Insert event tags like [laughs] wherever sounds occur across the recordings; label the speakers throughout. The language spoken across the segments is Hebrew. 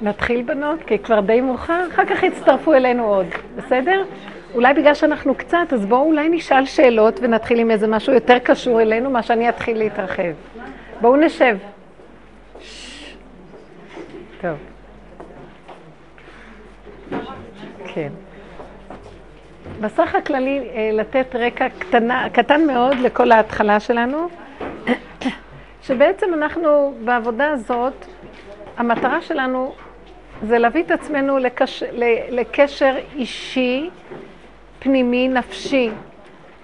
Speaker 1: נתחיל בנות, כי כבר די מאוחר, אחר כך יצטרפו אלינו עוד, בסדר? אולי בגלל שאנחנו קצת, אז בואו אולי נשאל שאלות ונתחיל עם איזה משהו יותר קשור אלינו, מה שאני אתחיל להתרחב. בואו נשב. טוב. כן. בסך הכללי, אה, לתת רקע קטנה, קטן מאוד לכל ההתחלה שלנו, [coughs] שבעצם אנחנו בעבודה הזאת, המטרה שלנו זה להביא את עצמנו לקש... לקשר אישי, פנימי, נפשי,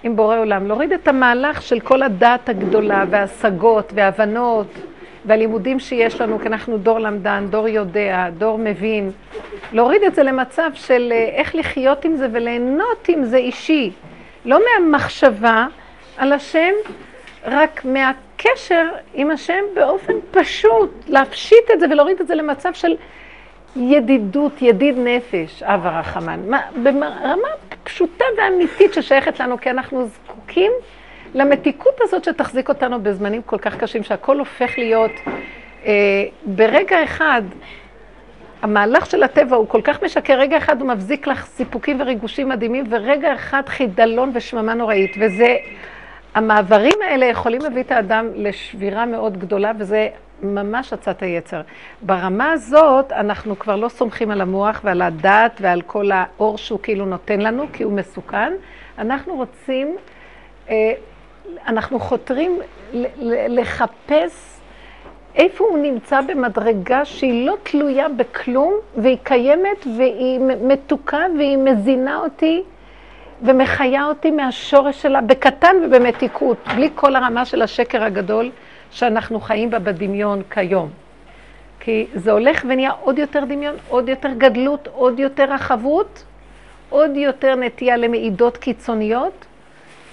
Speaker 1: עם בורא עולם. להוריד את המהלך של כל הדעת הגדולה וההשגות וההבנות והלימודים שיש לנו, כי אנחנו דור למדן, דור יודע, דור מבין. להוריד את זה למצב של אה, איך לחיות עם זה וליהנות עם זה אישי. לא מהמחשבה על השם, רק מהקשר עם השם באופן פשוט. להפשיט את זה ולהוריד את זה למצב של ידידות, ידיד נפש, אב הרחמן. ברמה פשוטה ואמיתית ששייכת לנו, כי אנחנו זקוקים למתיקות הזאת שתחזיק אותנו בזמנים כל כך קשים, שהכל הופך להיות אה, ברגע אחד, המהלך של הטבע הוא כל כך משקר, רגע אחד הוא מבזיק לך סיפוקים וריגושים מדהימים, ורגע אחד חידלון ושממה נוראית, וזה, המעברים האלה יכולים להביא את האדם לשבירה מאוד גדולה, וזה ממש עצת היצר. ברמה הזאת, אנחנו כבר לא סומכים על המוח ועל הדעת ועל כל האור שהוא כאילו נותן לנו, כי הוא מסוכן. אנחנו רוצים אה, אנחנו חותרים לחפש איפה הוא נמצא במדרגה שהיא לא תלויה בכלום, והיא קיימת והיא מתוקה והיא מזינה אותי ומחיה אותי מהשורש שלה בקטן ובמתיקות, בלי כל הרמה של השקר הגדול שאנחנו חיים בה בדמיון כיום. כי זה הולך ונהיה עוד יותר דמיון, עוד יותר גדלות, עוד יותר רחבות, עוד יותר נטייה למעידות קיצוניות,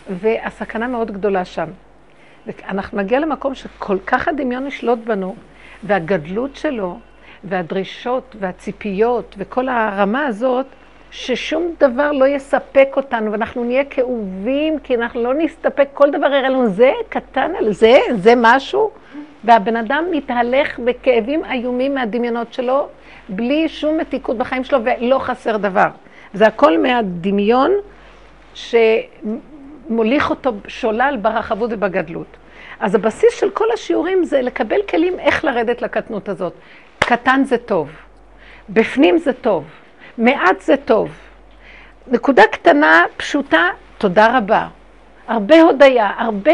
Speaker 1: והסכנה מאוד גדולה שם. אנחנו נגיע למקום שכל כך הדמיון ישלוט בנו, והגדלות שלו, והדרישות, והציפיות, וכל הרמה הזאת, ששום דבר לא יספק אותנו, ואנחנו נהיה כאובים, כי אנחנו לא נסתפק, כל דבר יראה לנו, זה קטן על זה, זה משהו, והבן אדם מתהלך בכאבים איומים מהדמיונות שלו, בלי שום מתיקות בחיים שלו, ולא חסר דבר. זה הכל מהדמיון, ש... מוליך אותו שולל ברחבות ובגדלות. אז הבסיס של כל השיעורים זה לקבל כלים איך לרדת לקטנות הזאת. קטן זה טוב, בפנים זה טוב, מעט זה טוב. נקודה קטנה, פשוטה, תודה רבה. הרבה הודיה, הרבה...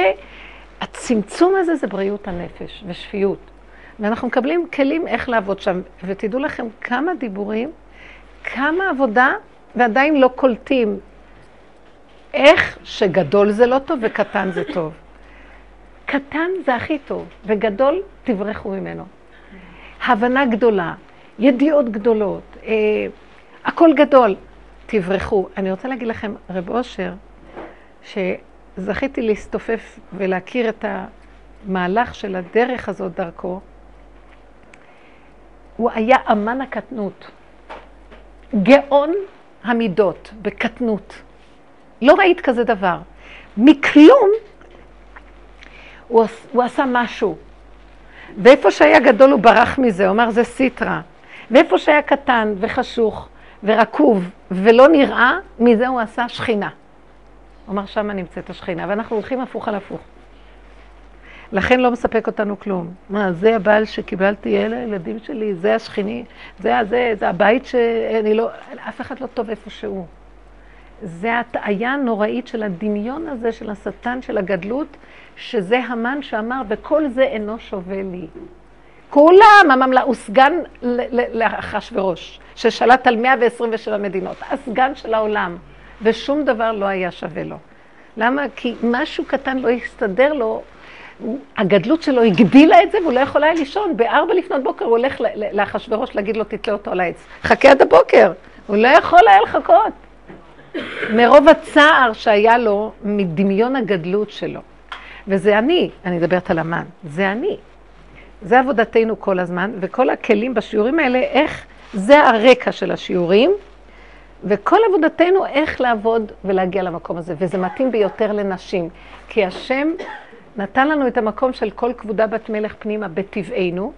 Speaker 1: הצמצום הזה זה בריאות הנפש ושפיות. ואנחנו מקבלים כלים איך לעבוד שם. ותדעו לכם כמה דיבורים, כמה עבודה, ועדיין לא קולטים איך שגדול זה לא טוב וקטן זה טוב. קטן זה הכי טוב, וגדול תברחו ממנו. הבנה גדולה, ידיעות גדולות, אה, הכל גדול, תברחו. אני רוצה להגיד לכם, רב אושר, שזכיתי להסתופף ולהכיר את המהלך של הדרך הזאת דרכו, הוא היה אמן הקטנות, גאון המידות בקטנות. לא ראית כזה דבר. מכלום הוא, הוא עשה משהו. ואיפה שהיה גדול הוא ברח מזה, הוא אמר זה סיטרה. ואיפה שהיה קטן וחשוך ורקוב ולא נראה, מזה הוא עשה שכינה. הוא אמר, שמה נמצאת השכינה, ואנחנו הולכים הפוך על הפוך. לכן לא מספק אותנו כלום. מה, זה הבעל שקיבלתי, אלה הילדים שלי, זה השכיני, זה, זה, זה הבית שאני לא, אף אחד לא טוב איפה שהוא. זה הטעיה הנוראית של הדמיון הזה של השטן, של הגדלות, שזה המן שאמר, וכל זה אינו שווה לי. כולם, הממלא, הוא סגן לאחשוורוש, ששלט על 127 מדינות, הסגן של העולם, ושום דבר לא היה שווה לו. למה? כי משהו קטן לא הסתדר לו, הגדלות שלו הגדילה את זה והוא לא יכול היה לישון. בארבע לפנות בוקר הוא הולך לאחשוורוש להגיד לו, תתלה אותו על העץ. חכה עד הבוקר, הוא לא יכול היה לחכות. מרוב הצער שהיה לו מדמיון הגדלות שלו. וזה אני, אני מדברת על המן, זה אני. זה עבודתנו כל הזמן, וכל הכלים בשיעורים האלה, איך, זה הרקע של השיעורים, וכל עבודתנו איך לעבוד ולהגיע למקום הזה, וזה מתאים ביותר לנשים, כי השם נתן לנו את המקום של כל כבודה בת מלך פנימה בטבענו,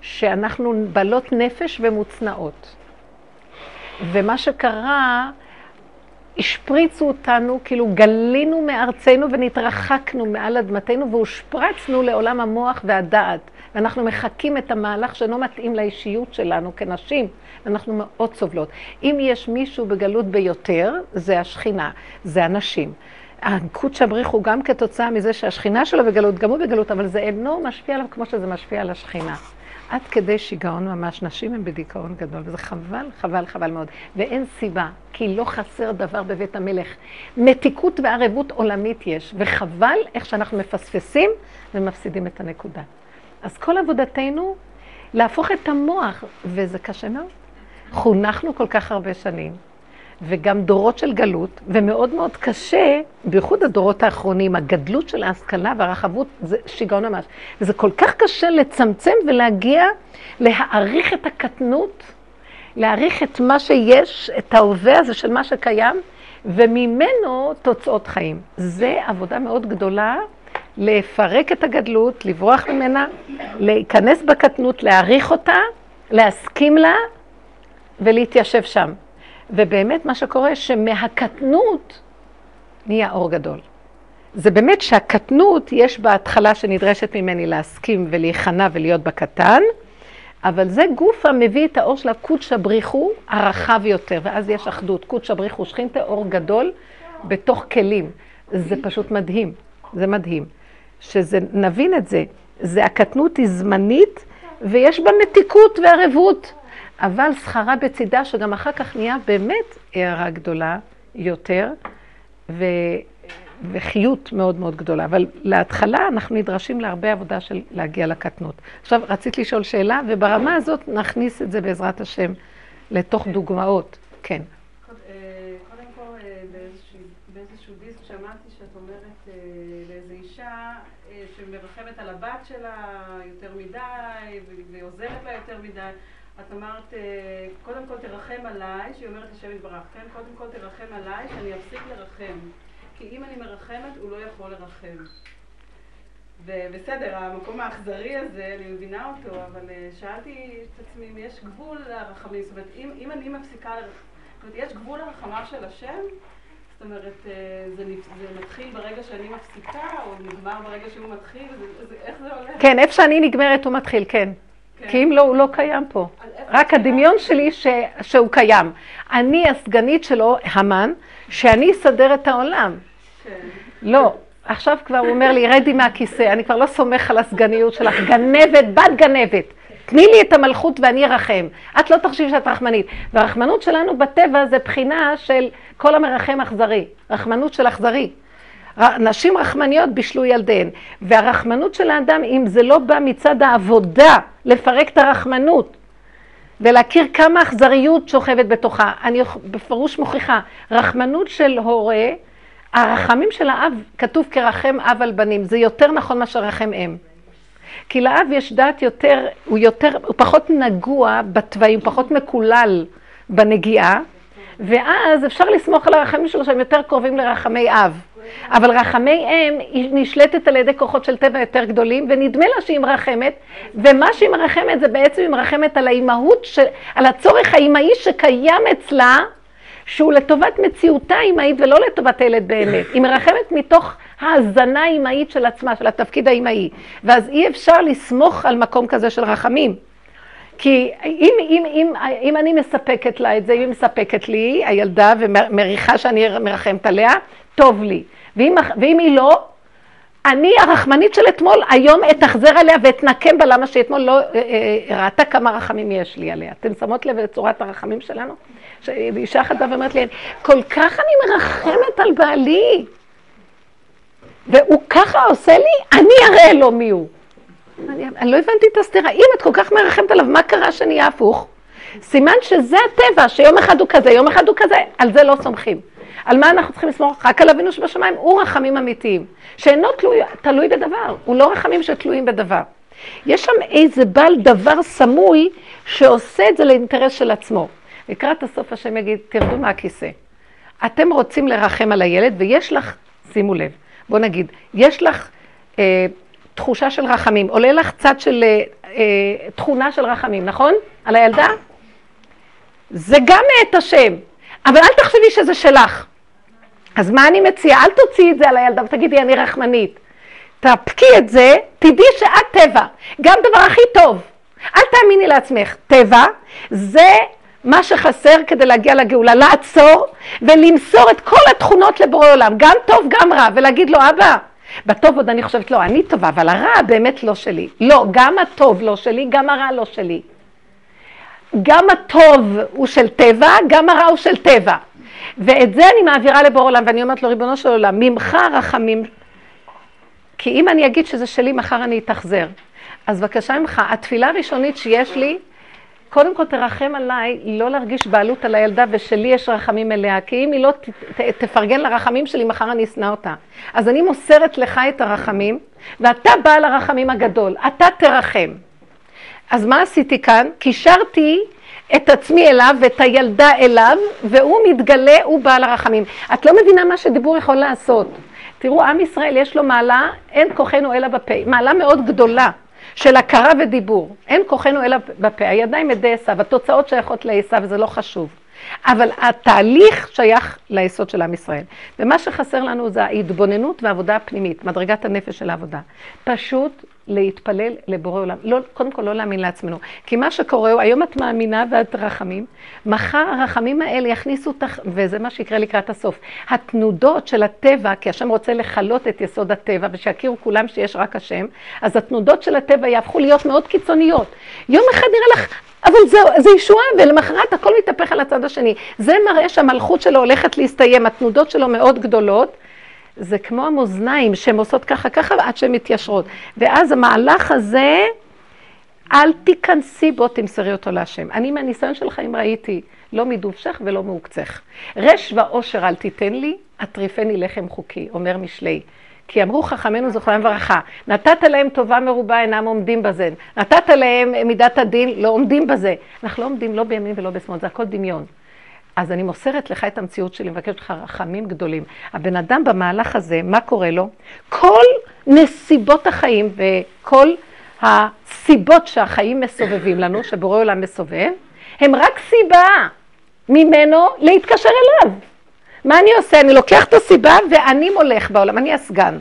Speaker 1: שאנחנו בעלות נפש ומוצנעות. ומה שקרה, השפריצו אותנו, כאילו גלינו מארצנו ונתרחקנו מעל אדמתנו והושפרצנו לעולם המוח והדעת. ואנחנו מחקים את המהלך שאינו מתאים לאישיות שלנו כנשים, ואנחנו מאוד סובלות. אם יש מישהו בגלות ביותר, זה השכינה, זה הנשים. הקודש הבריך הוא גם כתוצאה מזה שהשכינה שלו בגלות, גם הוא בגלות, אבל זה אינו משפיע עליו כמו שזה משפיע על השכינה. עד כדי שיגעון ממש, נשים הן בדיכאון גדול, וזה חבל, חבל, חבל מאוד. ואין סיבה, כי לא חסר דבר בבית המלך. מתיקות וערבות עולמית יש, וחבל איך שאנחנו מפספסים ומפסידים את הנקודה. אז כל עבודתנו, להפוך את המוח, וזה קשה מאוד. חונכנו כל כך הרבה שנים, וגם דורות של גלות, ומאוד מאוד קשה, בייחוד הדורות האחרונים, הגדלות של ההשכלה והרחבות, זה שיגעון ממש. וזה כל כך קשה לצמצם ולהגיע, להעריך את הקטנות, להעריך את מה שיש, את ההווה הזה של מה שקיים, וממנו תוצאות חיים. זה עבודה מאוד גדולה. לפרק את הגדלות, לברוח ממנה, להיכנס בקטנות, להעריך אותה, להסכים לה ולהתיישב שם. ובאמת מה שקורה, שמהקטנות נהיה אור גדול. זה באמת שהקטנות, יש בהתחלה שנדרשת ממני להסכים ולהיכנע ולהיות בקטן, אבל זה גוף המביא את האור של הקודש הבריחו הרחב יותר, ואז יש אחדות. קודש הבריחו שכינתה אור גדול בתוך כלים. זה פשוט מדהים, זה מדהים. שזה, נבין את זה, זה הקטנות היא זמנית ויש בה מתיקות וערבות. אבל שכרה בצידה, שגם אחר כך נהיה באמת הערה גדולה יותר, ו... וחיות מאוד מאוד גדולה. אבל להתחלה אנחנו נדרשים להרבה עבודה של להגיע לקטנות. עכשיו, רצית לשאול שאלה, וברמה הזאת נכניס את זה בעזרת השם לתוך דוגמאות. כן.
Speaker 2: אה, קודם כל, אה, באיזשהו דיסק שמעתי שאת אומרת אה, לאיזו אישה שמרחמת על הבת שלה יותר מדי, ועוזרת לה יותר מדי. את אמרת, אה, קודם כל תרחם עליי, שהיא אומרת השם יתברך, כן? קודם כל תרחם עליי, שאני אפסיק לרחם. כי אם אני מרחמת, הוא לא יכול לרחם. ובסדר, המקום האכזרי הזה, אני מבינה אותו, אבל אה, שאלתי את עצמי אם יש גבול לרחמים. זאת אומרת, אם, אם אני מפסיקה לרחם, זאת אומרת, יש גבול לרחמיו של השם? זאת אומרת, אה, זה, זה מתחיל ברגע שאני מפסיקה, או נגמר ברגע שהוא מתחיל? זה, זה, איך זה הולך?
Speaker 1: כן, איפה שאני נגמרת הוא מתחיל, כן. כן. כי אם לא, הוא לא קיים פה. רק הדמיון שלי ש, שהוא קיים. אני הסגנית שלו, המן, שאני אסדר את העולם. כן. לא. עכשיו כבר הוא אומר לי, רדי מהכיסא, אני כבר לא סומך על הסגניות שלך. גנבת, בת גנבת. תני לי את המלכות ואני ארחם. את לא תחשיבי שאת רחמנית. והרחמנות שלנו בטבע זה בחינה של כל המרחם אכזרי. רחמנות של אכזרי. נשים רחמניות בישלו ילדיהן. והרחמנות של האדם, אם זה לא בא מצד העבודה, לפרק את הרחמנות, ולהכיר כמה אכזריות שוכבת בתוכה. אני בפירוש מוכיחה, רחמנות של הורה, הרחמים של האב, כתוב כרחם אב על בנים, זה יותר נכון מאשר רחם אם. כי לאב יש דעת יותר, הוא יותר, הוא פחות נגוע בתוואים, פחות מקולל בנגיעה, ואז אפשר לסמוך על הרחמים שלו שהם יותר קרובים לרחמי אב. אבל רחמי אם היא נשלטת על ידי כוחות של טבע יותר גדולים, ונדמה לה שהיא מרחמת, ומה שהיא מרחמת זה בעצם היא מרחמת על האימהות, ש... על הצורך האימהי שקיים אצלה, שהוא לטובת מציאותה האימהית ולא לטובת הילד באמת. היא מרחמת מתוך ההזנה האימהית של עצמה, של התפקיד האימהי. ואז אי אפשר לסמוך על מקום כזה של רחמים. כי אם, אם, אם, אם אני מספקת לה את זה, אם היא מספקת לי, הילדה, ומריחה שאני מרחמת עליה, טוב לי. ואם, ואם היא לא, אני הרחמנית של אתמול, היום אתאכזר עליה ואתנקם בה, למה שאתמול לא אה, אה, ראתה כמה רחמים יש לי עליה. אתם שמות לב לצורת הרחמים שלנו? שאישה אחת ואומרת לי, כל כך אני מרחמת על בעלי, והוא ככה עושה לי, אני אראה לו מי הוא. אני, אני לא הבנתי את הסתירה. אם את כל כך מרחמת עליו, מה קרה שנהיה הפוך? סימן שזה הטבע, שיום אחד הוא כזה, יום אחד הוא כזה, על זה לא סומכים. על מה אנחנו צריכים לסמוך? רק על אבינו שבשמיים, הוא רחמים אמיתיים, שאינו תלוי, תלוי בדבר, הוא לא רחמים שתלויים בדבר. יש שם איזה בעל דבר סמוי שעושה את זה לאינטרס של עצמו. לקראת הסוף השם יגיד, תרדו מהכיסא. אתם רוצים לרחם על הילד ויש לך, שימו לב, בוא נגיד, יש לך אה, תחושה של רחמים, עולה לך צד של, אה, אה, תכונה של רחמים, נכון? על הילדה? זה גם מאת השם, אבל אל תחשבי שזה שלך. אז מה אני מציעה? אל תוציאי את זה על הילדה ותגידי, אני רחמנית. תאפקי את זה, תדעי שאת טבע. גם דבר הכי טוב. אל תאמיני לעצמך. טבע זה מה שחסר כדי להגיע לגאולה, לעצור ולמסור את כל התכונות לבורא עולם, גם טוב, גם רע, ולהגיד לו, אבא, בטוב עוד אני חושבת, לא, אני טובה, אבל הרע באמת לא שלי. לא, גם הטוב לא שלי, גם הרע לא שלי. גם הטוב הוא של טבע, גם הרע הוא של טבע. ואת זה אני מעבירה לבור עולם, ואני אומרת לו, ריבונו של עולם, ממך רחמים. כי אם אני אגיד שזה שלי, מחר אני אתאכזר. אז בבקשה ממך, התפילה הראשונית שיש לי, קודם כל תרחם עליי לא להרגיש בעלות על הילדה ושלי יש רחמים אליה, כי אם היא לא ת, ת, תפרגן לרחמים שלי, מחר אני אשנא אותה. אז אני מוסרת לך את הרחמים, ואתה בעל הרחמים הגדול, אתה תרחם. אז מה עשיתי כאן? קישרתי את עצמי אליו ואת הילדה אליו, והוא מתגלה, הוא בעל הרחמים. את לא מבינה מה שדיבור יכול לעשות. תראו, עם ישראל יש לו מעלה, אין כוחנו אלא בפה. מעלה מאוד גדולה. של הכרה ודיבור. אין כוחנו אלא בפה. הידיים ידי עשיו, התוצאות שייכות לעשיו, וזה לא חשוב. אבל התהליך שייך ליסוד של עם ישראל. ומה שחסר לנו זה ההתבוננות והעבודה הפנימית, מדרגת הנפש של העבודה. פשוט להתפלל לבורא עולם. לא, קודם כל לא להאמין לעצמנו. כי מה שקורה הוא, היום את מאמינה ואת רחמים, מחר הרחמים האלה יכניסו אותך, וזה מה שיקרה לקראת הסוף. התנודות של הטבע, כי השם רוצה לכלות את יסוד הטבע, ושיכירו כולם שיש רק השם, אז התנודות של הטבע יהפכו להיות מאוד קיצוניות. יום אחד נראה לך, אבל זה, זה ישועה, ולמחרת הכל מתהפך על הצד השני. זה מראה שהמלכות שלו הולכת להסתיים, התנודות שלו מאוד גדולות. זה כמו המאזניים שהן עושות ככה ככה עד שהן מתיישרות. ואז המהלך הזה, אל תיכנסי בו, תמסרי אותו להשם. אני מהניסיון של חיים ראיתי, לא מדובשך ולא מעוקצך. רש ועושר אל תיתן לי, אטריפני לחם חוקי, אומר משלי. כי אמרו חכמינו זוכרם ברכה, נתת להם טובה מרובה, אינם עומדים בזה. נתת להם מידת הדין, לא עומדים בזה. אנחנו לא עומדים לא בימין ולא בשמאל, זה הכל דמיון. אז אני מוסרת לך את המציאות שלי, מבקשת לך רחמים גדולים. הבן אדם במהלך הזה, מה קורה לו? כל נסיבות החיים וכל הסיבות שהחיים מסובבים לנו, שבורא עולם מסובב, הם רק סיבה ממנו להתקשר אליו. מה אני עושה? אני לוקח את הסיבה ואני מולך בעולם, אני הסגן.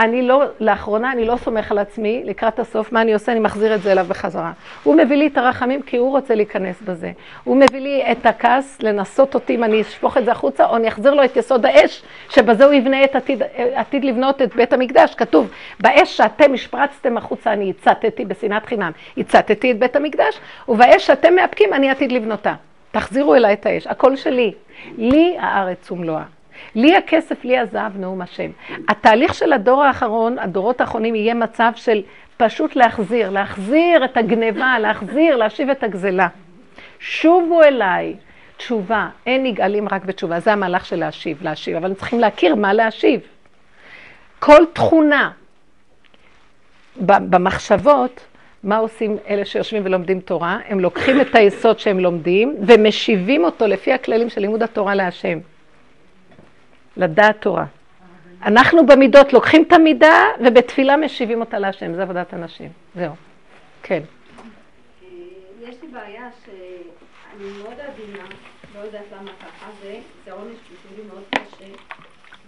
Speaker 1: אני לא, לאחרונה אני לא סומך על עצמי, לקראת הסוף, מה אני עושה? אני מחזיר את זה אליו בחזרה. הוא מביא לי את הרחמים כי הוא רוצה להיכנס בזה. הוא מביא לי את הכעס לנסות אותי אם אני אשפוך את זה החוצה, או אני אחזיר לו את יסוד האש, שבזה הוא יבנה את עתיד, עתיד לבנות את בית המקדש. כתוב, באש שאתם השפרצתם החוצה, אני הצתתי בשנאת חינם. הצתתי את בית המקדש, ובאש שאתם מאפקים, אני עתיד לבנותה. תחזירו אליי את האש, הכל שלי. לי הארץ ומלואה. לי הכסף, לי הזהב, נאום השם. התהליך של הדור האחרון, הדורות האחרונים, יהיה מצב של פשוט להחזיר, להחזיר את הגניבה, להחזיר, להשיב את הגזלה. שובו אליי, תשובה, אין נגאלים רק בתשובה, זה המהלך של להשיב, להשיב, אבל צריכים להכיר מה להשיב. כל תכונה במחשבות, מה עושים אלה שיושבים ולומדים תורה? הם לוקחים את היסוד שהם לומדים ומשיבים אותו לפי הכללים של לימוד התורה להשם. לדעת תורה. אנחנו במידות לוקחים את המידה ובתפילה משיבים אותה להשם, זה עבודת הנשים. זהו. כן.
Speaker 3: יש לי בעיה שאני מאוד עדינה, לא יודעת למה ככה, זה עונש בשבילי מאוד קשה,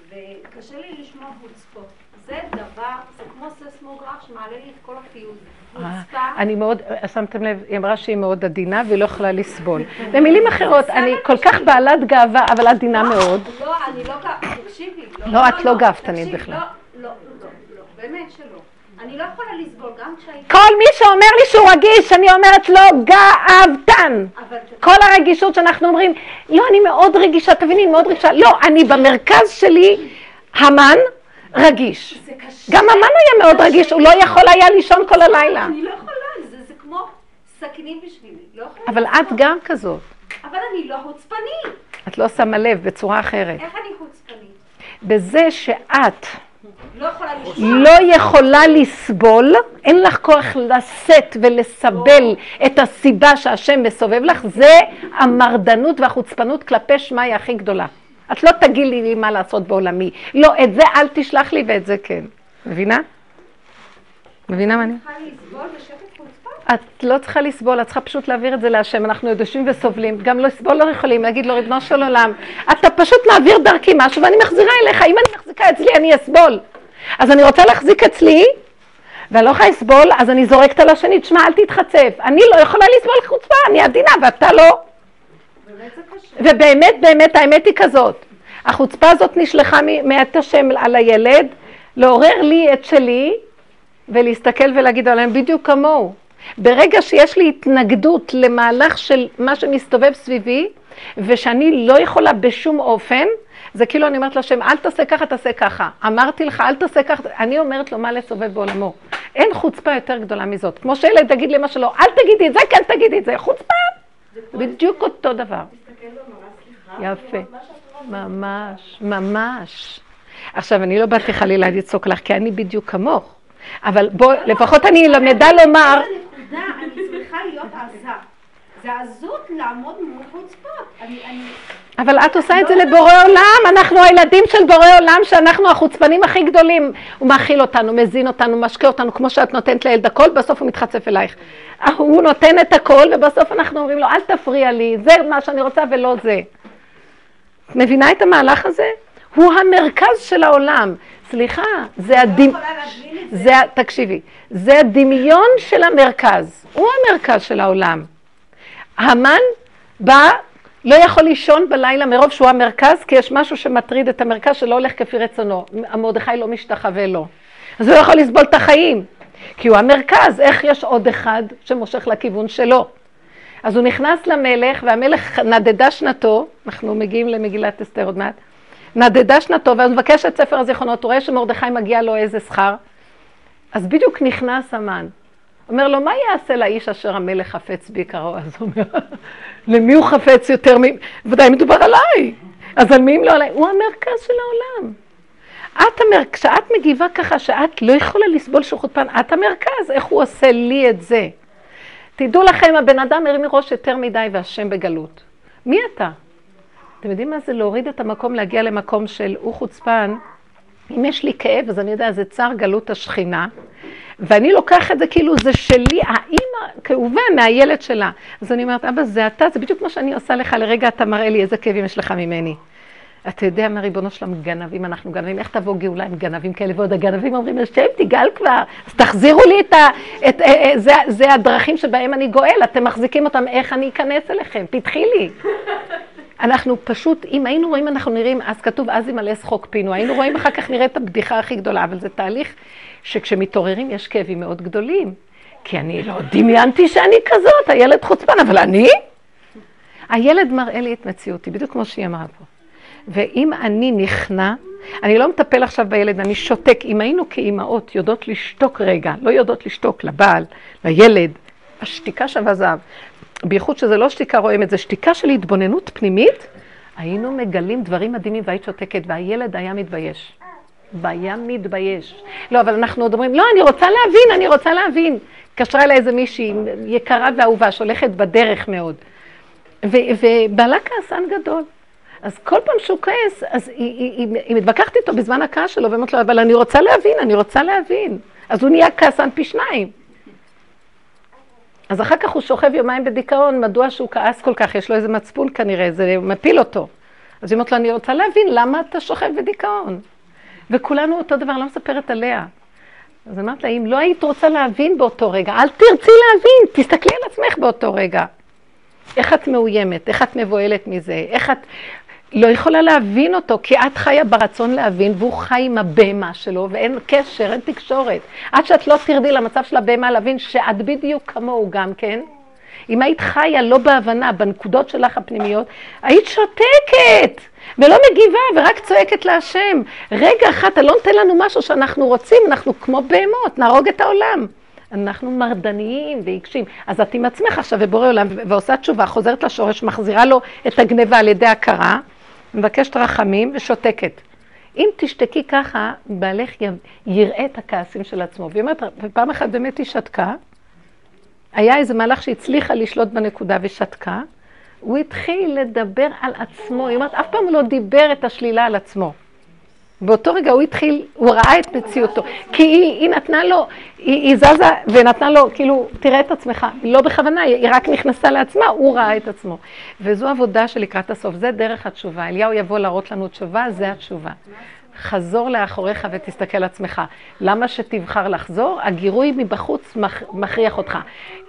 Speaker 3: וקשה לי לשמוע חוצפות. זה דבר, זה כמו ססמוגרף שמעלה לי את כל החיוב.
Speaker 1: אה, אני מאוד, שמתם לב, היא אמרה שהיא מאוד עדינה והיא לא יכולה לסבול. במילים אחרות, אני כל כך בעלת גאווה, אבל עדינה מאוד.
Speaker 3: לא, אני לא גאוותנית, תקשיבי.
Speaker 1: לא, את לא גאוותנית בכלל.
Speaker 3: לא, לא, לא, באמת שלא. אני לא יכולה לסבול גם כשהייתי...
Speaker 1: כל מי שאומר לי שהוא רגיש, אני אומרת לו גאוותן. כל הרגישות שאנחנו אומרים, לא, אני מאוד רגישה, תביני, מאוד רגישה. לא, אני במרכז שלי, המן, רגיש. גם המן היה מאוד רגיש, הוא לא יכול היה לישון כל הלילה.
Speaker 3: אני לא יכולה, זה כמו סכינים בשבילי. לא
Speaker 1: אבל את גם כזאת.
Speaker 3: אבל אני לא חוצפנית.
Speaker 1: את לא שמה לב בצורה אחרת.
Speaker 3: איך אני חוצפנית?
Speaker 1: בזה שאת
Speaker 3: לא יכולה,
Speaker 1: לא יכולה לסבול, אין לך כוח לשאת ולסבל את הסיבה שהשם מסובב לך, זה המרדנות והחוצפנות כלפי שמאי הכי גדולה. את לא תגידי לי מה לעשות בעולמי. לא, את זה אל תשלח לי ואת זה כן. מבינה? מבינה מה אני? את לא צריכה לסבול, את צריכה פשוט להעביר את זה להשם. אנחנו יושבים וסובלים, גם לא לסבול לא יכולים, להגיד לו, ריבונו של עולם, אתה פשוט מעביר דרכי משהו ואני מחזירה אליך, אם אני מחזיקה אצלי אני אסבול. אז אני רוצה להחזיק אצלי, ואני לא יכולה לסבול, אז אני זורקת על השני, תשמע, אל תתחצף. אני לא יכולה לסבול חוצפה, אני עדינה ואתה לא. ובאמת, באמת, האמת היא כזאת. החוצפה הזאת נשלחה מאת השם על הילד, לעורר לי את שלי, ולהסתכל ולהגיד עליהם בדיוק כמוהו. ברגע שיש לי התנגדות למהלך של מה שמסתובב סביבי, ושאני לא יכולה בשום אופן, זה כאילו אני אומרת להשם, אל תעשה ככה, תעשה ככה. אמרתי לך, אל תעשה ככה, אני אומרת לו מה לסובב בעולמו. אין חוצפה יותר גדולה מזאת. כמו שילד יגיד לאמא שלו, אל תגידי את זה, כן תגידי את זה. חוצפה! בדיוק אותו דבר. יפה. ממש, ממש. עכשיו, אני לא באתי חלילה [laughs] לצעוק לך, כי אני בדיוק כמוך. אבל בוא, לפחות אני למדה לומר,
Speaker 3: אני צריכה להיות עזה. זה עזות לעמוד מול חוצפות.
Speaker 1: אבל את עושה את זה לבורא עולם, אנחנו הילדים של בורא עולם, שאנחנו החוצפנים הכי גדולים. הוא מאכיל אותנו, מזין אותנו, משקה אותנו, כמו שאת נותנת לילד הכל, בסוף הוא מתחצף אלייך. הוא נותן את הכל, ובסוף אנחנו אומרים לו, אל תפריע לי, זה מה שאני רוצה ולא זה. את מבינה את המהלך הזה? הוא המרכז של העולם. סליחה, זה
Speaker 3: להבין את זה.
Speaker 1: תקשיבי, זה הדמיון של המרכז, הוא המרכז של העולם. המן בא, לא יכול לישון בלילה מרוב שהוא המרכז, כי יש משהו שמטריד את המרכז שלא הולך כפי רצונו. המרדכי לא משתחווה לו. אז הוא לא יכול לסבול את החיים, כי הוא המרכז, איך יש עוד אחד שמושך לכיוון שלו? אז הוא נכנס למלך, והמלך נדדה שנתו, אנחנו מגיעים למגילת אסתר עוד מעט, נדדה שנתו, ואז מבקש את ספר הזיכרונות, הוא רואה שמרדכי מגיע לו איזה שכר, אז בדיוק נכנס המן. אומר לו, מה יעשה לאיש אשר המלך חפץ ביקרו? אז הוא אומר, [laughs] למי הוא חפץ יותר מ... ודאי מדובר עליי. אז על מי אם לא עליי? הוא המרכז של העולם. את המר... כשאת מגיבה ככה שאת לא יכולה לסבול שהוא חוצפן, את המרכז, איך הוא עושה לי את זה? תדעו לכם, הבן אדם הרים ראש יותר מדי והשם בגלות. מי אתה? אתם יודעים מה זה להוריד את המקום, להגיע למקום של הוא חוצפן? אם יש לי כאב, אז אני יודע, זה צער גלות השכינה, ואני לוקח את זה כאילו זה שלי, האימא כאובה מהילד שלה. אז אני אומרת, אבא, זה אתה, זה בדיוק מה שאני עושה לך, לרגע אתה מראה לי איזה כאבים יש לך ממני. אתה יודע מה ריבונו שלם, גנבים, אנחנו גנבים, איך תבוא גאולה עם גנבים כאלה? ועוד הגנבים אומרים, השם תגאל כבר, אז תחזירו לי את ה... את, אה, אה, זה, זה הדרכים שבהם אני גואל, אתם מחזיקים אותם, איך אני אכנס אליכם? פתחי לי. אנחנו פשוט, אם היינו רואים, אנחנו נראים, אז כתוב, אז ימלא שחוק פינו, היינו רואים אחר כך נראה את הבדיחה הכי גדולה, אבל זה תהליך שכשמתעוררים יש כאבים מאוד גדולים. כי אני לא דמיינתי שאני כזאת, הילד חוצפן, אבל אני? הילד מראה לי את מציאותי, בדיוק כמו שהיא אמרה פה. ואם אני נכנע, אני לא מטפל עכשיו בילד, אני שותק. אם היינו כאימהות יודעות לשתוק רגע, לא יודעות לשתוק לבעל, לילד, השתיקה שווה זהב. בייחוד שזה לא שתיקה רועמת, זה שתיקה של התבוננות פנימית, היינו מגלים דברים מדהימים והיית שותקת, והילד היה מתבייש. והיה מתבייש. לא, אבל אנחנו עוד אומרים, לא, אני רוצה להבין, אני רוצה להבין. התקשרה אליי איזה מישהי יקרה ואהובה, שהולכת בדרך מאוד. ובעלה כעסן גדול. אז כל פעם שהוא כועס, אז היא, היא, היא, היא מתווכחת איתו בזמן הכעס שלו, ואומרת לו, אבל אני רוצה להבין, אני רוצה להבין. אז הוא נהיה כעסן פי שניים. אז אחר כך הוא שוכב יומיים בדיכאון, מדוע שהוא כעס כל כך, יש לו איזה מצפון כנראה, זה מפיל אותו. אז היא אומרת לו, אני רוצה להבין, למה אתה שוכב בדיכאון? וכולנו אותו דבר, לא מספרת עליה. אז אמרת לה, אם לא היית רוצה להבין באותו רגע, אל תרצי להבין, תסתכלי על עצמך באותו רגע. איך את מאוימת, איך את מבוהלת מזה, איך את לא יכולה להבין אותו, כי את חיה ברצון להבין, והוא חי עם הבהמה שלו, ואין קשר, אין תקשורת. עד שאת לא תרדי למצב של הבהמה להבין שאת בדיוק כמוהו גם כן. אם היית חיה לא בהבנה, בנקודות שלך הפנימיות, היית שותקת, ולא מגיבה, ורק צועקת להשם. רגע אחד, אתה לא נותן לנו משהו שאנחנו רוצים, אנחנו כמו בהמות, נהרוג את העולם. אנחנו מרדניים ועיקשים. אז את עם עצמך עכשיו ובורא עולם ועושה תשובה, חוזרת לשורש, מחזירה לו את הגניבה על ידי הכרה, מבקשת רחמים ושותקת. אם תשתקי ככה, בעלך י- יראה את הכעסים של עצמו. והיא אומרת, ופעם אחת באמת היא שתקה, היה איזה מהלך שהצליחה לשלוט בנקודה ושתקה, הוא התחיל לדבר על עצמו, היא אומרת, אף פעם הוא לא דיבר את השלילה על עצמו. באותו רגע הוא התחיל, הוא ראה את מציאותו. כי היא, היא נתנה לו, היא, היא זזה ונתנה לו, כאילו, תראה את עצמך. לא בכוונה, היא רק נכנסה לעצמה, הוא ראה את עצמו. וזו עבודה שלקראת הסוף, זה דרך התשובה. אליהו יבוא להראות לנו תשובה, זה התשובה. חזור לאחוריך ותסתכל על עצמך. למה שתבחר לחזור? הגירוי מבחוץ מכריח אותך.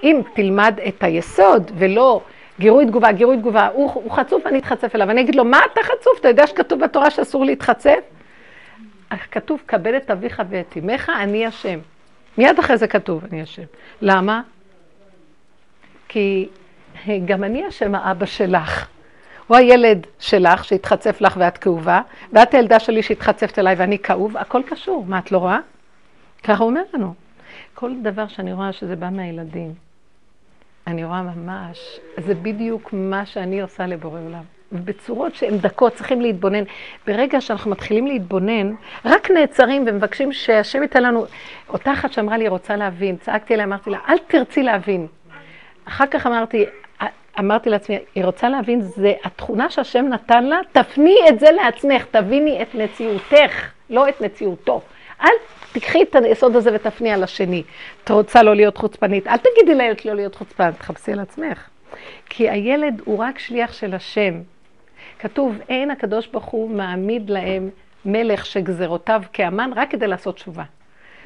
Speaker 1: אם תלמד את היסוד ולא גירוי תגובה, גירוי תגובה, הוא, הוא חצוף, אני אתחצף אליו. אני אגיד לו, מה אתה חצוף? אתה יודע שכתוב בתורה שאסור להתחצף? כתוב, כבד את אביך ואת אמך, אני השם. מיד אחרי זה כתוב, אני השם. למה? כי גם אני השם האבא שלך. הוא הילד שלך שהתחצף לך ואת כאובה, ואת הילדה שלי שהתחצפת אליי ואני כאוב, הכל קשור. מה, את לא רואה? ככה הוא אומר לנו. כל דבר שאני רואה שזה בא מהילדים, אני רואה ממש, זה בדיוק מה שאני עושה לבורא עולם. בצורות שהן דקות, צריכים להתבונן. ברגע שאנחנו מתחילים להתבונן, רק נעצרים ומבקשים שהשם ייתן לנו... אותה אחת שאמרה לי, רוצה להבין, צעקתי אליה, אמרתי לה, אל תרצי להבין. אחר כך אמרתי, אמרתי לעצמי, היא רוצה להבין, זה התכונה שהשם נתן לה, תפני את זה לעצמך, תביני את מציאותך, לא את מציאותו. אל תקחי את היסוד הזה ותפני על השני. את רוצה לא להיות חוצפנית, אל תגידי לילד לא להיות חוצפנית, תחפשי על עצמך. כי הילד הוא רק שליח של השם. כתוב, אין הקדוש ברוך הוא מעמיד להם מלך שגזרותיו כאמן רק כדי לעשות תשובה.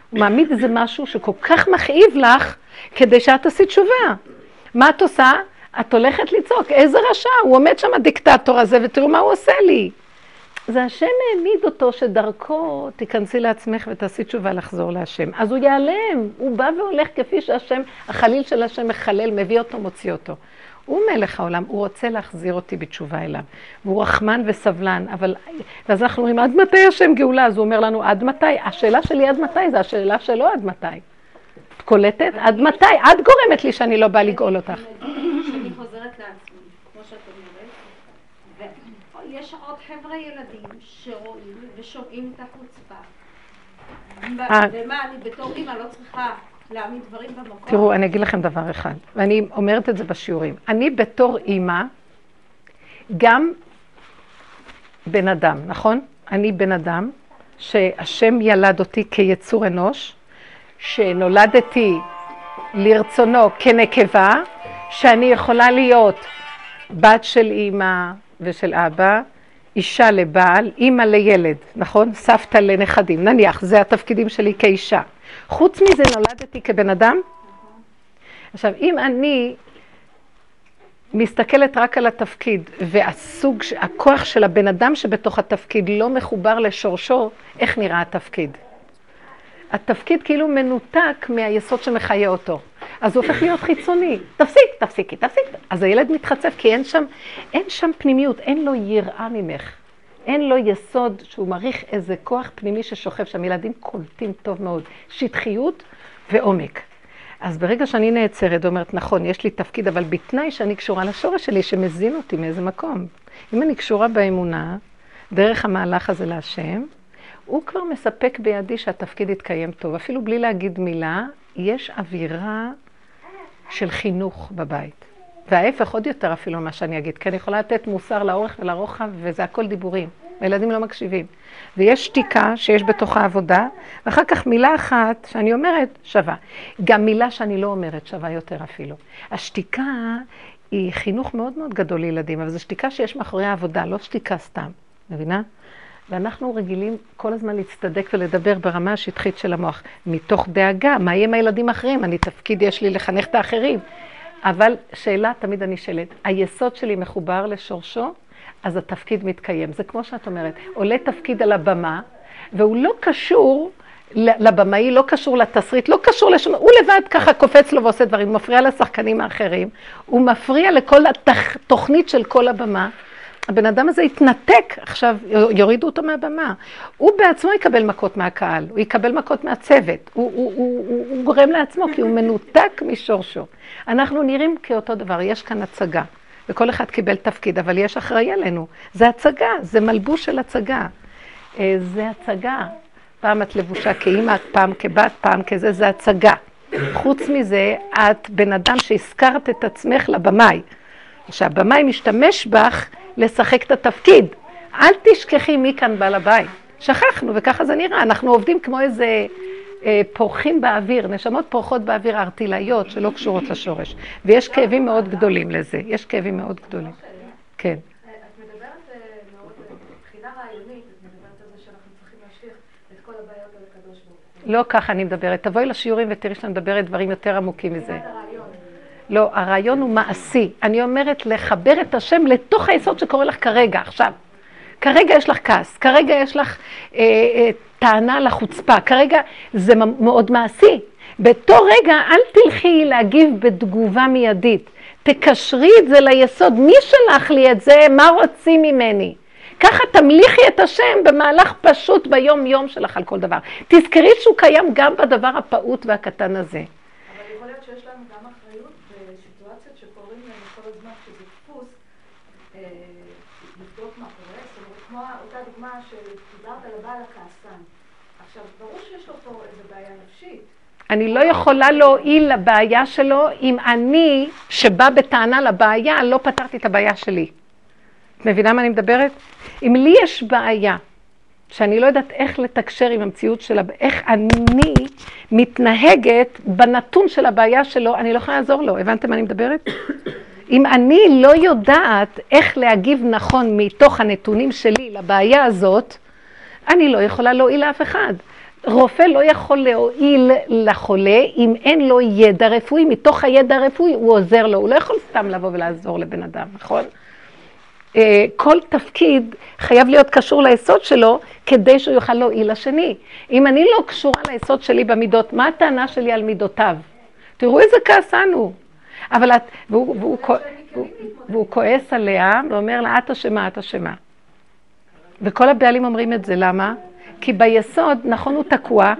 Speaker 1: הוא מעמיד איזה משהו שכל כך מכאיב לך, כדי שאת תעשי תשובה. מה את עושה? את הולכת לצעוק, איזה רשע, הוא עומד שם הדיקטטור הזה, ותראו מה הוא עושה לי. זה השם העמיד אותו שדרכו תיכנסי לעצמך ותעשי תשובה לחזור להשם. אז הוא ייעלם, הוא בא והולך כפי שהשם, החליל של השם מחלל, מביא אותו, מוציא אותו. הוא מלך העולם, הוא רוצה להחזיר אותי בתשובה אליו. והוא רחמן וסבלן, אבל... ואז אנחנו אומרים, עד מתי השם גאולה? אז הוא אומר לנו, עד מתי? השאלה שלי עד מתי זה השאלה שלו עד מתי. את קולטת? עד מתי? את גורמת לי שאני לא באה לגאול אותך.
Speaker 3: שאני חוזרת לעצמי, כמו שאת אומרת, ויש עוד חבר'ה ילדים שרואים ושומעים את החוצפה. אה. ומה, אני בתור אימא לא צריכה
Speaker 1: תראו, אני אגיד לכם דבר אחד, ואני אומרת את זה בשיעורים. אני בתור אימא, גם בן אדם, נכון? אני בן אדם שהשם ילד אותי כיצור אנוש, שנולדתי לרצונו כנקבה, שאני יכולה להיות בת של אימא ושל אבא, אישה לבעל, אימא לילד, נכון? סבתא לנכדים, נניח, זה התפקידים שלי כאישה. חוץ מזה נולדתי כבן אדם. עכשיו, אם אני מסתכלת רק על התפקיד, והסוג, הכוח של הבן אדם שבתוך התפקיד לא מחובר לשורשו, איך נראה התפקיד? התפקיד כאילו מנותק מהיסוד שמחיה אותו. אז הוא הופך להיות חיצוני. תפסיק, תפסיקי, תפסיק. אז הילד מתחצף כי אין שם, אין שם פנימיות, אין לו יראה ממך. אין לו יסוד שהוא מעריך איזה כוח פנימי ששוכב שם. ילדים קולטים טוב מאוד. שטחיות ועומק. אז ברגע שאני נעצרת ואומרת, נכון, יש לי תפקיד, אבל בתנאי שאני קשורה לשורש שלי, שמזין אותי מאיזה מקום. אם אני קשורה באמונה, דרך המהלך הזה להשם, הוא כבר מספק בידי שהתפקיד יתקיים טוב. אפילו בלי להגיד מילה, יש אווירה של חינוך בבית. וההפך עוד יותר אפילו ממה שאני אגיד, כי אני יכולה לתת מוסר לאורך ולרוחב, וזה הכל דיבורים. הילדים לא מקשיבים. ויש שתיקה שיש בתוכה עבודה, ואחר כך מילה אחת שאני אומרת שווה. גם מילה שאני לא אומרת שווה יותר אפילו. השתיקה היא חינוך מאוד מאוד גדול לילדים, אבל זו שתיקה שיש מאחורי העבודה, לא שתיקה סתם. מבינה? ואנחנו רגילים כל הזמן להצטדק ולדבר ברמה השטחית של המוח, מתוך דאגה, מה יהיה עם הילדים האחרים? אני תפקיד יש לי לחנך את האחרים. אבל שאלה תמיד אני שואלת, היסוד שלי מחובר לשורשו, אז התפקיד מתקיים. זה כמו שאת אומרת, עולה תפקיד על הבמה, והוא לא קשור לבמאי, לא קשור לתסריט, לא קשור לשום... הוא לבד ככה קופץ לו ועושה דברים, הוא מפריע לשחקנים האחרים, הוא מפריע לכל התוכנית של כל הבמה. הבן אדם הזה יתנתק, עכשיו יורידו אותו מהבמה. הוא בעצמו יקבל מכות מהקהל, הוא יקבל מכות מהצוות, הוא, הוא, הוא, הוא, הוא גורם לעצמו כי הוא מנותק משורשו. אנחנו נראים כאותו דבר, יש כאן הצגה, וכל אחד קיבל תפקיד, אבל יש אחראי עלינו. זה הצגה, זה מלבוש של הצגה. אה, זה הצגה. פעם את לבושה כאימא, פעם כבת, פעם כזה, זה הצגה. חוץ מזה, את בן אדם שהזכרת את עצמך לבמאי. שהבמאי משתמש בך לשחק את התפקיד. אל תשכחי מי כאן בעל הבית. שכחנו, וככה זה נראה. אנחנו עובדים כמו איזה אה, פורחים באוויר, נשמות פורחות באוויר ארטילאיות שלא קשורות לשורש. ויש כאבים מאוד גדולים לזה, יש כאבים מאוד גדולים. כן.
Speaker 4: אה, אה.
Speaker 1: לא ככה אני מדברת. תבואי לשיעורים ותראי שאני מדברת דברים יותר עמוקים מזה. לא, הרעיון הוא מעשי. אני אומרת לחבר את השם לתוך היסוד שקורה לך כרגע, עכשיו. כרגע יש לך כעס, כרגע יש לך אה, אה, טענה לחוצפה, כרגע זה מאוד מעשי. באותו רגע אל תלכי להגיב בתגובה מיידית. תקשרי את זה ליסוד. מי שלח לי את זה? מה רוצים ממני? ככה תמליכי את השם במהלך פשוט ביום-יום שלך על כל דבר. תזכרי שהוא קיים גם בדבר הפעוט והקטן הזה.
Speaker 4: אבל יכול להיות שיש לנו גם אחריות בסיטואציות שקורים לנו כל הזמן, שזה דפוס, אה, לבדוק מה קורה. זאת אומרת, כמו אותה דוגמה שדיברת על הבעל הכעסן. עכשיו, ברור שיש לו פה איזו בעיה נפשית.
Speaker 1: אני לא יכולה להועיל לבעיה שלו אם אני, שבא בטענה לבעיה, לא פתרתי את הבעיה שלי. את מבינה מה אני מדברת? אם לי יש בעיה, שאני לא יודעת איך לתקשר עם המציאות שלה, איך אני מתנהגת בנתון של הבעיה שלו, אני לא יכולה לעזור לו. הבנתם מה אני מדברת? [coughs] אם אני לא יודעת איך להגיב נכון מתוך הנתונים שלי לבעיה הזאת, אני לא יכולה להועיל לאף אחד. רופא לא יכול להועיל לחולה אם אין לו ידע רפואי, מתוך הידע הרפואי הוא עוזר לו, הוא לא יכול סתם לבוא ולעזור לבן אדם, נכון? אה, כל תפקיד חייב להיות קשור ליסוד שלו כדי שהוא יוכל להועיל לשני. אם אני לא קשורה ליסוד שלי במידות, מה הטענה שלי על מידותיו? תראו איזה כעסן הוא. אבל את, והוא, והוא, והוא, והוא כועס עליה ואומר לה, את אשמה, את אשמה. וכל הבעלים אומרים את זה, למה? כי ביסוד, נכון, הוא תקוע,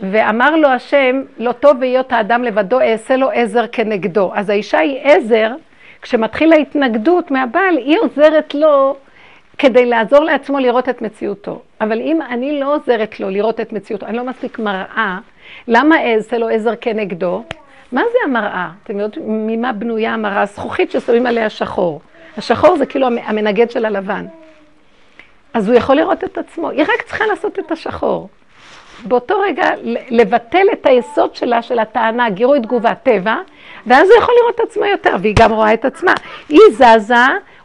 Speaker 1: ואמר לו השם, לא טוב היות האדם לבדו, אעשה לו עזר כנגדו. אז האישה היא עזר, כשמתחילה התנגדות מהבעל, היא עוזרת לו כדי לעזור לעצמו לראות את מציאותו. אבל אם אני לא עוזרת לו לראות את מציאותו, אני לא מספיק מראה, למה אעשה לו עזר כנגדו? מה זה המראה? אתם יודעים ממה בנויה המראה? זכוכית ששמים עליה שחור. השחור זה כאילו המנגד של הלבן. אז הוא יכול לראות את עצמו, היא רק צריכה לעשות את השחור. באותו רגע לבטל את היסוד שלה, של הטענה, גירוי תגובה טבע, ואז הוא יכול לראות את עצמו יותר, והיא גם רואה את עצמה. היא זזה,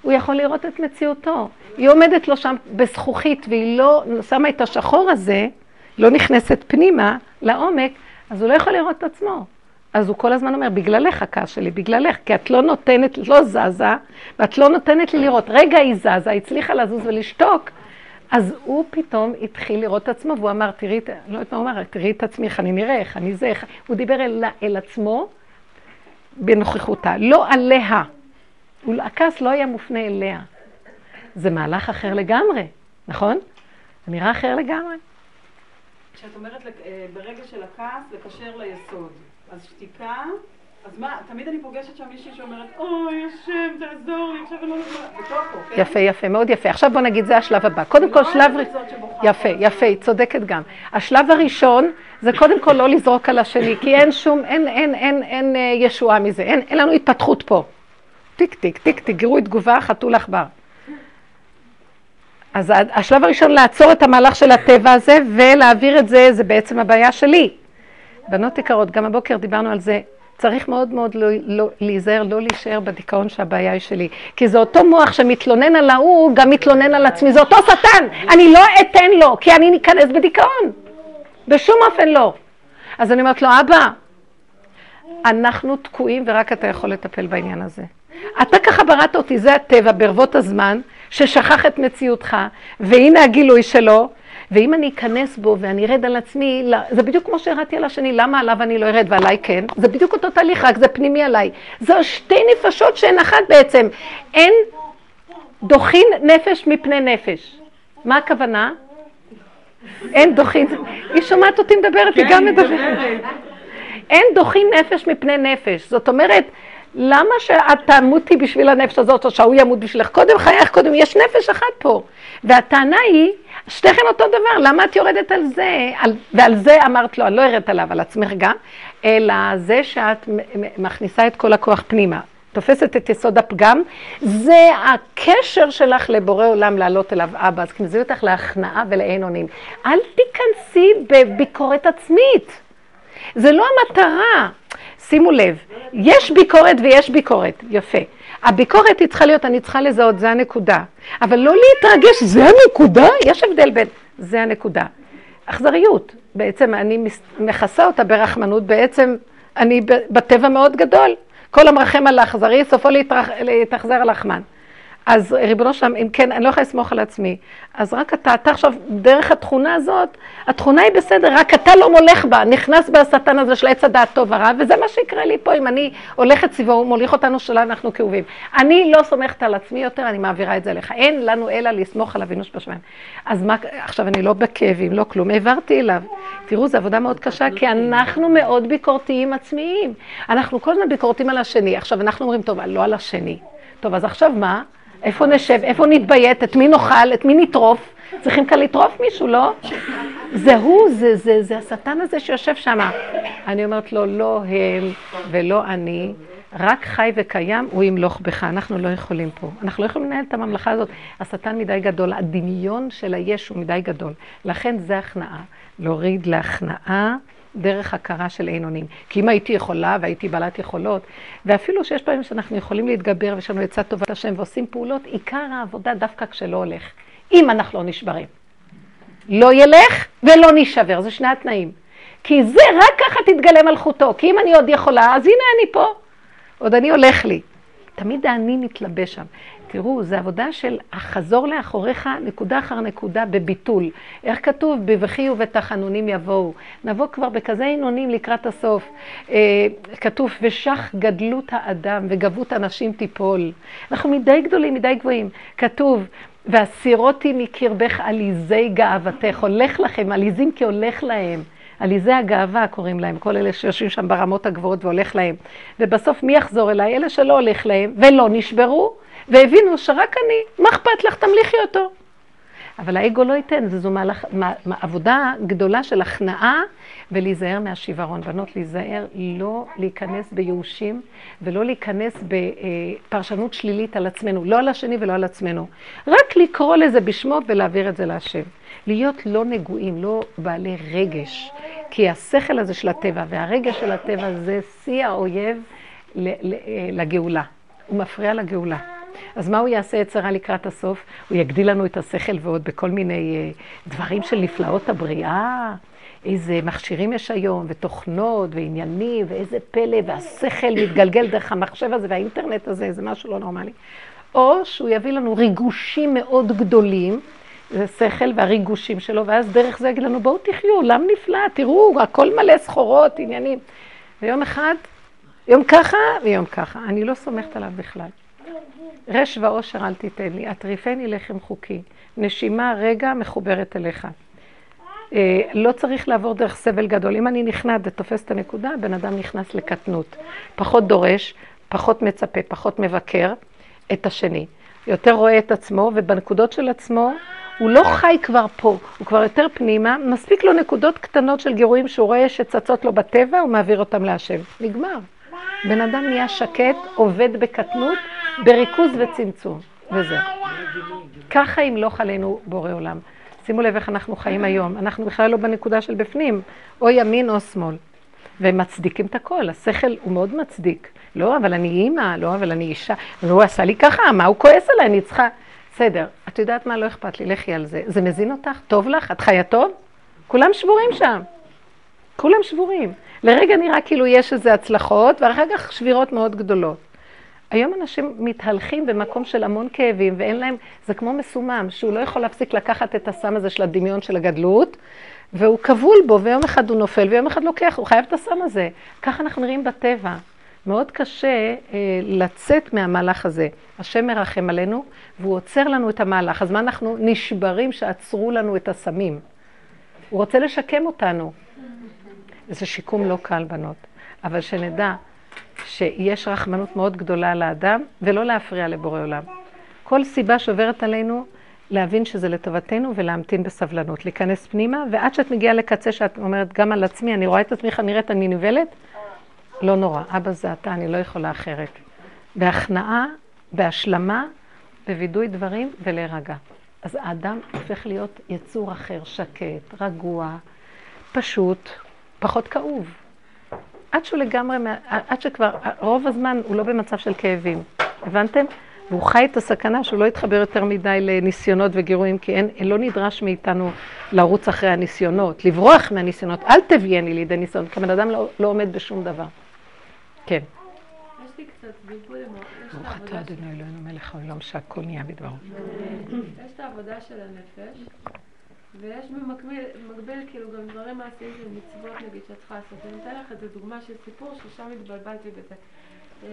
Speaker 1: הוא יכול לראות את מציאותו. היא עומדת לו שם בזכוכית, והיא לא שמה את השחור הזה, לא נכנסת פנימה, לעומק, אז הוא לא יכול לראות את עצמו. אז הוא כל הזמן אומר, בגללך הכעס שלי, בגללך, כי את לא נותנת, לא זזה, ואת לא נותנת לי לראות. רגע היא זזה, הצליחה לזוז ולשתוק, אז הוא פתאום התחיל לראות את עצמו, והוא אמר, תראי, לא יודעת מה הוא אמר, תראי את עצמי, איך אני נראה, איך אני זה, איך... הוא דיבר אל, אל עצמו בנוכחותה, לא עליה. הכעס לא היה מופנה אליה. זה מהלך אחר לגמרי, נכון? זה נראה אחר לגמרי.
Speaker 2: כשאת אומרת אה, ברגע של הכעס, לקשר ליסוד. אז שתיקה, אז מה, תמיד אני פוגשת שם מישהי שאומרת, אוי, השם, תעזור לי, עכשיו אני לא יודעת מה, בתוכו?
Speaker 1: יפה, יפה, מאוד יפה. עכשיו בוא נגיד, זה השלב הבא. קודם כל, שלב... יפה, יפה, היא צודקת גם. השלב הראשון זה קודם כל לא לזרוק על השני, כי אין שום, אין, אין, אין, אין ישועה מזה, אין, אין לנו התפתחות פה. טיק, טיק, טיק, טיק, גירוי תגובה, חתול עכבר. אז השלב הראשון, לעצור את המהלך של הטבע הזה ולהעביר את זה, זה בעצם הבעיה שלי. בנות יקרות, גם הבוקר דיברנו על זה, צריך מאוד מאוד לא, לא, להיזהר, לא להישאר בדיכאון שהבעיה היא שלי. כי זה אותו מוח שמתלונן על ההוא, גם מתלונן על עצמי. זה אותו שטן, אני לא אתן לו, כי אני ניכנס בדיכאון. בשום אופן לא. אז אני אומרת לו, אבא, אנחנו תקועים ורק אתה יכול לטפל בעניין הזה. אתה ככה בראת אותי, זה הטבע ברבות הזמן, ששכח את מציאותך, והנה הגילוי שלו, ואם אני אכנס בו ואני ארד על עצמי, זה בדיוק כמו שהרדתי על השני, למה עליו אני לא ארד ועליי כן? זה בדיוק אותו תהליך, רק זה פנימי עליי. זה שתי נפשות שהן אחת בעצם. אין דוחין נפש מפני נפש. מה הכוונה? אין דוחין, היא שומעת אותי מדברת, היא גם מדברת. אין דוחין נפש מפני נפש. זאת אומרת, למה שאת תמותי בשביל הנפש הזאת, או שההוא ימות בשבילך? קודם חייך, קודם, יש נפש אחת פה. והטענה היא, שתיכן אותו דבר, למה את יורדת על זה? על, ועל זה אמרת לו, אני לא ארד עליו, על עצמך גם, אלא זה שאת מכניסה את כל הכוח פנימה. תופסת את יסוד הפגם, זה הקשר שלך לבורא עולם לעלות אליו אבא, אז כמזיז אותך להכנעה ולאין אונים. אל תיכנסי בביקורת עצמית. זה לא המטרה. שימו לב, יש ביקורת ויש ביקורת, יפה. הביקורת היא צריכה להיות, אני צריכה לזהות, זה הנקודה. אבל לא להתרגש, זה הנקודה? יש הבדל בין, זה הנקודה. אכזריות, בעצם אני מכסה אותה ברחמנות, בעצם אני בטבע מאוד גדול. כל המרחם על האכזרי, סופו להתאכזר על לחמן. אז ריבונו שם, אם כן, אני לא יכולה לסמוך על עצמי. אז רק אתה, אתה עכשיו, דרך התכונה הזאת, התכונה היא בסדר, רק אתה לא מולך בה, נכנס בהשטן הזה של עץ הדעת טוב ורע, וזה מה שיקרה לי פה, אם אני הולכת סביבו, הוא מוליך אותנו שלה, אנחנו כאובים. אני לא סומכת על עצמי יותר, אני מעבירה את זה לך. אין לנו אלא לסמוך על אבינו שבשמיים. אז מה, עכשיו אני לא בכאבים, לא כלום, העברתי אליו. תראו, זו עבודה מאוד קשה, כי אנחנו מאוד ביקורתיים עצמיים. אנחנו כל הזמן ביקורתיים על השני. עכשיו, אנחנו אומרים, טוב, לא על השני. טוב, אז עכשיו מה? איפה נשב? איפה נתביית? את מי נאכל? את מי נטרוף? צריכים כאן לטרוף מישהו, לא? זה הוא, זה, זה, זה השטן הזה שיושב שם. אני אומרת לו, לא הם ולא אני, רק חי וקיים, הוא ימלוך בך. אנחנו לא יכולים פה. אנחנו לא יכולים לנהל את הממלכה הזאת. השטן מדי גדול, הדמיון של היש הוא מדי גדול. לכן זה הכנעה. להוריד להכנעה. דרך הכרה של אין אונים. כי אם הייתי יכולה והייתי בעלת יכולות, ואפילו שיש פעמים שאנחנו יכולים להתגבר ויש לנו עצה טובת השם ועושים פעולות, עיקר העבודה דווקא כשלא הולך. אם אנחנו לא נשברים. לא ילך ולא נשבר, זה שני התנאים. כי זה, רק ככה תתגלה מלכותו. כי אם אני עוד יכולה, אז הנה אני פה. עוד אני הולך לי. תמיד האני מתלבש שם. תראו, זו עבודה של החזור לאחוריך, נקודה אחר נקודה, בביטול. איך כתוב? בבכי ובתחנונים יבואו. נבוא כבר בכזה עינונים לקראת הסוף. אה, כתוב, ושך גדלות האדם וגבות אנשים תיפול. אנחנו מדי גדולים, מדי גבוהים. כתוב, והסירותי מקרבך עליזי גאוותך. הולך לכם, עליזים כי הולך להם. עליזי הגאווה קוראים להם, כל אלה שיושבים שם ברמות הגבוהות והולך להם. ובסוף מי יחזור אליי? אלה שלא הולך להם ולא נשברו, והבינו שרק אני, מה אכפת לך? תמליכי אותו. אבל האגו לא ייתן, זו מהלך, מה, מה, עבודה גדולה של הכנעה ולהיזהר מהשיוורון. בנות, להיזהר לא להיכנס בייאושים ולא להיכנס בפרשנות שלילית על עצמנו, לא על השני ולא על עצמנו. רק לקרוא לזה בשמו ולהעביר את זה להשם. להיות לא נגועים, לא בעלי רגש. כי השכל הזה של הטבע והרגש של הטבע זה שיא האויב לגאולה. הוא מפריע לגאולה. אז מה הוא יעשה יצרה לקראת הסוף? הוא יגדיל לנו את השכל ועוד בכל מיני uh, דברים של נפלאות הבריאה. איזה מכשירים יש היום, ותוכנות, ועניינים, ואיזה פלא, והשכל מתגלגל דרך המחשב הזה והאינטרנט הזה, זה משהו לא נורמלי. או שהוא יביא לנו ריגושים מאוד גדולים, זה שכל והריגושים שלו, ואז דרך זה יגיד לנו, בואו תחיו, עולם נפלא, תראו, הכל מלא סחורות, עניינים. ויום אחד, יום ככה ויום ככה. אני לא סומכת עליו בכלל. רש ועושר אל תיתן לי, אטריפני לחם חוקי. נשימה, רגע, מחוברת אליך. אה, לא צריך לעבור דרך סבל גדול. אם אני נכנעת ותופס את הנקודה, הבן אדם נכנס לקטנות. פחות דורש, פחות מצפה, פחות מבקר את השני. יותר רואה את עצמו, ובנקודות של עצמו הוא לא חי כבר פה, הוא כבר יותר פנימה, מספיק לו נקודות קטנות של גירויים שהוא רואה שצצות לו בטבע, הוא מעביר אותם להשם. נגמר. בן אדם נהיה שקט, עובד בקטנות, בריכוז וצמצום, וזהו. ככה ימלוך עלינו בורא עולם. שימו לב איך אנחנו חיים היום. אנחנו בכלל לא בנקודה של בפנים, או ימין או שמאל. והם מצדיקים את הכל, השכל הוא מאוד מצדיק. לא, אבל אני אימא, לא, אבל אני אישה. הוא עשה לי ככה, מה הוא כועס עליי? אני צריכה... בסדר, את יודעת מה? לא אכפת לי, לכי על זה. זה מזין אותך? טוב לך? את חיה טוב? כולם שבורים שם. כולם שבורים. לרגע נראה כאילו יש איזה הצלחות, ואחר כך שבירות מאוד גדולות. היום אנשים מתהלכים במקום של המון כאבים, ואין להם, זה כמו מסומם, שהוא לא יכול להפסיק לקחת את הסם הזה של הדמיון של הגדלות, והוא כבול בו, ויום אחד הוא נופל, ויום אחד לוקח, הוא חייב את הסם הזה. ככה אנחנו נראים בטבע. מאוד קשה אה, לצאת מהמהלך הזה. השם מרחם עלינו, והוא עוצר לנו את המהלך. אז מה אנחנו נשברים שעצרו לנו את הסמים? הוא רוצה לשקם אותנו. זה שיקום לא קל, בנות. אבל שנדע שיש רחמנות מאוד גדולה לאדם, ולא להפריע לבורא עולם. כל סיבה שעוברת עלינו, להבין שזה לטובתנו ולהמתין בסבלנות, להיכנס פנימה, ועד שאת מגיעה לקצה שאת אומרת, גם על עצמי, אני רואה את עצמי איך נראית, אני נבלת, לא נורא, אבא זה אתה, אני לא יכולה אחרת. בהכנעה, בהשלמה, בווידוי דברים ולהירגע. אז האדם הופך להיות יצור אחר, שקט, רגוע, פשוט, פחות כאוב. עד שהוא לגמרי, עד שכבר, רוב הזמן הוא לא במצב של כאבים. הבנתם? והוא חי את הסכנה שהוא לא יתחבר יותר מדי לניסיונות וגירויים, כי אין, לא נדרש מאיתנו לרוץ אחרי הניסיונות, לברוח מהניסיונות. אל תבייני לידי ניסיון, כי הבן אדם לא, לא עומד בשום דבר. כן. ברוך אתה אדוני אלוהינו מלך העולם שהכל נהיה בדברו.
Speaker 3: יש את העבודה של הנפש, ויש במקביל כאילו גם דברים מעשיים של מצוות נגיד שאת צריכה לעשות. אני אתן לך איזה דוגמה של סיפור ששם התבלבלתי בזה. אמ,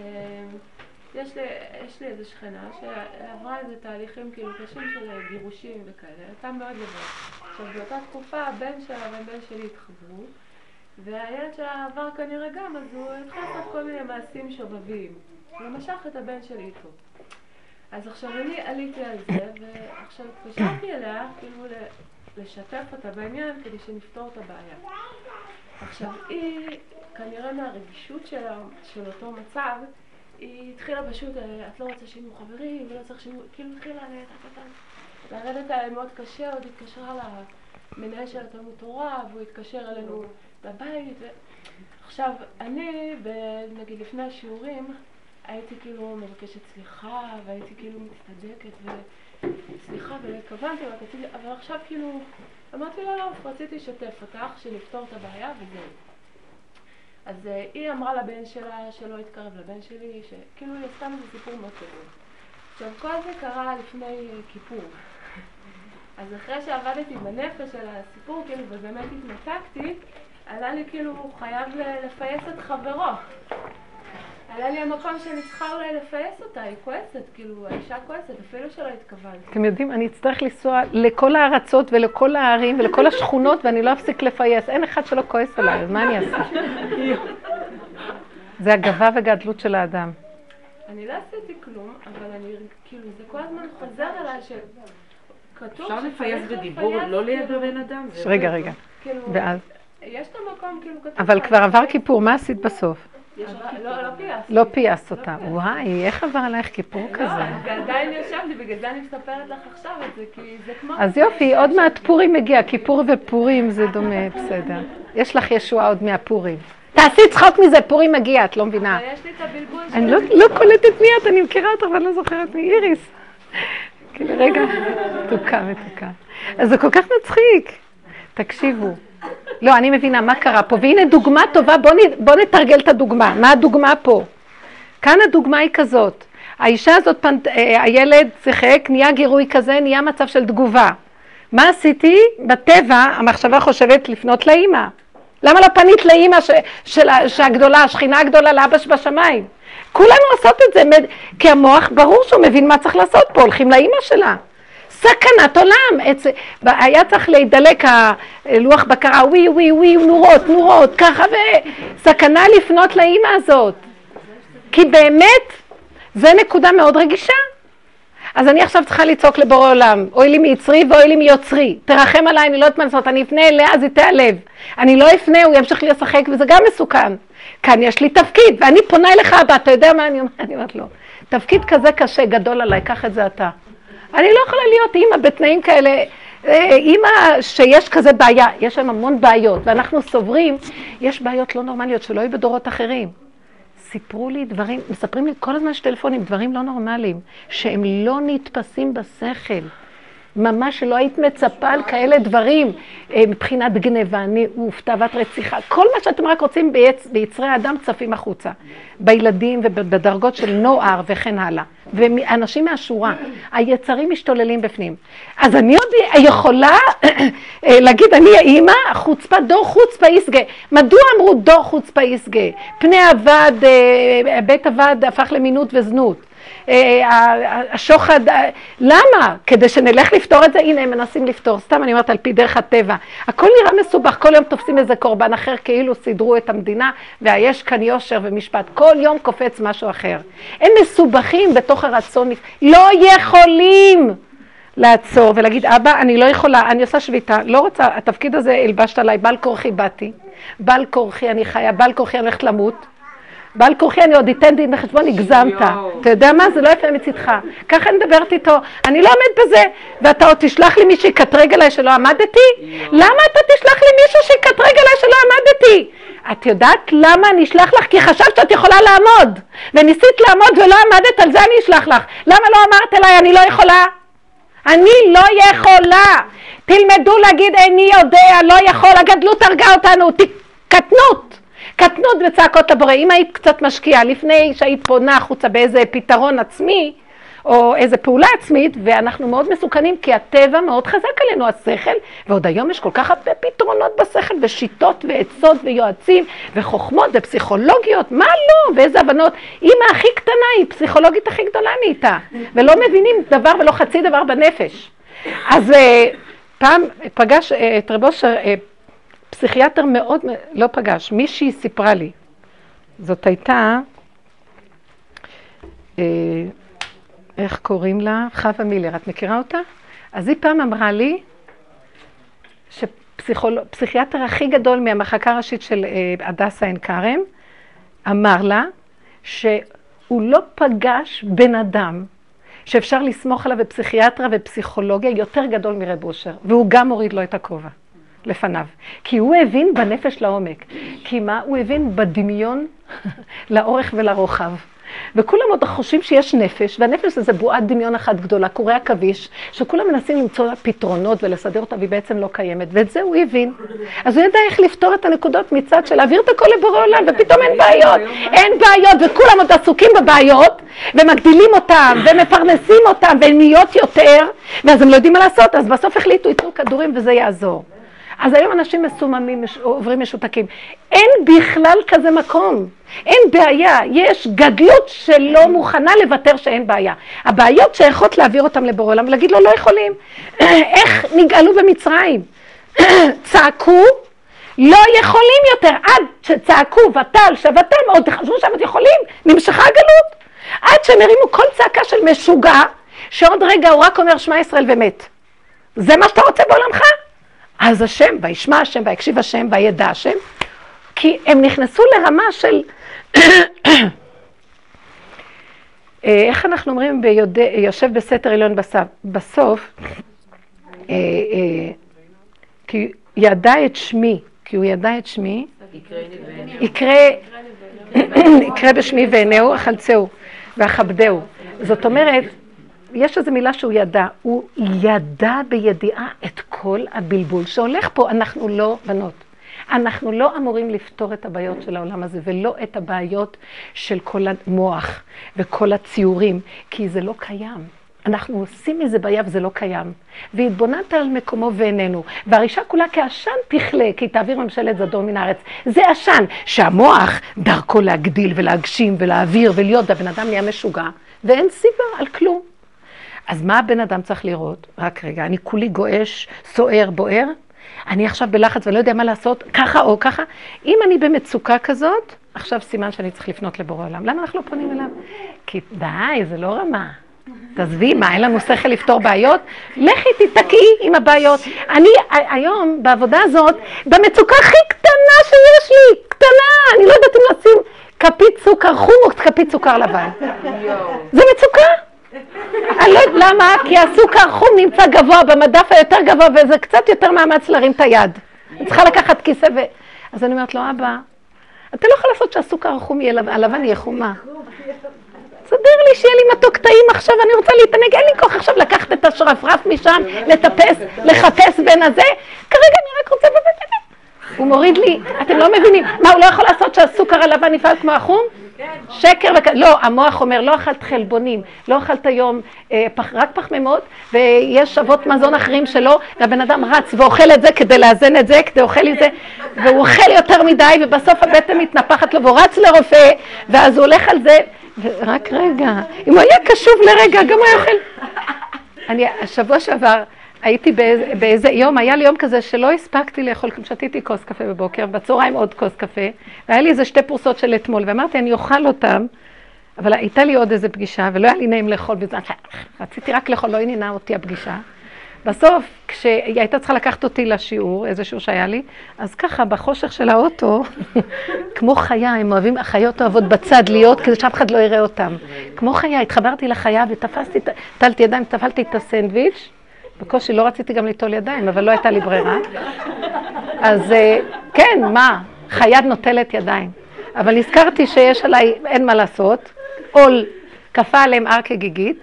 Speaker 3: יש לי, יש לי איזה שכנה שעברה איזה תהליכים כאילו קשים של גירושים וכאלה, הייתה מאוד לבד. עכשיו באותה תקופה הבן שלה והבן שלי התחברו, והילד שלה עבר כנראה גם, אז הוא התחיל לעשות כל מיני מעשים שובבים. הוא משך את הבן שלי איתו. אז עכשיו אני עליתי על זה, ועכשיו התקשרתי אליה, כאילו לשתף אותה בעניין כדי שנפתור את הבעיה. עכשיו היא, כנראה מהרגישות שלה, של אותו מצב, היא התחילה פשוט, אה, את לא רוצה שיהיו חברים, ולא צריך שיהיו, כאילו התחילה לרדת עליי מאוד קשה, עוד התקשרה למנהל של התלמוד תורה, והוא התקשר אלינו לבית. ו... עכשיו, אני, נגיד לפני השיעורים, הייתי כאילו מבקשת סליחה, והייתי כאילו מצטדקת, וסליחה, והתכוונתי, אבל עכשיו כאילו, אמרתי לו, לא, רציתי לשתף אותך, שנפתור את הבעיה, וזהו. אז uh, היא אמרה לבן שלה שלא יתקרב לבן שלי, שכאילו היא עשתה מזה סיפור מאוד גדול. עכשיו, כל זה קרה לפני uh, כיפור. [laughs] אז אחרי שעבדתי בנפש של הסיפור, כאילו, ובאמת התנתקתי, עלה לי כאילו, הוא חייב לפייס את חברו. עלה לי המקום שאני צריכה אולי לפייס אותה, היא כועסת, כאילו, האישה כועסת, אפילו שלא התכוונתי.
Speaker 1: אתם יודעים, אני אצטרך לנסוע לכל הארצות ולכל הערים ולכל השכונות, ואני לא אפסיק לפייס. אין אחד שלא כועס עליי, אז מה אני אעשה? זה הגאווה וגדלות של האדם.
Speaker 3: אני לא עשיתי כלום, אבל אני, כאילו, זה כל הזמן חוזר אליי ש...
Speaker 2: אפשר לפייס בדיבור, לא ליד הבן אדם?
Speaker 1: רגע, רגע. כאילו, ואז?
Speaker 3: יש את המקום, כאילו, כתוב...
Speaker 1: אבל כבר עבר כיפור, מה עשית בסוף?
Speaker 3: לא, לא
Speaker 1: פייסת. לא אותה. וואי, איך עבר עלייך כיפור
Speaker 3: לא,
Speaker 1: כזה?
Speaker 3: ועדיין ישבתי, בגלל זה אני מספרת לך עכשיו את זה, כי זה כמו...
Speaker 1: אז יופי, עוד מעט פורים מגיע, כיפור ופורים זה דומה, בסדר. יש לך ישועה עוד מהפורים. תעשי צחוק מזה, פורים מגיע, את לא מבינה.
Speaker 3: אבל יש לי את הבלבול
Speaker 1: אני לא, לא קולטת מי את, אני מכירה אותך ואני לא זוכרת מי, איריס. כאילו, רגע, מתוקה, מתוקה. אז זה כל כך מצחיק. תקשיבו. לא, אני מבינה מה קרה פה, והנה דוגמה טובה, בואו בוא נתרגל את הדוגמה. מה הדוגמה פה? כאן הדוגמה היא כזאת, האישה הזאת, פנט, אה, הילד שיחק, נהיה גירוי כזה, נהיה מצב של תגובה. מה עשיתי? בטבע המחשבה חושבת לפנות לאימא. למה לא פנית לאימא שהגדולה, השכינה הגדולה לאבא שבשמיים? כולנו עושות את זה, כי המוח ברור שהוא מבין מה צריך לעשות פה, הולכים לאימא שלה. סכנת עולם. היה צריך להידלק הלוח בקרה, ווי ווי ווי, נורות, נורות, ככה, וסכנה לפנות לאימא הזאת. כי באמת, זה נקודה מאוד רגישה. אז אני עכשיו צריכה לצעוק לבורא עולם, אוי לי מיצרי ואוי לי מיוצרי, תרחם עליי, אני לא יודעת מה לעשות, אני אפנה אליה, אז היא תיעלב. אני לא אפנה, הוא ימשיך לשחק, וזה גם מסוכן. כאן יש לי תפקיד, ואני פונה אליך הבא, אתה יודע מה אני אומרת? אני אומרת לו, תפקיד כזה קשה, גדול עליי, קח את זה אתה. אני לא יכולה להיות אימא בתנאים כאלה, אה, אימא שיש כזה בעיה, יש להם המון בעיות, ואנחנו סוברים, יש בעיות לא נורמליות שלא היו בדורות אחרים. סיפרו לי דברים, מספרים לי כל הזמן יש טלפונים, דברים לא נורמליים, שהם לא נתפסים בשכל. ממש שלא היית מצפה על כאלה דברים, אה, מבחינת גניבה, ניאוף, תאוות רציחה, כל מה שאתם רק רוצים ביצ... ביצרי האדם צפים החוצה, בילדים ובדרגות של נוער וכן הלאה, ואנשים מהשורה, היצרים משתוללים בפנים. אז אני עוד יכולה אה, להגיד, אני האימא, חוצפה, דור חוצפה יסגה. מדוע אמרו דור חוצפה יסגה? פני הוועד, אה, בית הוועד הפך למינות וזנות. אה, השוחד, אה, למה? כדי שנלך לפתור את זה, הנה הם מנסים לפתור, סתם אני אומרת על פי דרך הטבע. הכל נראה מסובך, כל יום תופסים איזה קורבן אחר כאילו סידרו את המדינה, ויש כאן יושר ומשפט, כל יום קופץ משהו אחר. הם מסובכים בתוך הרצון, לא יכולים. לעצור ולהגיד, אבא, אני לא יכולה, אני עושה שביתה, לא רוצה, התפקיד הזה הלבשת עליי, בעל כורחי באתי, בעל כורחי אני חיה, בעל כורחי אני הולכת למות, בעל כורחי אני עוד אתן דין וחשבון, הגזמת. אתה יודע מה? זה לא יפה מצידך. ככה אני מדברת איתו, אני לא עומד בזה, ואתה עוד תשלח לי מי שיקטרג עליי שלא עמדתי? למה אתה תשלח לי מישהו שיקטרג עליי שלא עמדתי? את יודעת למה אני אשלח לך? כי חשבת שאת יכולה לעמוד, וניסית לעמוד ולא עמדת, על זה אני אשלח לך. למה לא אמרת אליי, אני לא יכולה? אני לא יכולה. תלמדו להגיד איני יודע, לא יכול, הגדלות הרגה אותנו, קטנות. קטנות וצעקות לבורא. אם היית קצת משקיעה לפני שהיית פונה החוצה באיזה פתרון עצמי, או איזה פעולה עצמית, ואנחנו מאוד מסוכנים, כי הטבע מאוד חזק עלינו, השכל, ועוד היום יש כל כך הרבה פתרונות בשכל, ושיטות, ועצות, ויועצים, וחוכמות, ופסיכולוגיות, מה לא, ואיזה הבנות. אימא הכי קטנה היא פסיכולוגית הכי גדולה נהייתה, ולא מבינים דבר ולא חצי דבר בנפש. אז אה, פעם פגש אה, את רב אושר, אה, פסיכיאטר מאוד, לא פגש, מישהי סיפרה לי, זאת הייתה, אה, איך קוראים לה? חווה מילר, את מכירה אותה? אז היא פעם אמרה לי, שפסיכיאטר הכי גדול מהמחלקה הראשית של אה, הדסה עין כרם, אמר לה שהוא לא פגש בן אדם שאפשר לסמוך עליו בפסיכיאטרה ופסיכולוגיה יותר גדול מרב אושר, והוא גם הוריד לו את הכובע. לפניו. כי הוא הבין בנפש לעומק. כי מה? הוא הבין בדמיון [laughs] לאורך ולרוחב. וכולם עוד חושבים שיש נפש, והנפש זה בועת דמיון אחת גדולה, קורי עכביש, שכולם מנסים למצוא לה פתרונות ולסדר אותה, והיא בעצם לא קיימת. ואת זה הוא הבין. אז הוא ידע איך לפתור את הנקודות מצד של להעביר את הכל לבורא עולם, ופתאום אין בעיות. אין בעיות, וכולם עוד עסוקים בבעיות, ומגדילים אותם, ומפרנסים אותם, והם נהיות יותר, ואז הם לא יודעים מה לעשות, אז בסוף החליטו, ייתנו כדורים וזה יעזור. אז היום אנשים מסוממים, עוברים משותקים. אין בכלל כזה מקום. אין בעיה. יש גדלות שלא מוכנה לוותר שאין בעיה. הבעיות שייכות להעביר אותם לבורא עולם ולהגיד לו, לא יכולים. [clears throat] איך נגאלו במצרים? [clears throat] צעקו, לא יכולים יותר. עד שצעקו ותל שבתם, עוד חשבו שהם עוד יכולים, נמשכה הגלות. עד שהם הרימו כל צעקה של משוגע, שעוד רגע הוא רק אומר שמע ישראל ומת. זה מה שאתה רוצה בעולמך? אז השם, וישמע השם, ויקשיב השם, וידע השם, כי הם נכנסו לרמה של... [coughs] אה, איך אנחנו אומרים ביודע, יושב בסתר עליון בסף, בסוף, אה, אה, כי ידע את שמי, כי הוא ידע את שמי, יקרה בשמי ועינהו, החלצהו ואכבדהו. זאת אומרת, יש איזו מילה שהוא ידע, הוא ידע בידיעה את כל הבלבול שהולך פה. אנחנו לא בנות. אנחנו לא אמורים לפתור את הבעיות של העולם הזה, ולא את הבעיות של כל המוח וכל הציורים, כי זה לא קיים. אנחנו עושים מזה בעיה וזה לא קיים. והתבוננת על מקומו ואיננו. והרישה כולה כעשן תכלה, כי תעביר ממשלת זדון מן הארץ. זה עשן שהמוח דרכו להגדיל ולהגשים ולהעביר ולהיות, והבן אדם נהיה משוגע, ואין סיבה על כלום. אז מה הבן אדם צריך לראות? רק רגע, אני כולי גועש, סוער, בוער, אני עכשיו בלחץ ואני לא יודע מה לעשות, ככה או ככה. אם אני במצוקה כזאת, עכשיו סימן שאני צריך לפנות לבורא עולם. למה אנחנו לא פונים אליו? כי די, זה לא רמה. תעזבי, מה, אין לנו שכל לפתור בעיות? לכי תתקעי עם הבעיות. אני היום, בעבודה הזאת, במצוקה הכי קטנה שיש לי, קטנה, אני לא יודעת אם לשים כפית סוכר חום או כפית סוכר לבן. זה מצוקה. לא למה? כי הסוכר חום נמצא גבוה במדף היותר גבוה וזה קצת יותר מאמץ להרים את היד. אני צריכה לקחת כיסא ו... אז אני אומרת לו, אבא, אתה לא יכול לעשות שהסוכר החום יהיה, הלבן יהיה חומה. סדר לי שיהיה לי מתוק טעים עכשיו, אני רוצה להתענג, אין לי כוח עכשיו לקחת את השרפרף משם, לטפס, לחפש בין הזה, כרגע אני רק רוצה... הוא מוריד לי, אתם לא מבינים, מה הוא לא יכול לעשות שהסוכר הלבן יפעל כמו החום? שקר וכ... לא, המוח אומר, לא אכלת חלבונים, לא אכלת היום אה, רק פחמימות, ויש אבות מזון אחרים שלא, והבן אדם רץ ואוכל את זה כדי לאזן את זה, כדי אוכל את זה, והוא אוכל יותר מדי, ובסוף הבטן מתנפחת לו, והוא רץ לרופא, ואז הוא הולך על זה, ורק רגע, אם הוא היה קשוב לרגע, גם הוא היה אוכל. אני, השבוע שעבר, הייתי באיזה, באיזה יום, היה לי יום כזה שלא הספקתי לאכול, שתיתי כוס קפה בבוקר, בצהריים עוד כוס קפה, והיה לי איזה שתי פרוסות של אתמול, ואמרתי, אני אוכל אותם, אבל הייתה לי עוד איזה פגישה, ולא היה לי נעים לאכול, וזה, רציתי רק לאכול, לא עניינה אותי הפגישה. בסוף, כשהיא הייתה צריכה לקחת אותי לשיעור, איזה שיעור שהיה לי, אז ככה, בחושך של האוטו, [laughs] כמו חיה, הם אוהבים, החיות אוהבות בצד להיות, כדי שאף אחד לא יראה אותם. כמו חיה, התחברתי לחיה ותפסתי, טלתי ידיים, טפלתי את הסנדוויץ', בקושי לא רציתי גם ליטול ידיים, אבל לא הייתה לי ברירה. אז אה, כן, מה, חיה נוטלת ידיים. אבל נזכרתי שיש עליי, אין מה לעשות, עול כפה עליהם הר כגיגית,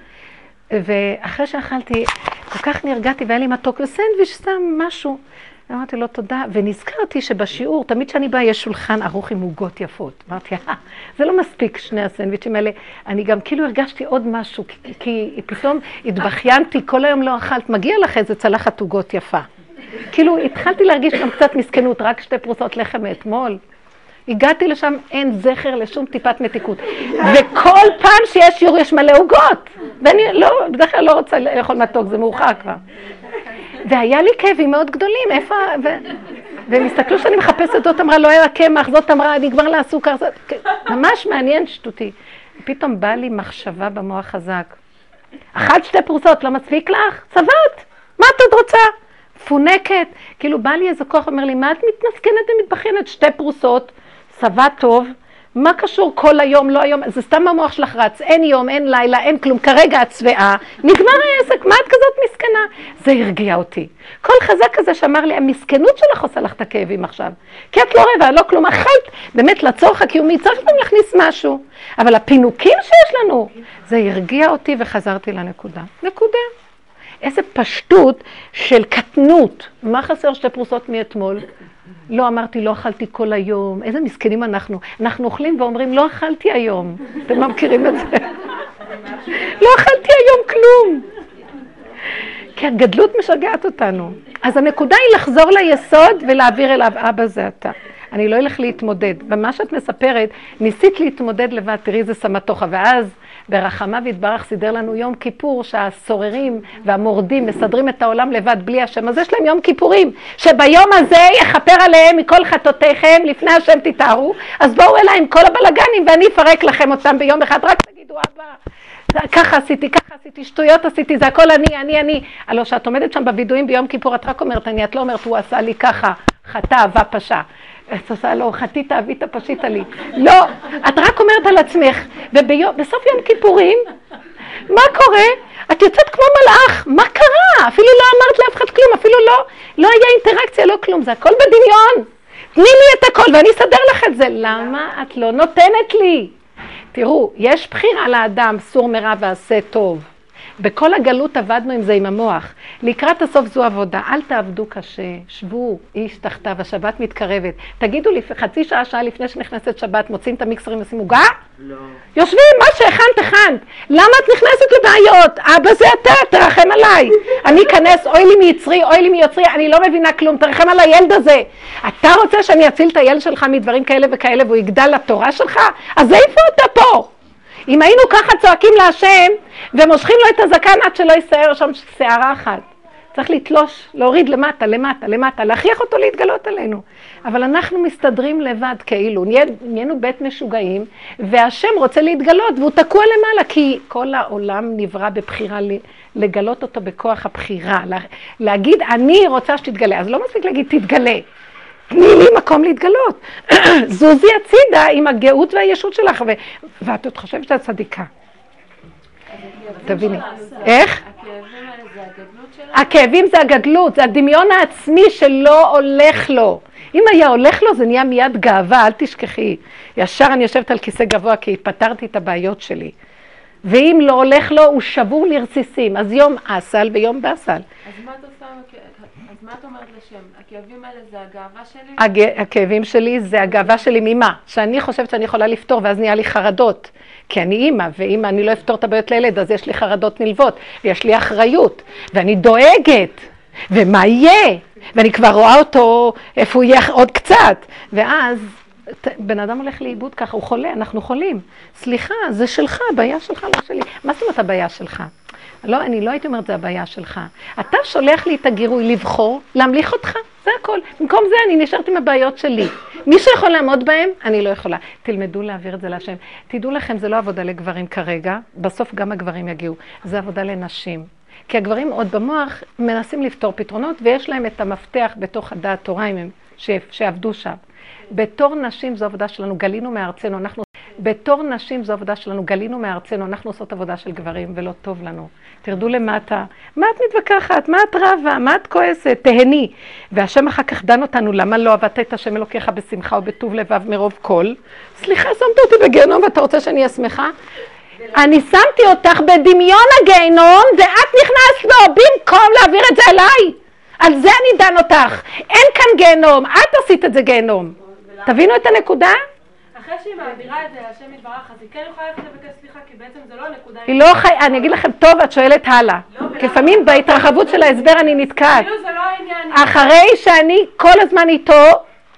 Speaker 1: ואחרי שאכלתי, כל כך נרגעתי והיה לי מתוק וסנדוויץ' סתם משהו. אמרתי לו תודה, ונזכרתי שבשיעור, תמיד כשאני באה יש שולחן ערוך עם עוגות יפות. אמרתי, אה, זה לא מספיק שני הסנדוויצ'ים האלה, אני גם כאילו הרגשתי עוד משהו, כי, כי פתאום התבכיינתי, כל היום לא אכלת, מגיע לך איזה צלחת עוגות יפה. כאילו התחלתי להרגיש גם קצת מסכנות, רק שתי פרוסות לחם מאתמול. הגעתי לשם, אין זכר לשום טיפת מתיקות. וכל פעם שיש שיעור יש מלא עוגות. ואני לא, בדרך כלל לא רוצה לאכול מתוק, זה מאוחר כבר. והיה לי כאבים מאוד גדולים, איפה... ו... והם הסתכלו שאני מחפשת, זאת אמרה, לא היה קמח, זאת אמרה, נגמר לה הסוכר, זאת... ממש מעניין, שטותי. פתאום באה לי מחשבה במוח חזק. אכלת שתי פרוסות, לא מספיק לך? צבעת, מה את עוד רוצה? מפונקת. כאילו בא לי איזה כוח, אומר לי, מה את מתמסכנת ומתבכיינת? שתי פרוסות, צבא טוב, מה קשור כל היום, לא היום, זה סתם המוח שלך רץ, אין יום, אין לילה, אין כלום, כרגע את שבעה, נגמר העסק, מה את כזאת מסכנה? זה הרגיע אותי. כל חזק כזה שאמר לי, המסכנות שלך עושה לך את הכאבים עכשיו. כי את לא רבע, לא כלום, אכלת, באמת לצורך הקיומי צריך גם להכניס משהו. אבל הפינוקים שיש לנו, זה הרגיע אותי וחזרתי לנקודה. נקודה. איזה פשטות של קטנות. מה חסר שתי פרוסות מאתמול? לא אמרתי, לא אכלתי כל היום. איזה מסכנים אנחנו. אנחנו אוכלים ואומרים, לא אכלתי היום. אתם לא מכירים את זה? לא אכלתי היום כלום. כי הגדלות משגעת אותנו. אז הנקודה היא לחזור ליסוד ולהעביר אליו, אבא זה אתה. אני לא אלך להתמודד. ומה שאת מספרת, ניסית להתמודד לבד, תראי איזה סמטוחה. ואז ברחמיו יתברך סידר לנו יום כיפור שהסוררים והמורדים מסדרים את העולם לבד בלי השם. אז יש להם יום כיפורים, שביום הזה יכפר עליהם מכל חטאותיכם, לפני השם תתארו, אז בואו אליי עם כל הבלגנים ואני אפרק לכם אותם ביום אחד, רק תגידו אבא. ככה עשיתי, ככה עשיתי, שטויות עשיתי, זה הכל אני, אני, אני. הלוא כשאת עומדת שם בווידואים ביום כיפור, את רק אומרת אני, את לא אומרת הוא עשה לי ככה, חטא, אהבה, פשע. את עושה לו, חטאת, אבית, פשית לי. לא, את רק אומרת על עצמך, ובסוף יום כיפורים, מה קורה? את יוצאת כמו מלאך, מה קרה? אפילו לא אמרת לאף אחד כלום, אפילו לא, לא היה אינטראקציה, לא כלום, זה הכל בדמיון. תני לי את הכל ואני אסדר לך את זה. למה את לא נותנת לי? תראו, יש בחירה לאדם, סור מרע ועשה טוב. בכל הגלות עבדנו עם זה עם המוח. לקראת הסוף זו עבודה, אל תעבדו קשה, שבו איש תחתיו, השבת מתקרבת. תגידו לי, חצי שעה, שעה לפני שנכנסת שבת, מוצאים את המיקסרים ועושים עוגה? לא. יושבים, מה שהכנת, הכנת. למה את נכנסת לבעיות? אבא זה אתה, תרחם עליי. אני אכנס, אוי לי מיצרי, אוי לי מיוצרי, אני לא מבינה כלום, תרחם על הילד הזה. אתה רוצה שאני אציל את הילד שלך מדברים כאלה וכאלה והוא יגדל לתורה שלך? אז איפה אתה פה? אם היינו ככה צועקים להשם ומושכים לו את הזקן עד שלא יסייר שם שערה אחת. צריך לתלוש, להוריד למטה, למטה, למטה, להכריח אותו להתגלות עלינו. אבל אנחנו מסתדרים לבד כאילו, נהיינו בית משוגעים, והשם רוצה להתגלות והוא תקוע למעלה, כי כל העולם נברא בבחירה לגלות אותו בכוח הבחירה. להגיד, אני רוצה שתתגלה, אז לא מספיק להגיד, תתגלה. תני לי מקום להתגלות. [clears throat] זוזי הצידה עם הגאות והישות שלך. ואת עוד חושבת שאת צדיקה. תביני. איך? הכאבים זה הגדלות, זה הדמיון העצמי שלא הולך לו. אם היה הולך לו זה נהיה מיד גאווה, אל תשכחי. ישר אני יושבת על כיסא גבוה כי פתרתי את הבעיות שלי. ואם לא הולך לו, הוא שבור לרסיסים. אז יום אסל ויום באסל. אז
Speaker 2: מה את עושה מה את אומרת לשם? הכאבים האלה זה הגאווה שלי?
Speaker 1: הכאבים שלי זה הגאווה שלי ממה? שאני חושבת שאני יכולה לפתור ואז נהיה לי חרדות. כי אני אימא, ואימא, אני לא אפתור את הבעיות לילד, אז יש לי חרדות נלוות, ויש לי אחריות, ואני דואגת, ומה יהיה? ואני כבר רואה אותו, איפה הוא יהיה עוד קצת. ואז בן אדם הולך לאיבוד ככה, הוא חולה, אנחנו חולים. סליחה, זה שלך, הבעיה שלך, לא שלי. מה זאת אומרת הבעיה שלך? לא, אני לא הייתי אומרת, זה הבעיה שלך. אתה שולח לי את הגירוי לבחור, להמליך אותך, זה הכל. במקום זה אני נשארת עם הבעיות שלי. מי שיכול לעמוד בהם, אני לא יכולה. תלמדו להעביר את זה להשם. תדעו לכם, זה לא עבודה לגברים כרגע, בסוף גם הגברים יגיעו. זה עבודה לנשים. כי הגברים עוד במוח מנסים לפתור פתרונות, ויש להם את המפתח בתוך הדעת תורה, אם הם, שעבדו שם. בתור נשים זו עבודה שלנו, גלינו מארצנו, אנחנו... בתור נשים זו עבודה שלנו, גלינו מארצנו, אנחנו עושות עבודה של גברים ולא טוב לנו. תרדו למטה, מה את מתווכחת? מה את רבה? מה את כועסת? תהני. והשם אחר כך דן אותנו, למה לא עבדת את השם אלוקיך בשמחה ובטוב לבב מרוב קול? סליחה, שמת אותי בגיהנום ואתה רוצה שאני אהיה שמחה? אני שמתי אותך בדמיון הגיהנום ואת נכנסת בו במקום להעביר את זה אליי. על זה אני דן אותך. אין כאן גיהנום, את עשית את זה גיהנום. תבינו את הנקודה?
Speaker 2: אחרי שהיא מעבירה את זה להשם יתברך, אז היא כן יכולה ללכת לבקש סליחה, כי בעצם זה לא הנקודה.
Speaker 1: היא לא חי... אני אגיד לכם, טוב, את שואלת הלאה.
Speaker 2: לא,
Speaker 1: כי לפעמים בהתרחבות של ההסבר אני נתקעת.
Speaker 2: כאילו זה לא העניין.
Speaker 1: אחרי שאני כל הזמן איתו,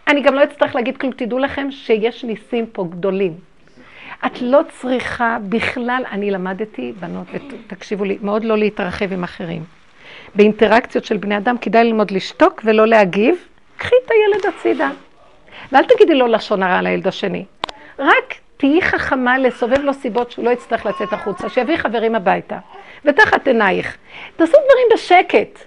Speaker 1: אני גם לא אצטרך להגיד כלום. תדעו לכם שיש ניסים פה גדולים. את לא צריכה בכלל, אני למדתי, בנות, ותקשיבו לי, מאוד לא להתרחב עם אחרים. באינטראקציות של בני אדם כדאי ללמוד לשתוק ולא להגיב. קחי את הילד הצידה. ואל תגידי לו לשון הרע לילד השני. רק תהיי חכמה לסובב לו סיבות שהוא לא יצטרך לצאת החוצה, שיביא חברים הביתה. ותחת עינייך. תעשו דברים בשקט.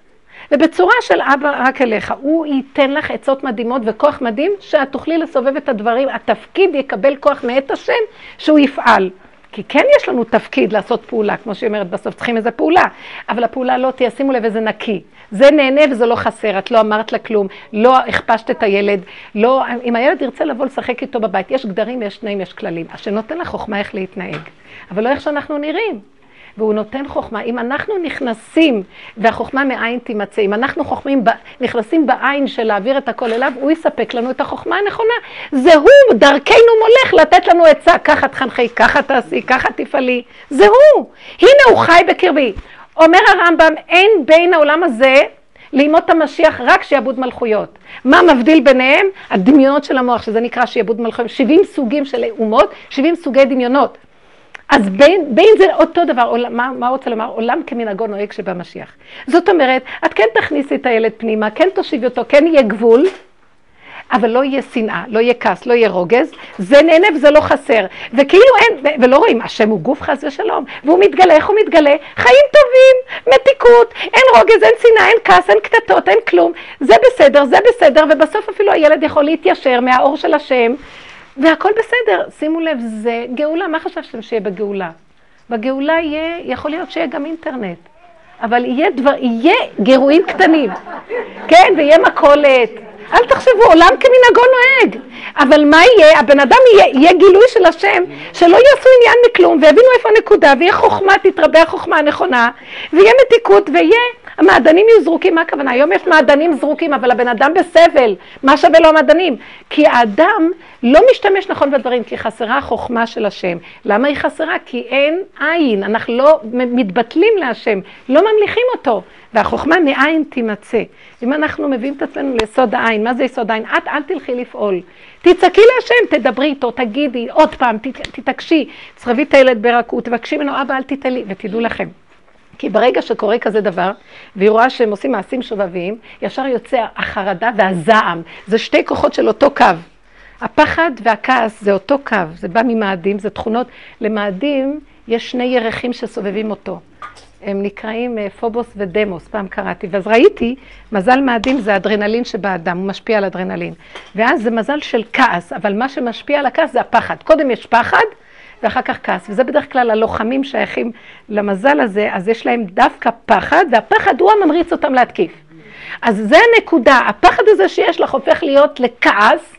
Speaker 1: ובצורה של אבא רק אליך. הוא ייתן לך עצות מדהימות וכוח מדהים שאת תוכלי לסובב את הדברים. התפקיד יקבל כוח מאת השם שהוא יפעל. כי כן יש לנו תפקיד לעשות פעולה, כמו שהיא אומרת, בסוף צריכים איזה פעולה, אבל הפעולה לא תהיה, שימו לב איזה נקי. זה נהנה וזה לא חסר, את לא אמרת לה כלום, לא הכפשת את הילד, לא, אם הילד ירצה לבוא לשחק איתו בבית, יש גדרים, יש תנאים, יש כללים. אז שנותן לך חוכמה איך להתנהג, אבל לא איך שאנחנו נראים. והוא נותן חוכמה. אם אנחנו נכנסים, והחוכמה מאין תימצא, אם אנחנו חוכמים, נכנסים בעין של להעביר את הכל אליו, הוא יספק לנו את החוכמה הנכונה. זה הוא, דרכנו מולך לתת לנו עצה, ככה תחנכי, ככה תעשי, ככה תפעלי. זה הוא. הנה הוא חי בקרבי. אומר הרמב"ם, אין בין העולם הזה לימות המשיח רק שיעבוד מלכויות. מה מבדיל ביניהם? הדמיונות של המוח, שזה נקרא שיעבוד מלכויות. 70 סוגים של אומות, 70 סוגי דמיונות. אז בין, בין זה אותו דבר, עולם, מה, מה רוצה לומר? עולם כמנהגו נוהג שבמשיח. זאת אומרת, את כן תכניסי את הילד פנימה, כן תושיבי אותו, כן יהיה גבול, אבל לא יהיה שנאה, לא יהיה כעס, לא יהיה רוגז, זה נהנה וזה לא חסר. וכאילו אין, ולא רואים, השם הוא גוף חס ושלום, והוא מתגלה, איך הוא מתגלה? חיים טובים, מתיקות, אין רוגז, אין שנאה, אין כעס, אין קטטות, אין כלום, זה בסדר, זה בסדר, ובסוף אפילו הילד יכול להתיישר מהאור של השם, והכל בסדר. שימו לב, זה גאולה, מה חשבתם שיהיה בגאולה? בגאולה יהיה, יכול להיות שיהיה גם אינטרנט. אבל יהיה דבר, יהיה גירויים קטנים, כן, ויהיה מכולת, אל תחשבו, עולם כמנהגו נוהג. אבל מה יהיה? הבן אדם יהיה, יהיה גילוי של השם, שלא יעשו עניין מכלום, ויבינו איפה הנקודה, ויהיה חוכמה, תתרבה החוכמה הנכונה, ויהיה מתיקות, ויהיה, המעדנים יהיו זרוקים, מה הכוונה? היום יש מעדנים זרוקים, אבל הבן אדם בסבל, מה שווה לו המעדנים? כי האדם לא משתמש נכון בדברים, כי חסרה החוכמה של השם. למה היא חסרה? כי אין עין, אנחנו לא מתבטלים להשם, לא ממליכים אותו. והחוכמה מאין תימצא. אם אנחנו מביאים את עצמנו ליסוד העין, מה זה יסוד העין? את אל תלכי לפעול. תצעקי להשם, תדברי איתו, תגידי, עוד פעם, תתעקשי, תצרבי את הילד ברכות, תבקשי ממנו, אבא, אל תיתן לי, ותדעו לכם. כי ברגע שקורה כזה דבר, והיא רואה שהם עושים מעשים שובביים, ישר יוצא החרדה והזעם. זה שתי כוחות של אותו קו. הפחד והכעס זה אותו קו, זה בא ממאדים, זה תכונות. למאדים יש שני ירחים שסובבים אותו. הם נקראים אה, פובוס ודמוס, פעם קראתי, ואז ראיתי, מזל מאדים זה אדרנלין שבאדם, הוא משפיע על אדרנלין. ואז זה מזל של כעס, אבל מה שמשפיע על הכעס זה הפחד. קודם יש פחד, ואחר כך כעס, וזה בדרך כלל הלוחמים שייכים למזל הזה, אז יש להם דווקא פחד, והפחד הוא הממריץ אותם להתקיף. אז זה הנקודה, הפחד הזה שיש לך הופך להיות לכעס,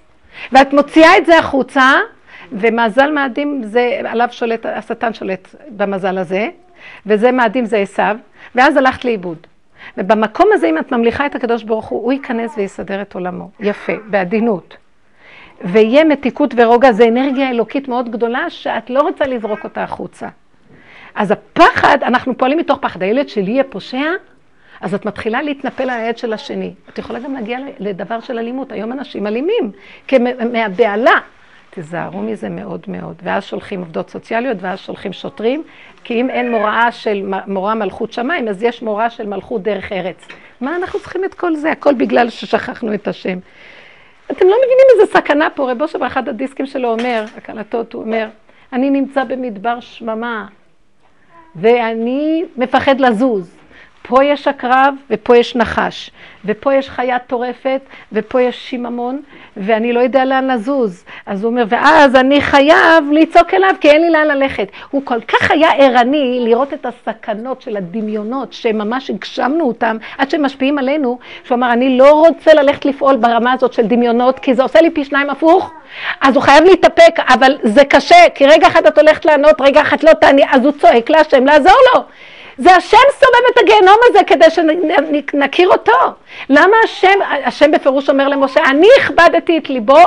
Speaker 1: ואת מוציאה את זה החוצה, ומזל מאדים זה, עליו שולט, השטן שולט במזל הזה, וזה מאדים זה עשיו, ואז הלכת לאיבוד. ובמקום הזה, אם את ממליכה את הקדוש ברוך הוא, הוא ייכנס ויסדר את עולמו. יפה, בעדינות. ויהיה מתיקות ורוגע, זה אנרגיה אלוקית מאוד גדולה, שאת לא רוצה לזרוק אותה החוצה. אז הפחד, אנחנו פועלים מתוך פחד. הילד שלי יהיה פושע, אז את מתחילה להתנפל על הילד של השני. את יכולה גם להגיע לדבר של אלימות. היום אנשים אלימים, מהבהלה. תיזהרו מזה מאוד מאוד. ואז שולחים עובדות סוציאליות, ואז שולחים שוטרים, כי אם אין מוראה של מורה מלכות שמיים, אז יש מורה של מלכות דרך ארץ. מה אנחנו צריכים את כל זה? הכל בגלל ששכחנו את השם. אתם לא מבינים איזה סכנה פה. רבו אושר באחד הדיסקים שלו אומר, הקלטות, הוא אומר, אני נמצא במדבר שממה, ואני מפחד לזוז. פה יש עקרב ופה יש נחש, ופה יש חיה טורפת ופה יש שיממון, ואני לא יודע לאן לזוז. אז הוא אומר, ואז אני חייב לצעוק אליו כי אין לי לאן ללכת. הוא כל כך היה ערני לראות את הסכנות של הדמיונות, שממש הגשמנו אותם עד שהם משפיעים עלינו, שהוא אמר, אני לא רוצה ללכת לפעול ברמה הזאת של דמיונות, כי זה עושה לי פי שניים הפוך. אז הוא חייב להתאפק, אבל זה קשה, כי רגע אחד את הולכת לענות, רגע אחד לא תעני, אז הוא צועק להשם לעזור לו. זה השם סובב את הגיהנום הזה כדי שנכיר אותו. למה השם, השם בפירוש אומר למשה, אני הכבדתי את ליבו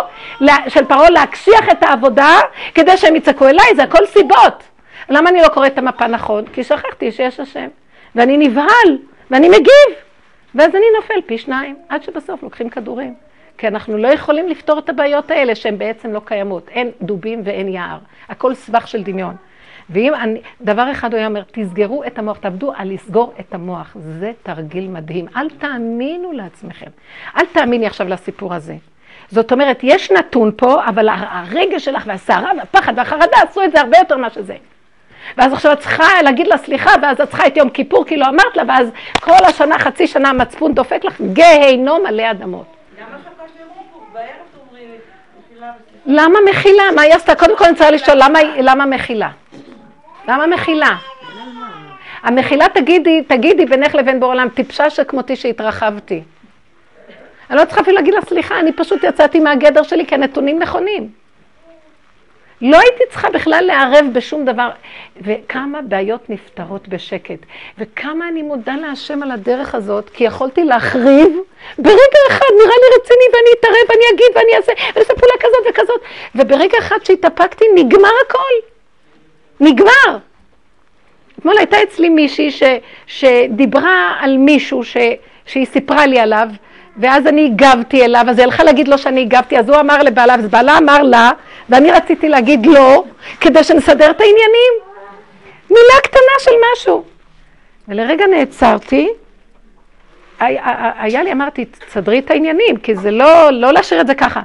Speaker 1: של פרעה להקשיח את העבודה כדי שהם יצעקו אליי, זה הכל סיבות. למה אני לא קוראת את המפה נכון? כי שכחתי שיש השם. ואני נבהל, ואני מגיב. ואז אני נופל פי שניים, עד שבסוף לוקחים כדורים. כי אנחנו לא יכולים לפתור את הבעיות האלה שהן בעצם לא קיימות. אין דובים ואין יער. הכל סבך של דמיון. ואם אני, דבר אחד הוא היה אומר, תסגרו את המוח, תעבדו על לסגור את המוח. זה תרגיל מדהים. אל תאמינו לעצמכם. אל תאמיני עכשיו לסיפור הזה. זאת אומרת, יש נתון פה, אבל הרגע שלך והסערה והפחד והחרדה עשו את זה הרבה יותר ממה שזה. ואז עכשיו את צריכה להגיד לה סליחה, ואז את צריכה את יום כיפור כי לא אמרת לה, ואז כל השנה, חצי שנה המצפון דופק לך, גיהינום מלא אדמות. למה מחילה? מה היא עשתה? קודם כל אני צריכה לשאול, למה מחילה? למה מחילה? המחילה תגידי, תגידי בינך לבין בור עולם, טיפשה שכמותי שהתרחבתי. אני לא צריכה אפילו להגיד לה סליחה, אני פשוט יצאתי מהגדר שלי כי הנתונים נכונים. לא הייתי צריכה בכלל לערב בשום דבר. וכמה בעיות נפתרות בשקט. וכמה אני מודה להשם על הדרך הזאת, כי יכולתי להחריב ברגע אחד, נראה לי רציני, ואני אתערב, ואני אגיד, ואני אעשה, ואני אעשה פעולה כזאת וכזאת. וברגע אחד שהתאפקתי, נגמר הכל. נגמר. אתמול הייתה אצלי מישהי ש, שדיברה על מישהו ש, שהיא סיפרה לי עליו, ואז אני הגבתי אליו, אז היא הלכה להגיד לו שאני הגבתי, אז הוא אמר לבעלה, אז בעלה אמר לה, ואני רציתי להגיד לא, כדי שנסדר את העניינים. מילה קטנה של משהו. ולרגע נעצרתי, היה לי, אמרתי, תסדרי את העניינים, כי זה לא, לא להשאיר את זה ככה.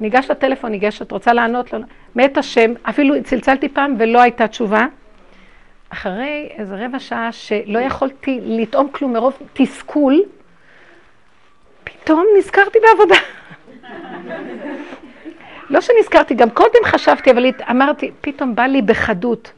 Speaker 1: ניגש לטלפון, ניגשת, רוצה לענות לו, מת השם, אפילו צלצלתי פעם ולא הייתה תשובה. אחרי איזה רבע שעה שלא יכולתי לטעום כלום מרוב תסכול, פתאום נזכרתי בעבודה. [laughs] לא שנזכרתי, גם קודם חשבתי, אבל אמרתי, פתאום בא לי בחדות.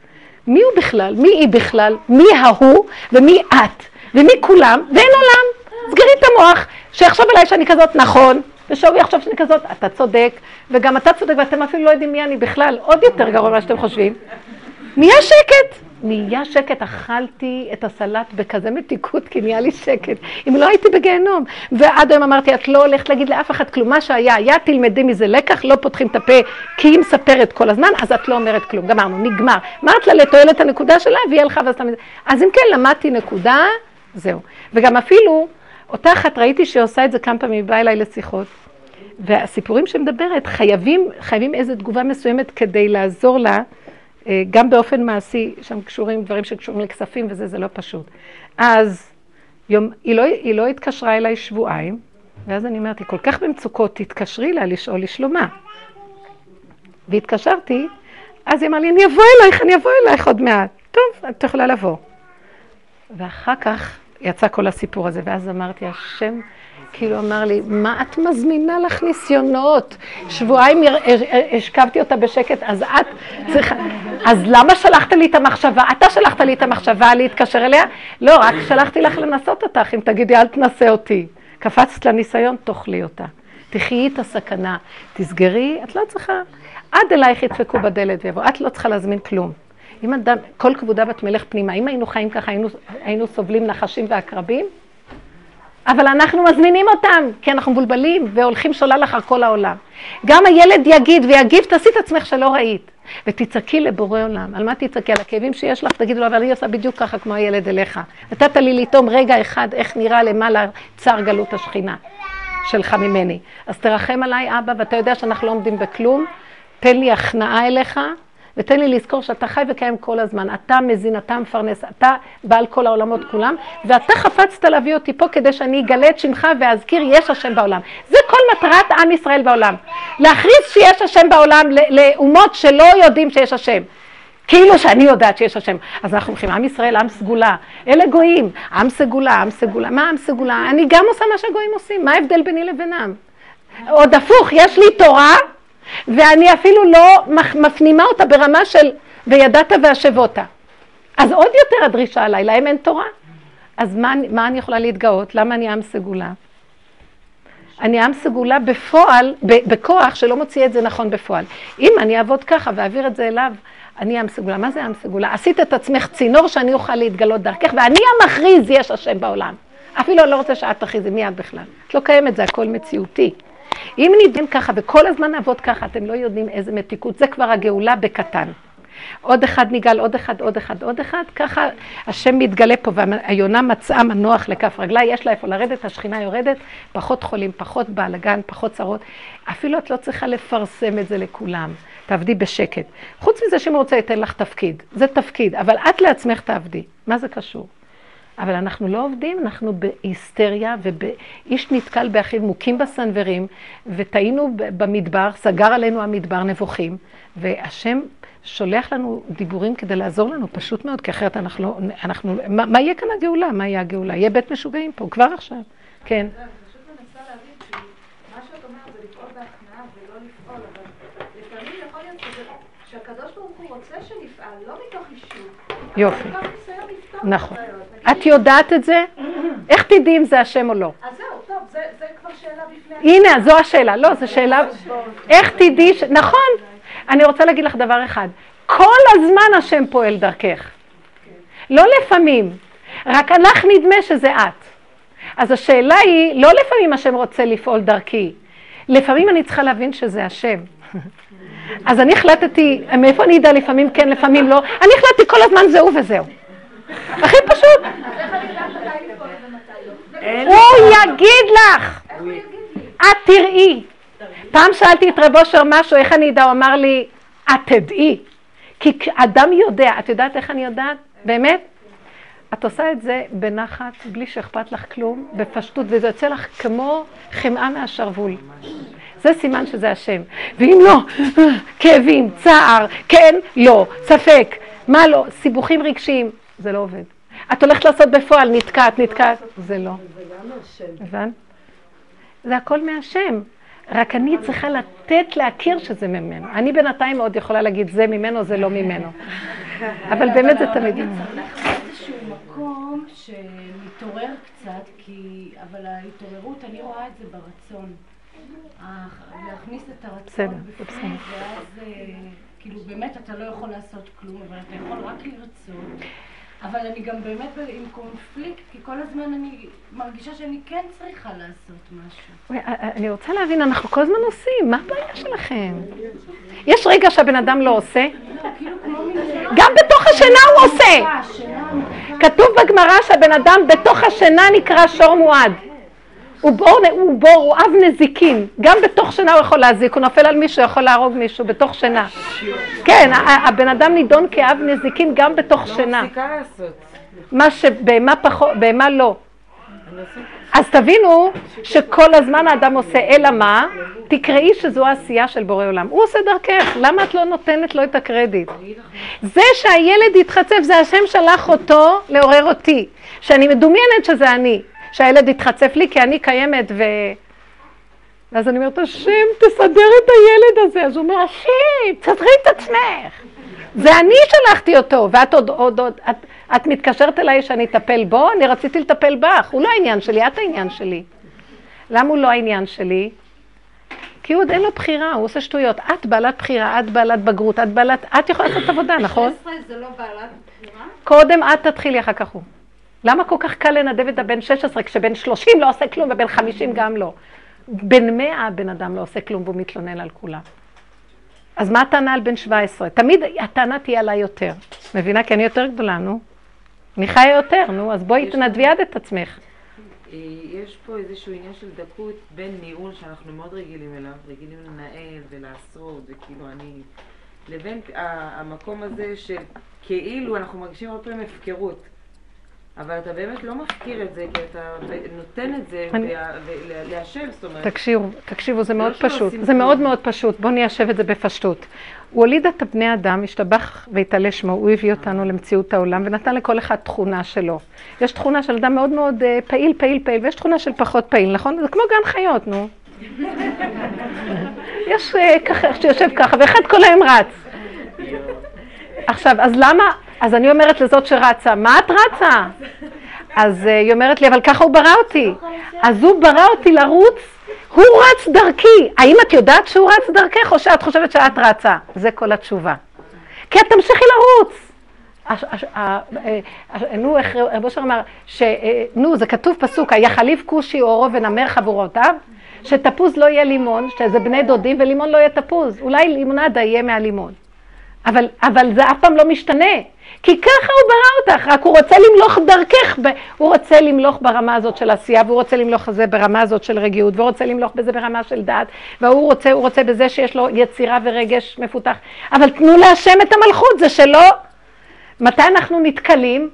Speaker 1: מי הוא בכלל? מי היא בכלל? מי ההוא? ומי את? ומי כולם? ואין עולם. סגרי את המוח, שיחשוב עליי שאני כזאת נכון, ושהוא יחשוב שאני כזאת, אתה צודק, וגם אתה צודק, ואתם אפילו לא יודעים מי אני בכלל, עוד יותר גרוע ממה שאתם חושבים. נהיה שקט. נהיה שקט, אכלתי את הסלט בכזה מתיקות, כי נהיה לי שקט. אם לא הייתי בגיהנום. ועד היום אמרתי, את לא הולכת להגיד לאף אחד כלום. מה שהיה, היה, תלמדי מזה לקח, לא פותחים את הפה, כי היא מספרת כל הזמן, אז את לא אומרת כלום. גמרנו, נגמר. אמרת לה לתועלת הנקודה שלה, והיא הלכה ועשתה מזה. אז אם כן, למדתי נקודה, זהו. וגם אפילו, אותה אחת ראיתי שהיא עושה את זה כמה פעמים, באה אליי לשיחות. והסיפורים שמדברת, חייבים, חייבים איזו תגובה מסוימת כדי לעזור לה. אה, גם באופן מעשי, שם קשורים דברים שקשורים לכספים וזה, זה לא פשוט. אז יום, היא, לא, היא לא התקשרה אליי שבועיים, ואז אני אומרת, היא כל כך במצוקות, תתקשרי לה לשאול לשלומה. והתקשרתי, אז היא אמרה לי, אני אבוא אלייך, אני אבוא אלייך עוד מעט. טוב, את יכולה לבוא. ואחר כך יצא כל הסיפור הזה, ואז אמרתי, השם כאילו אמר לי, מה את מזמינה לך ניסיונות? שבועיים השכבתי אותה בשקט, אז את צריכה... אז למה שלחת לי את המחשבה? אתה שלחת לי את המחשבה להתקשר אליה? לא, רק שלחתי לך לנסות אותך, אם תגידי, אל תנסה אותי. קפצת לניסיון, תאכלי אותה. תחיי את הסכנה, תסגרי, את לא צריכה... עד אלייך ידפקו בדלת ויבואו, את לא צריכה להזמין כלום. אם אדם, כל כבודה בת מלך פנימה, אם היינו חיים ככה, היינו, היינו סובלים נחשים ועקרבים? אבל אנחנו מזמינים אותם, כי אנחנו מבולבלים והולכים שולל אחר כל העולם. גם הילד יגיד ויגיב, תעשי את עצמך שלא ראית. ותצעקי לבורא עולם. על מה תצעקי? על הכאבים שיש לך? תגידו לו, אבל אני עושה בדיוק ככה כמו הילד אליך. נתת לי לטעום רגע אחד איך נראה למעלה צר גלות השכינה שלך ממני. אז תרחם עליי, אבא, ואתה יודע שאנחנו לא עומדים בכלום. תן לי הכנעה אליך, ותן לי לזכור שאתה חי וקיים כל הזמן. אתה מזין, אתה מפרנס, אתה בעל כל העולמות כולם, ואתה חפצת להביא אותי פה כדי שאני אגלה את שמך ואזכיר יש השם בעולם. זה כל מטרת עם ישראל בעולם. להכריז שיש השם בעולם לאומות שלא יודעים שיש השם. כאילו שאני יודעת שיש השם. אז אנחנו הולכים, עם ישראל, עם סגולה. אלה גויים, עם סגולה, עם סגולה. מה עם סגולה? אני גם עושה מה שהגויים עושים. מה ההבדל ביני לבינם? עוד הפוך, יש לי תורה, ואני אפילו לא מפנימה אותה ברמה של וידעת והשבותה. אז עוד יותר הדרישה עליי, להם אין תורה. אז מה, מה אני יכולה להתגאות? למה אני עם סגולה? אני עם סגולה בפועל, בכוח שלא מוציא את זה נכון בפועל. אם אני אעבוד ככה ואעביר את זה אליו, אני עם סגולה. מה זה עם סגולה? עשית את עצמך צינור שאני אוכל להתגלות דרכך, ואני המכריז יש השם בעולם. אפילו אני לא רוצה שאת תכריזי, מי את בכלל? את לא קיימת, זה הכל מציאותי. אם נדעים ככה וכל הזמן נעבוד ככה, אתם לא יודעים איזה מתיקות, זה כבר הגאולה בקטן. עוד אחד נגאל, עוד אחד, עוד אחד, עוד אחד, ככה השם מתגלה פה, והיונה מצאה מנוח לכף רגלה, יש לה איפה לרדת, השכינה יורדת, פחות חולים, פחות בלאגן, פחות צרות. אפילו את לא צריכה לפרסם את זה לכולם, תעבדי בשקט. חוץ מזה שאם רוצה ייתן לך תפקיד, זה תפקיד, אבל את לעצמך תעבדי, מה זה קשור? אבל אנחנו לא עובדים, אנחנו בהיסטריה, ואיש נתקל באחיו מוכים בסנוורים, וטעינו במדבר, סגר עלינו המדבר נבוכים, והשם שולח לנו דיבורים כדי לעזור לנו, פשוט מאוד, כי אחרת אנחנו לא, אנחנו, מה, מה יהיה כאן הגאולה? מה יהיה הגאולה? יהיה בית משוגעים פה, כבר עכשיו. כן. יופי. נכון. את יודעת את זה? איך תדעי אם זה השם או לא?
Speaker 4: אז זהו, טוב, זה כבר שאלה בפני...
Speaker 1: הנה, זו השאלה. לא, זו שאלה... איך תדעי ש... נכון. אני רוצה להגיד לך דבר אחד. כל הזמן השם פועל דרכך. לא לפעמים. רק לך נדמה שזה את. אז השאלה היא, לא לפעמים השם רוצה לפעול דרכי. לפעמים אני צריכה להבין שזה השם. [laughs] אז אני החלטתי, מאיפה אני אדע לפעמים כן, לפעמים לא? אני החלטתי כל הזמן זהו וזהו. הכי פשוט. הוא יגיד לך. את תראי. פעם שאלתי את רב אושר משהו, איך אני אדע? הוא אמר לי, את תדעי. כי אדם יודע, את יודעת איך אני יודעת? באמת? את עושה את זה בנחת, בלי שאכפת לך כלום, בפשטות, וזה יוצא לך כמו חמאה מהשרוול. זה סימן שזה השם. ואם לא, [laughs] כאבים, צער, כן, לא, ספק, מה לא, סיבוכים רגשיים, זה לא עובד. את הולכת לעשות בפועל, נתקעת, נתקעת, זה לא. הבנת? זה הכל מהשם. רק אני צריכה לתת להכיר שזה ממנו. אני בינתיים עוד יכולה להגיד, זה ממנו, זה לא ממנו. [laughs] אבל באמת זה תמיד...
Speaker 5: אנחנו איזשהו מקום שמתעורר קצת, כי... אבל ההתעוררות, אני רואה את זה ברצון. להכניס את הרצון בפנים, ואז אה, כאילו באמת אתה לא יכול לעשות כלום, אבל אתה יכול רק לרצות. אבל אני גם באמת עם קונפליקט, כי כל הזמן אני מרגישה שאני כן צריכה לעשות משהו.
Speaker 1: אני רוצה להבין, אנחנו כל הזמן עושים, מה הבעיה שלכם? יש רגע שהבן אדם לא עושה? לא, כאילו גם בתוך השינה הוא עושה. כתוב בגמרא שהבן אדם בתוך השינה נקרא שור מועד. הוא בור, הוא בור, הוא אב נזיקין. גם בתוך שינה הוא יכול להזיק, הוא נופל על מישהו, יכול להרוג מישהו בתוך שינה. כן, הבן אדם נידון כאב נזיקין גם בתוך שינה. לא מפסיקה לעשות. מה שבהמה פחות, בהמה לא. אז תבינו שכל הזמן האדם עושה, אלא מה? תקראי שזו העשייה של בורא עולם. הוא עושה דרכך, למה את לא נותנת לו את הקרדיט? זה שהילד יתחצף, זה השם שלח אותו לעורר אותי. שאני מדומיינת שזה אני. שהילד יתחצף לי כי אני קיימת ו... ואז אני אומרת, השם, תסדר את הילד הזה. אז הוא אומר, השם, תסדרי את עצמך. זה אני שלחתי אותו, ואת עוד, עוד, עוד, את, את מתקשרת אליי שאני אטפל בו? אני רציתי לטפל בך. הוא לא העניין שלי, את העניין שלי. למה הוא לא העניין שלי? כי הוא עוד אין לו בחירה, הוא עושה שטויות. את בעלת בחירה, את בעלת בגרות, את בעלת... את יכולה לעשות עבודה, נכון?
Speaker 3: 16 זה לא בעלת בחירה?
Speaker 1: קודם את תתחילי, אחר כך הוא. למה כל כך קל לנדב את הבן 16 כשבן 30 לא עושה כלום ובן 50 גם לא? בן 100 הבן אדם לא עושה כלום והוא מתלונן על כולם. אז מה הטענה על בן 17? תמיד הטענה תהיה עליי יותר. מבינה? כי אני יותר גדולה, נו. אני חיה יותר, נו, אז בואי תנדבי עד את עצמך.
Speaker 6: אה, יש פה איזשהו עניין של דקות בין ניהול שאנחנו מאוד רגילים אליו, רגילים לנהל ולעשות, וכאילו אני... לבין המקום הזה של כאילו אנחנו מרגישים הרבה פעמים הפקרות. אבל אתה באמת לא מפקיר את זה, כי אתה נותן את זה
Speaker 1: אני-
Speaker 6: להשם, זאת אומרת.
Speaker 1: תקשיבו, תקשיבו, זה
Speaker 6: לא
Speaker 1: מאוד
Speaker 6: שלא
Speaker 1: פשוט. זה. מאוד מאוד פשוט. בואו ניישב את זה בפשטות. הוא הוליד את הבני אדם, השתבח והתעלה שמו, הוא הביא אותנו למציאות העולם ונתן לכל אחד תכונה שלו. יש תכונה של אדם מאוד מאוד אה, פעיל, פעיל, פעיל, ויש תכונה של פחות פעיל, נכון? זה כמו גן חיות, נו. [laughs] יש אה, ככה, שיושב ככה, ואחד כל היום רץ. עכשיו, אז למה, אז אני אומרת לזאת שרצה, מה את רצה? אז אה, היא אומרת לי, אבל ככה הוא ברא אותי. אז הוא ברא אותי לרוץ, הוא רץ דרכי. האם את יודעת שהוא רץ דרכך, או שאת חושבת שאת רצה? זה כל התשובה. כי את תמשיכי לרוץ. אה, אה, נו, איך רב אושר אמר, נו, זה כתוב פסוק, היחליף כושי אורו ונמר חברותיו, שתפוז לא יהיה לימון, שזה בני דודים, ולימון לא יהיה תפוז. אולי לימונדה יהיה מהלימון. אבל, אבל זה אף פעם לא משתנה. כי ככה הוא ברא אותך, רק הוא רוצה למלוך דרכך, ב- הוא רוצה למלוך ברמה הזאת של עשייה, והוא רוצה למלוך בזה ברמה הזאת של רגיעות, והוא רוצה למלוך בזה ברמה של דעת, והוא רוצה, הוא רוצה בזה שיש לו יצירה ורגש מפותח. אבל תנו להשם את המלכות, זה שלו. מתי אנחנו נתקלים?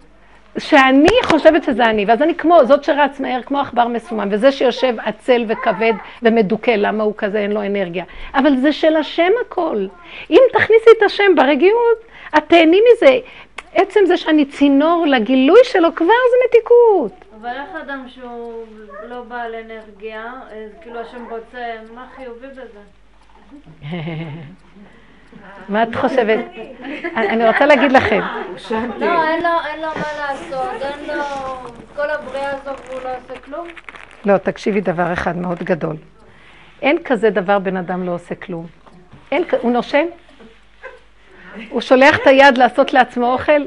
Speaker 1: שאני חושבת שזה אני, ואז אני כמו זאת שרץ מהר, כמו עכבר מסומם, וזה שיושב עצל וכבד ומדוכא, למה הוא כזה, אין לו אנרגיה. אבל זה של השם הכל. אם תכניסי את השם ברגיעות, את תהני מזה. עצם זה שאני צינור לגילוי שלו, כבר זה מתיקות.
Speaker 7: אבל איך אדם שהוא לא בעל אנרגיה, אז כאילו השם רוצה, מה חיובי בזה?
Speaker 1: מה את חושבת? אני רוצה להגיד לכם,
Speaker 7: לא, אין לו, מה לעשות, אין לו... כל הבריאה הזאת והוא לא עושה כלום?
Speaker 1: לא, תקשיבי דבר אחד מאוד גדול. אין כזה דבר בן אדם לא עושה כלום. אין, הוא נושם? הוא שולח את היד לעשות לעצמו אוכל?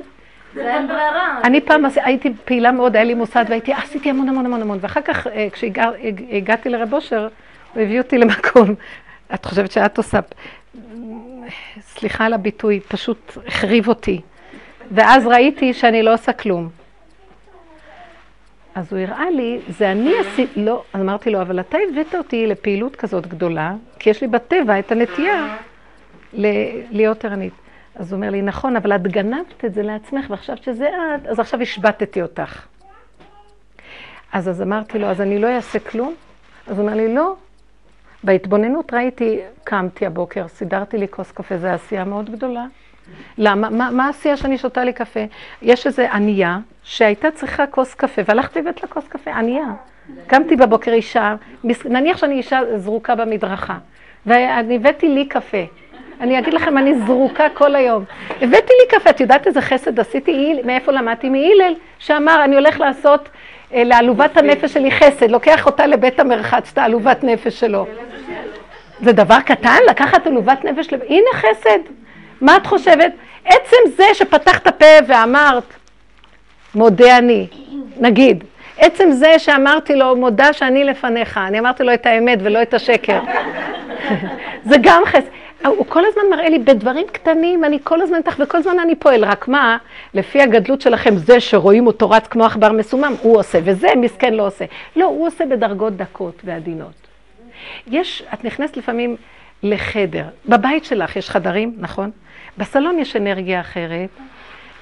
Speaker 7: זה אין ברירה.
Speaker 1: אני פעם הייתי פעילה מאוד, היה לי מוסד והייתי, עשיתי המון המון המון המון, ואחר כך אה, כשהגעתי לרב אושר, הוא הביא אותי למקום, את חושבת שאת עושה, סליחה על הביטוי, פשוט החריב אותי. ואז ראיתי שאני לא עושה כלום. אז הוא הראה לי, זה אני עשיתי, לא, אמרתי לו, אבל אתה הבאת אותי לפעילות כזאת גדולה, כי יש לי בטבע את הנטייה להיות ערנית. אז הוא אומר לי, נכון, אבל את גנבת את זה לעצמך, ועכשיו שזה את, אז עכשיו השבתתי אותך. אז אז אמרתי לו, אז אני לא אעשה כלום? אז הוא אומר לי, לא. בהתבוננות ראיתי, קמתי הבוקר, סידרתי לי כוס קפה, זו עשייה מאוד גדולה. למה? מה, מה העשייה שאני שותה לי קפה? יש איזו ענייה שהייתה צריכה כוס קפה, והלכתי והבאת לה כוס קפה, ענייה. קמתי בבוקר אישה, נניח שאני אישה זרוקה במדרכה, ואני הבאתי לי קפה. אני אגיד לכם, אני זרוקה כל היום. הבאתי לי קפה, את יודעת איזה חסד עשיתי? מאיפה למדתי? מהלל, שאמר, אני הולך לעשות אה, לעלובת הנפש שלי חסד, לוקח אותה לבית המרחץ, את העלובת נפש שלו. זה דבר קטן, לקחת עלובת נפש. הנה חסד. מה את חושבת? עצם זה שפתחת פה ואמרת, מודה אני, נגיד, עצם זה שאמרתי לו, מודה שאני לפניך, אני אמרתי לו את האמת ולא את השקר. [laughs] זה גם חסד. הוא כל הזמן מראה לי בדברים קטנים, אני כל הזמן איתך וכל הזמן אני פועל, רק מה, לפי הגדלות שלכם, זה שרואים אותו רץ כמו עכבר מסומם, הוא עושה, וזה מסכן לא עושה. לא, הוא עושה בדרגות דקות ועדינות. יש, את נכנסת לפעמים לחדר, בבית שלך יש חדרים, נכון? בסלון יש אנרגיה אחרת,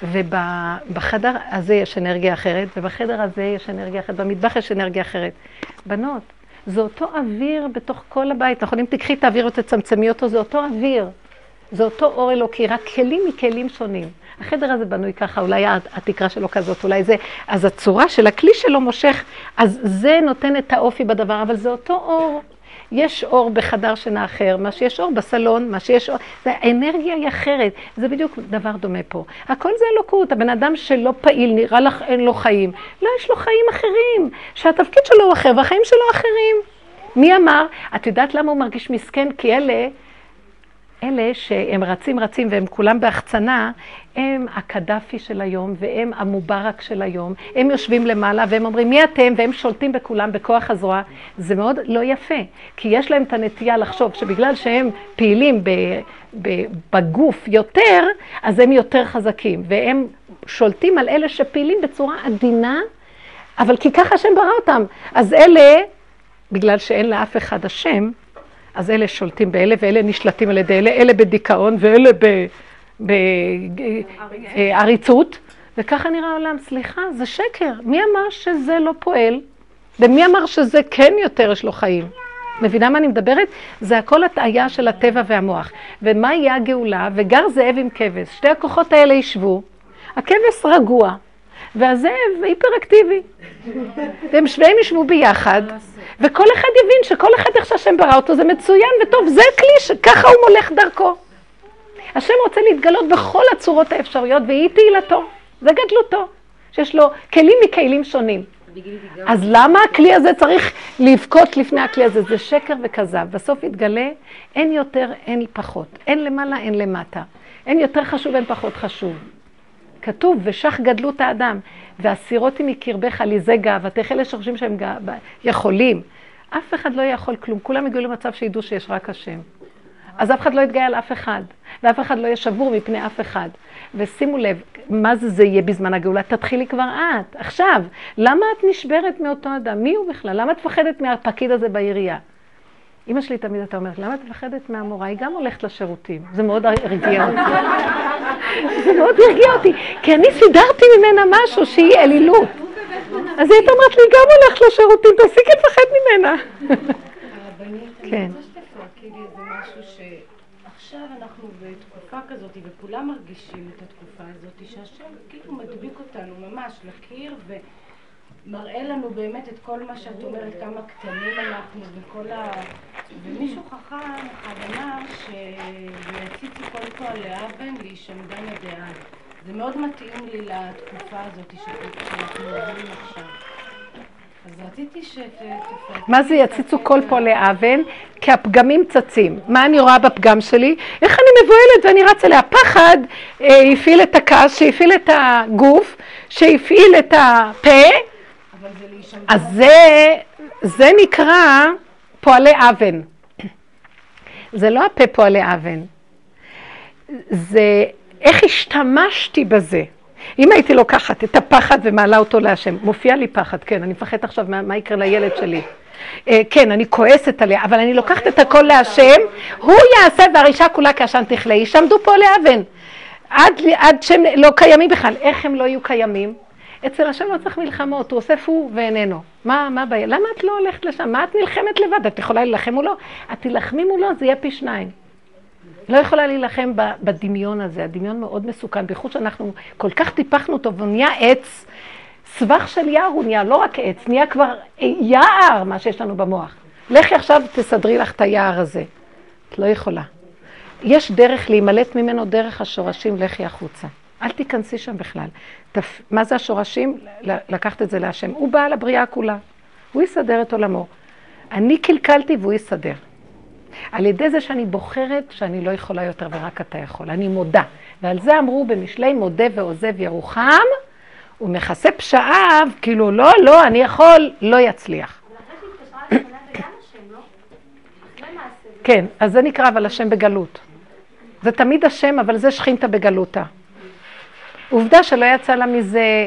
Speaker 1: ובחדר הזה יש אנרגיה אחרת, ובחדר הזה יש אנרגיה אחרת, במטבח יש אנרגיה אחרת. בנות, זה אותו אוויר בתוך כל הבית, נכון? אם תקחי את האוויר ותצמצמי אותו, זה אותו אוויר. זה אותו אור אלוקי, רק כלים מכלים שונים. החדר הזה בנוי ככה, אולי התקרה שלו כזאת, אולי זה, אז הצורה של הכלי שלו מושך, אז זה נותן את האופי בדבר, אבל זה אותו אור. יש אור בחדר שינה אחר, מה שיש אור בסלון, מה שיש אור, זה האנרגיה היא אחרת, זה בדיוק דבר דומה פה. הכל זה אלוקות, הבן אדם שלא פעיל, נראה לך אין לו חיים. לא, יש לו חיים אחרים, שהתפקיד שלו הוא אחר והחיים שלו אחרים. מי אמר? את יודעת למה הוא מרגיש מסכן? כי אלה, אלה שהם רצים רצים והם כולם בהחצנה, הם הקדאפי של היום והם המובארק של היום. הם יושבים למעלה והם אומרים מי אתם והם שולטים בכולם בכוח הזרוע. זה מאוד לא יפה, כי יש להם את הנטייה לחשוב שבגלל שהם פעילים ב, ב, בגוף יותר, אז הם יותר חזקים. והם שולטים על אלה שפעילים בצורה עדינה, אבל כי ככה השם ברא אותם. אז אלה, בגלל שאין לאף אחד השם, אז אלה שולטים באלה ואלה נשלטים על ידי אלה, אלה בדיכאון ואלה בעריצות, וככה נראה העולם. סליחה, זה שקר. מי אמר שזה לא פועל? ומי אמר שזה כן יותר יש לו חיים? מבינה מה אני מדברת? זה הכל הטעיה של הטבע והמוח. ומה יהיה הגאולה? וגר זאב עם כבש. שתי הכוחות האלה ישבו, הכבש רגוע, והזאב היפראקטיבי. והם שניהם ישבו ביחד, וכל אחד יבין שכל אחד איך שהשם ברא אותו זה מצוין וטוב, זה כלי שככה הוא מולך דרכו. השם רוצה להתגלות בכל הצורות האפשריות, והיא תהילתו, זה גדלותו, שיש לו כלים מכלים שונים. אז למה הכלי הזה צריך לבכות לפני הכלי הזה? זה שקר וכזב. בסוף יתגלה, אין יותר, אין פחות. אין למעלה, אין למטה. אין יותר חשוב, אין פחות חשוב. כתוב, ושך גדלות האדם, והסירותי מקרבך ליזה גאוותך, אלה שחושבים שהם גא... יכולים. אף אחד לא יכול כלום, כולם יגיעו למצב שידעו שיש רק השם. אז אף אחד לא יתגאה על אף אחד, ואף אחד לא יהיה שבור מפני אף אחד. ושימו לב, מה זה זה יהיה בזמן הגאולה? תתחילי כבר את, עכשיו. למה את נשברת מאותו אדם? מי הוא בכלל? למה את מפחדת מהפקיד הזה בעירייה? אמא שלי תמיד הייתה אומרת, למה את מפחדת מהמורה? היא גם הולכת לשירותים. זה מאוד הרגיע אותי. זה מאוד הרגיע אותי, כי אני סידרתי ממנה משהו שהיא אלילות. אז היא הייתה אומרת לי, גם הולכת לשירותים, תפסיקי לפחד ממנה.
Speaker 5: כן. עכשיו אנחנו בתקופה כזאת, וכולם מרגישים את התקופה הזאת, שהשם כאילו מדביק אותנו ממש לקיר, ומראה לנו באמת את כל מה שאת אומרת, כמה קטנים אנחנו, וכל ה... ומישהו חכם אחד אמר שיציצו כל פועל לאבן להישמדן הדעה. זה מאוד מתאים לי לתקופה הזאת שאנחנו עוברים עכשיו. אז רציתי שתפרטי...
Speaker 1: מה זה יציצו כל פועלי אבן? כי הפגמים צצים. מה אני רואה בפגם שלי? איך אני מבוהלת ואני רצה אליה. הפחד אה, הפעיל את הכעס, שהפעיל את הגוף, שהפעיל את הפה. אז זה, זה נקרא פועלי אבן. [clears throat] זה לא הפה פועלי אבן. זה איך השתמשתי בזה. אם הייתי לוקחת את הפחד ומעלה אותו להשם, מופיע לי פחד, כן, אני מפחדת עכשיו מה, מה יקרה לילד שלי. אה, כן, אני כועסת עליה, אבל אני לוקחת את הכל להשם, הוא יעשה והרישה כולה כעשן תכלה, ישעמדו פה לאבן. עד, עד שהם לא קיימים בכלל. איך הם לא יהיו קיימים? אצל השם לא צריך מלחמות, הוא אוסף הוא ואיננו. מה, מה הבעיה? למה את לא הולכת לשם? מה את נלחמת לבד? את יכולה להילחם מולו? את תילחמי מולו, זה יהיה פי שניים. לא יכולה להילחם בדמיון הזה, הדמיון מאוד מסוכן, בייחוד שאנחנו כל כך טיפחנו אותו והוא נהיה עץ, סבך של יער הוא נהיה, לא רק עץ, נהיה כבר יער מה שיש לנו במוח. לכי עכשיו תסדרי לך את היער הזה. את לא יכולה. יש דרך להימלט ממנו דרך השורשים, לכי החוצה. אל תיכנסי שם בכלל. תפ... מה זה השורשים? לקחת את זה להשם. הוא בעל הבריאה כולה. הוא יסדר את עולמו. אני קלקלתי והוא יסדר. על ידי זה שאני בוחרת שאני לא יכולה יותר ורק אתה יכול. אני מודה. ועל זה אמרו במשלי מודה ועוזב ירוחם, ומכסה פשעיו, כאילו לא, לא, אני יכול, לא יצליח. [coughs] כן, אז זה נקרא אבל השם בגלות. זה תמיד השם, אבל זה שכינתה בגלותה. עובדה שלא יצא לה מזה,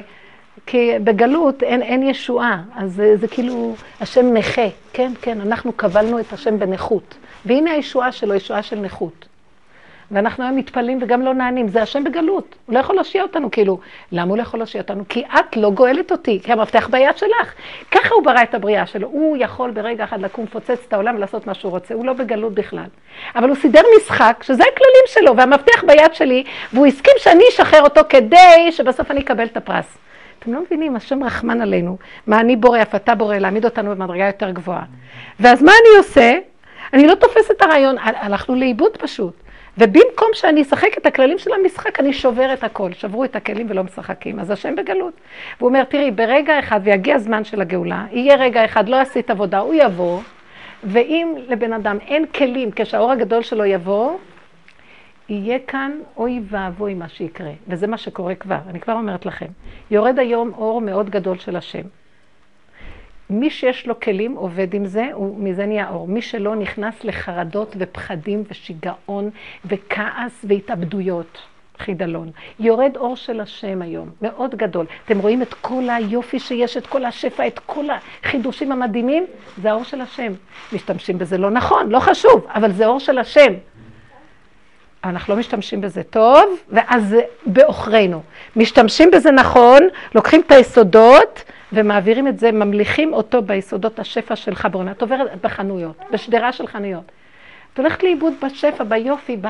Speaker 1: כי בגלות אין, אין ישועה, אז זה, זה כאילו השם נכה. כן, כן, אנחנו קבלנו את השם בנכות. והנה הישועה שלו, ישועה של נכות. ואנחנו היום מתפלאים וגם לא נענים, זה השם בגלות. הוא לא יכול להושיע אותנו, כאילו, למה הוא לא יכול להושיע אותנו? כי את לא גואלת אותי, כי המפתח ביד שלך. ככה הוא ברא את הבריאה שלו. הוא יכול ברגע אחד לקום, לפוצץ את העולם ולעשות מה שהוא רוצה, הוא לא בגלות בכלל. אבל הוא סידר משחק, שזה הכללים שלו, והמפתח ביד שלי, והוא הסכים שאני אשחרר אותו כדי שבסוף אני אקבל את הפרס. אתם לא מבינים, השם רחמן עלינו, מה אני בורא, אף אתה בורא, להעמיד אותנו במדרגה יותר גבוהה. ואז מה אני עושה? אני לא תופסת את הרעיון, הלכנו לאיבוד פשוט. ובמקום שאני אשחק את הכללים של המשחק, אני שובר את הכל. שברו את הכלים ולא משחקים. אז השם בגלות. והוא אומר, תראי, ברגע אחד, ויגיע הזמן של הגאולה, יהיה רגע אחד, לא עשית עבודה, הוא יבוא, ואם לבן אדם אין כלים, כשהאור הגדול שלו יבוא, יהיה כאן אוי ואבוי מה שיקרה. וזה מה שקורה כבר, אני כבר אומרת לכם. יורד היום אור מאוד גדול של השם. מי שיש לו כלים עובד עם זה, ומזה נהיה אור. מי שלא נכנס לחרדות ופחדים ושיגעון וכעס והתאבדויות. חידלון. יורד אור של השם היום, מאוד גדול. אתם רואים את כל היופי שיש, את כל השפע, את כל החידושים המדהימים? זה האור של השם. משתמשים בזה לא נכון, לא חשוב, אבל זה אור של השם. אנחנו לא משתמשים בזה טוב, ואז זה בעוכרינו. משתמשים בזה נכון, לוקחים את היסודות ומעבירים את זה, ממליכים אותו ביסודות השפע שלך בעונה. את עוברת בחנויות, בשדרה של חנויות. את הולכת לאיבוד בשפע, ביופי, ב,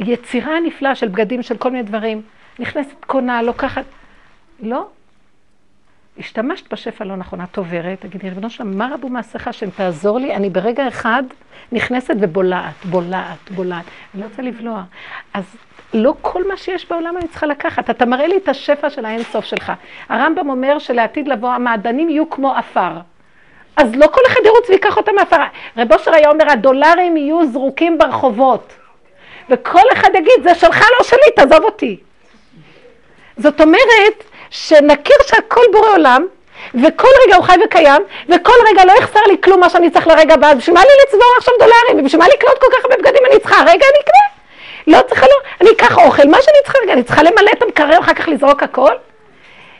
Speaker 1: ביצירה הנפלאה של בגדים, של כל מיני דברים. נכנסת קונה, לוקחת... לא. השתמשת בשפע לא נכון, את עוברת, תגידי, ריבונו שלם, מה רבו מעשיך השם, תעזור לי, אני ברגע אחד נכנסת ובולעת, בולעת, בולעת. אני לא רוצה לבלוע. אז לא כל מה שיש בעולם אני צריכה לקחת. אתה מראה לי את השפע של האינסוף שלך. הרמב"ם אומר שלעתיד לבוא המעדנים יהיו כמו עפר. אז לא כל אחד ירוץ ויקח אותם מעפר. רב אושר היה אומר, הדולרים יהיו זרוקים ברחובות. וכל אחד יגיד, זה שלך, לא שלי, תעזוב אותי. זאת אומרת, שנכיר שהכל בורא עולם, וכל רגע הוא חי וקיים, וכל רגע לא יחסר לי כלום מה שאני צריך לרגע הבא, בשביל מה לי לצבור עכשיו דולרים, ובשביל מה לקנות כל כך הרבה בגדים אני צריכה, רגע אני אקנה. לא צריכה, לא, אני אקח אוכל, מה שאני צריכה רגע, אני צריכה למלא את המקרר, אחר כך לזרוק הכל?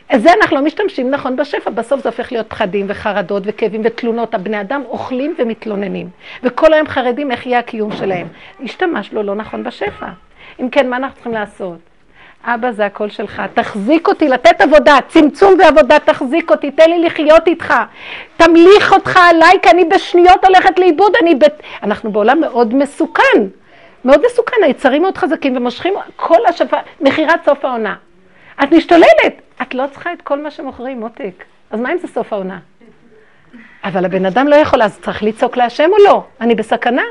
Speaker 1: אז זה אנחנו לא משתמשים נכון בשפע, בסוף זה הופך להיות פחדים וחרדות וכאבים ותלונות. הבני אדם אוכלים ומתלוננים, וכל היום חרדים איך יהיה הקיום שלהם. השתמשנו לא נכון בשפע. אם כן, מה אנחנו צריכים לעשות? אבא, זה הכל שלך, תחזיק אותי, לתת עבודה, צמצום ועבודה, תחזיק אותי, תן לי לחיות איתך, תמליך אותך עליי, כי אני בשניות הולכת לאיבוד, אני ב... אנחנו בעולם מאוד מסוכן, מאוד מסוכן, היצרים מאוד חזקים ומושכים כל השפה, מכירת סוף העונה. את משתוללת, את לא צריכה את כל מה שמוכרים, מותק. אז מה אם זה סוף העונה? אבל הבן אדם לא יכול, אז צריך לצעוק להשם או לא? אני בסכנה?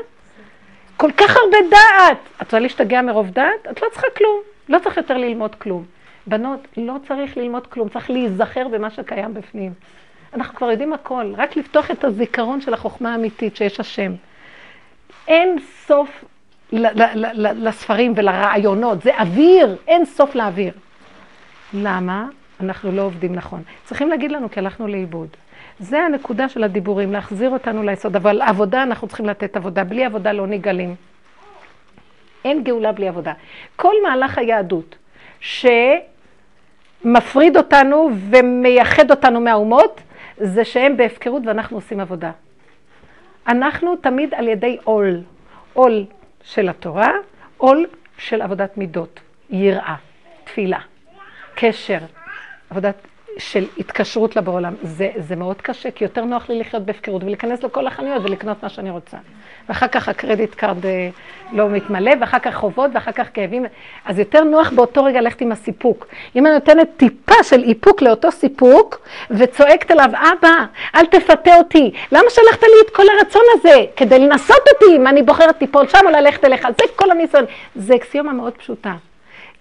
Speaker 1: כל כך הרבה דעת. את רוצה להשתגע מרוב דעת? את לא צריכה כלום. לא צריך יותר ללמוד כלום. בנות, לא צריך ללמוד כלום, צריך להיזכר במה שקיים בפנים. אנחנו כבר יודעים הכל, רק לפתוח את הזיכרון של החוכמה האמיתית שיש השם. אין סוף לספרים ולרעיונות, זה אוויר, אין סוף לאוויר. למה? אנחנו לא עובדים נכון. צריכים להגיד לנו כי הלכנו לאיבוד. זה הנקודה של הדיבורים, להחזיר אותנו ליסוד, אבל עבודה, אנחנו צריכים לתת עבודה. בלי עבודה לא נגלים. אין גאולה בלי עבודה. כל מהלך היהדות שמפריד אותנו ומייחד אותנו מהאומות, זה שהם בהפקרות ואנחנו עושים עבודה. אנחנו תמיד על ידי עול, עול של התורה, עול של עבודת מידות, יראה, תפילה, קשר, עבודת של התקשרות לבורא עולם. זה, זה מאוד קשה, כי יותר נוח לי לחיות בהפקרות ולהיכנס לכל החנויות ולקנות מה שאני רוצה. ואחר כך ה credit card אה, לא מתמלא, ואחר כך חובות, ואחר כך כאבים. אז יותר נוח באותו רגע ללכת עם הסיפוק. אם אני נותנת טיפה של איפוק לאותו סיפוק, וצועקת אליו, אבא, אל תפתה אותי. למה שלחת לי את כל הרצון הזה? כדי לנסות אותי, אם אני בוחרת ליפול שם או ללכת אליך. זה כל הניסיון. זה אקסיומה מאוד פשוטה.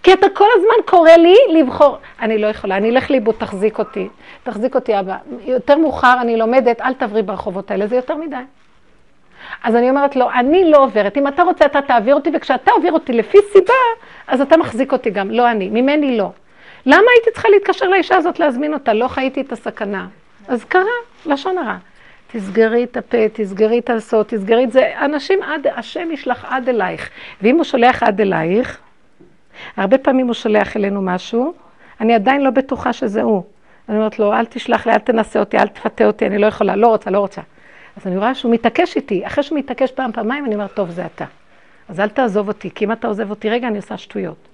Speaker 1: כי אתה כל הזמן קורא לי לבחור. אני לא יכולה, אני אלך לאיבוד, תחזיק אותי. תחזיק אותי, אבא. יותר מאוחר אני לומדת, אל תעברי ברחובות האלה, זה יותר מדי. אז אני אומרת לו, אני לא עוברת. אם אתה רוצה, אתה תעביר אותי, וכשאתה עובר אותי לפי סיבה, אז אתה מחזיק אותי גם, לא אני. ממני לא. למה הייתי צריכה להתקשר לאישה הזאת להזמין אותה? לא חייתי את הסכנה. אז קרה, לשון הרע. תסגרי את הפה, תסגרי את הסוד, תסגרי את זה. אנשים עד, השם ישלח עד אלייך. ואם הוא שולח עד אלייך, הרבה פעמים הוא שולח אלינו משהו, אני עדיין לא בטוחה שזה הוא. אני אומרת לו, אל תשלח לי, אל תנסה אותי, אל תפתה אותי, אני לא יכולה, לא רוצה, לא רוצה. אז אני רואה שהוא מתעקש איתי. אחרי שהוא מתעקש פעם, פעמיים, אני אומרת, טוב, זה אתה. אז אל תעזוב אותי, כי אם אתה עוזב אותי רגע, אני עושה שטויות.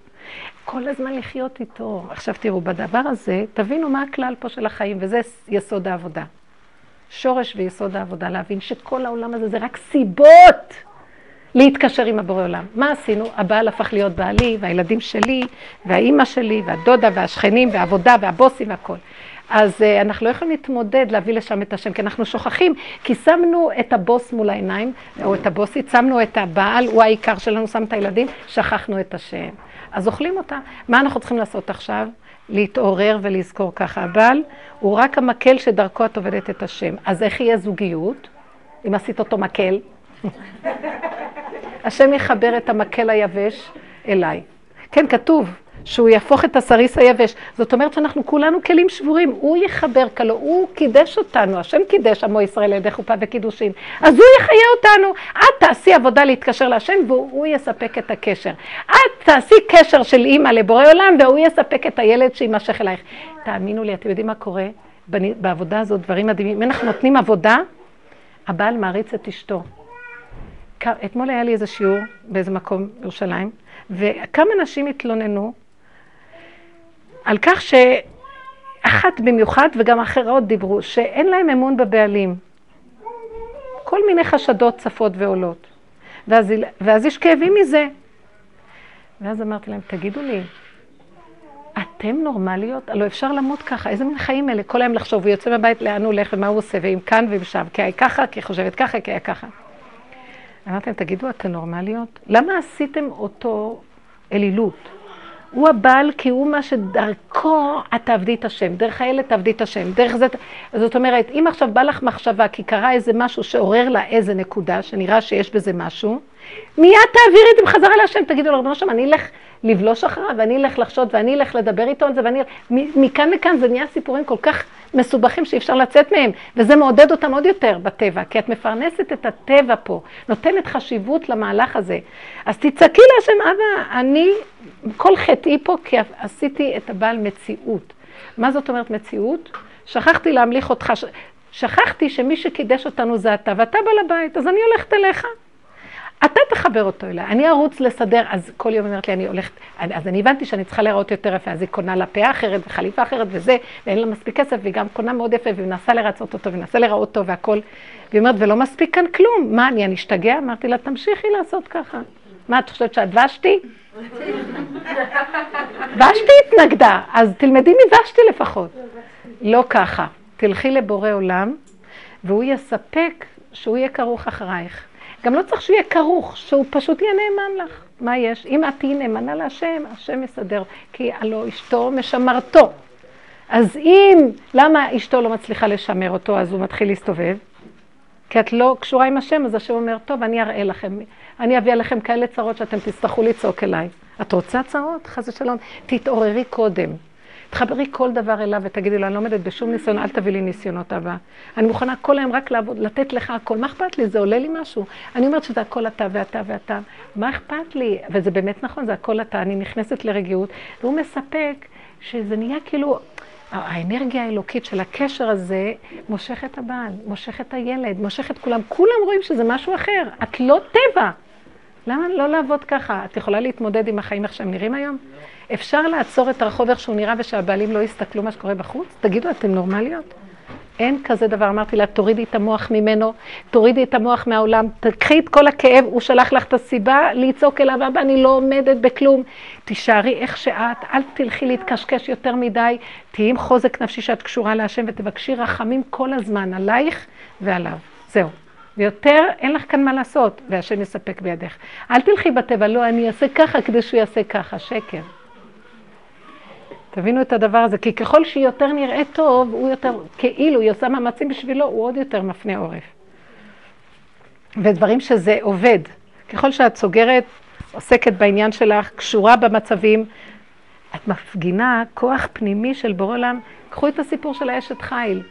Speaker 1: כל הזמן לחיות איתו. עכשיו תראו, בדבר הזה, תבינו מה הכלל פה של החיים, וזה יסוד העבודה. שורש ויסוד העבודה, להבין שכל העולם הזה זה רק סיבות. להתקשר עם הבורא עולם. מה עשינו? הבעל הפך להיות בעלי, והילדים שלי, והאימא שלי, והדודה, והשכנים, והעבודה, והבוסים, והכול. אז uh, אנחנו לא יכולים להתמודד, להביא לשם את השם, כי אנחנו שוכחים, כי שמנו את הבוס מול העיניים, או את הבוסית, שמנו את הבעל, הוא העיקר שלנו, שם את הילדים, שכחנו את השם. אז אוכלים אותה. מה אנחנו צריכים לעשות עכשיו? להתעורר ולזכור ככה. הבעל הוא רק המקל שדרכו את עובדת את השם. אז איך יהיה זוגיות? אם עשית אותו מקל? [laughs] השם יחבר את המקל היבש אליי. כן, כתוב שהוא יהפוך את הסריס היבש. זאת אומרת שאנחנו כולנו כלים שבורים, הוא יחבר כלו, הוא קידש אותנו, השם קידש עמו ישראל על ידי חופה וקידושין. אז הוא יחיה אותנו. את תעשי עבודה להתקשר להשם והוא יספק את הקשר. את תעשי קשר של אימא לבורא עולם והוא יספק את הילד שיימשך אלייך. תאמינו לי, אתם יודעים מה קורה? בעבודה הזאת דברים מדהימים. אם אנחנו נותנים עבודה, הבעל מעריץ את אשתו. אתמול היה לי איזה שיעור באיזה מקום בירושלים, וכמה נשים התלוננו על כך שאחת במיוחד וגם אחרות דיברו, שאין להם אמון בבעלים. כל מיני חשדות צפות ועולות. ואז, ואז יש כאבים מזה. ואז אמרתי להם, תגידו לי, אתם נורמליות? הלוא אפשר למות ככה, איזה מין חיים אלה? כל היום לחשוב, הוא יוצא מהבית, לאן הוא הולך ומה הוא עושה, ואם כאן ואם שם, כי היה ככה, כי חושבת ככה, כי היה ככה. אמרתי להם, תגידו, אתן נורמליות? למה עשיתם אותו אלילות? הוא הבעל כי הוא מה שדרכו את תעבדי את השם, דרך הילד תעבדי את השם, דרך זה... זאת אומרת, אם עכשיו בא לך מחשבה כי קרה איזה משהו שעורר לה איזה נקודה, שנראה שיש בזה משהו, מיד תעבירי את זה בחזרה להשם, תגידו לו, רבנו שם, אני אלך לבלוש אחריו, ואני אלך לחשוד, ואני אלך לדבר איתו על זה, ואני... מכאן לכאן זה נהיה סיפורים כל כך מסובכים שאי אפשר לצאת מהם, וזה מעודד אותם עוד יותר בטבע, כי את מפרנסת את הטבע פה, נותנת חשיבות למהלך הזה. אז תצעקי להשם, אבא, אני, כל חטאי פה, כי עשיתי את הבעל מציאות. מה זאת אומרת מציאות? שכחתי להמליך אותך, שכחתי שמי שקידש אותנו זה אתה, ואתה בעל הבית, אז אני הולכת אליך. אתה תחבר אותו אליי, אני ארוץ לסדר, אז כל יום אומרת לי, אני הולכת, אז אני הבנתי שאני צריכה להיראות יותר יפה, אז היא קונה לה פאה אחרת וחליפה אחרת וזה, ואין לה מספיק כסף, והיא גם קונה מאוד יפה, והיא מנסה לרצות אותו, ומנסה להיראות טוב והכל. והיא אומרת, ולא מספיק כאן כלום, מה, אני, אני אשתגע? אמרתי לה, תמשיכי לעשות ככה. מה, את חושבת שאת ושתי? [laughs] ושתי התנגדה, אז תלמדי מוושתי לפחות. לא ככה, תלכי לבורא עולם, והוא יספק שהוא יהיה כרוך אחרייך. גם לא צריך שהוא יהיה כרוך, שהוא פשוט יהיה נאמן לך. מה יש? אם את תהיי נאמנה להשם, השם יסדר, כי הלא אשתו משמרתו. אז אם, למה אשתו לא מצליחה לשמר אותו, אז הוא מתחיל להסתובב? כי את לא קשורה עם השם, אז השם אומר, טוב, אני אראה לכם, אני אביא עליכם כאלה צרות שאתם תצטרכו לצעוק אליי. את רוצה צרות? חס ושלום. תתעוררי קודם. תחברי כל דבר אליו ותגידי לו, אני לא עומדת בשום ניסיון, אל תביא לי ניסיונות אהבה. אני מוכנה כל היום רק לעבוד, לתת לך הכל. מה אכפת לי? זה עולה לי משהו. אני אומרת שזה הכל אתה ואתה ואתה. מה אכפת לי? וזה באמת נכון, זה הכל אתה. אני נכנסת לרגיעות, והוא מספק שזה נהיה כאילו... האנרגיה האלוקית של הקשר הזה מושך את הבעל, מושך את הילד, מושך את כולם. כולם רואים שזה משהו אחר. את לא טבע. למה לא לעבוד ככה? את יכולה להתמודד עם החיים איך שהם נראים היום? אפשר לעצור את הרחוב איך שהוא נראה ושהבעלים לא יסתכלו מה שקורה בחוץ? תגידו, אתן נורמליות? אין כזה דבר. אמרתי לה, תורידי את המוח ממנו, תורידי את המוח מהעולם, תקחי את כל הכאב, הוא שלח לך את הסיבה לצעוק אליו, אבא, אני לא עומדת בכלום. תישארי איך שאת, אל תלכי להתקשקש יותר מדי, תהיי עם חוזק נפשי שאת קשורה להשם ותבקשי רחמים כל הזמן עלייך ועליו. זהו. ויותר אין לך כאן מה לעשות, והשם יספק בידך. אל תלכי בטבע, לא, אני אעשה ככה כדי שהוא יעשה ככה, שקר. תבינו את הדבר הזה, כי ככל שהיא יותר נראית טוב, הוא יותר, כאילו, היא עושה מאמצים בשבילו, הוא עוד יותר מפנה עורף. ודברים שזה עובד. ככל שאת סוגרת, עוסקת בעניין שלך, קשורה במצבים, את מפגינה כוח פנימי של בורא עולם. קחו את הסיפור של האשת חיל.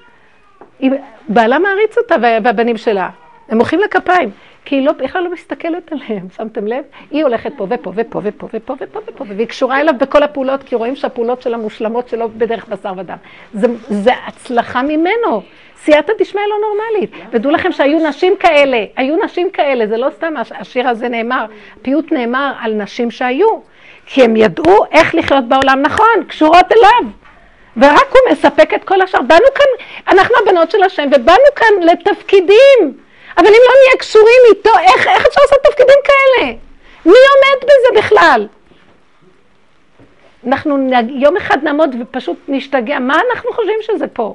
Speaker 1: בעלה מעריץ אותה והבנים שלה. הם מוחאים לה כפיים, כי היא לא, בכלל לא מסתכלת עליהם, שמתם לב? היא הולכת פה ופה ופה ופה ופה ופה ופה, והיא קשורה אליו בכל הפעולות, כי רואים שהפעולות שלה מושלמות שלו בדרך בשר ודם. זה הצלחה ממנו. סייעתא דשמיא לא נורמלית. ודעו לכם שהיו נשים כאלה, היו נשים כאלה, זה לא סתם השיר הזה נאמר, פיוט נאמר על נשים שהיו, כי הם ידעו איך לחיות בעולם נכון, קשורות אליו. ורק הוא מספק את כל השאר. באנו כאן, אנחנו הבנות של השם, ובאנו כאן לתפקידים. אבל אם לא נהיה קשורים איתו, איך, איך אפשר לעשות תפקידים כאלה? מי עומד בזה בכלל? אנחנו יום אחד נעמוד ופשוט נשתגע, מה אנחנו חושבים שזה פה?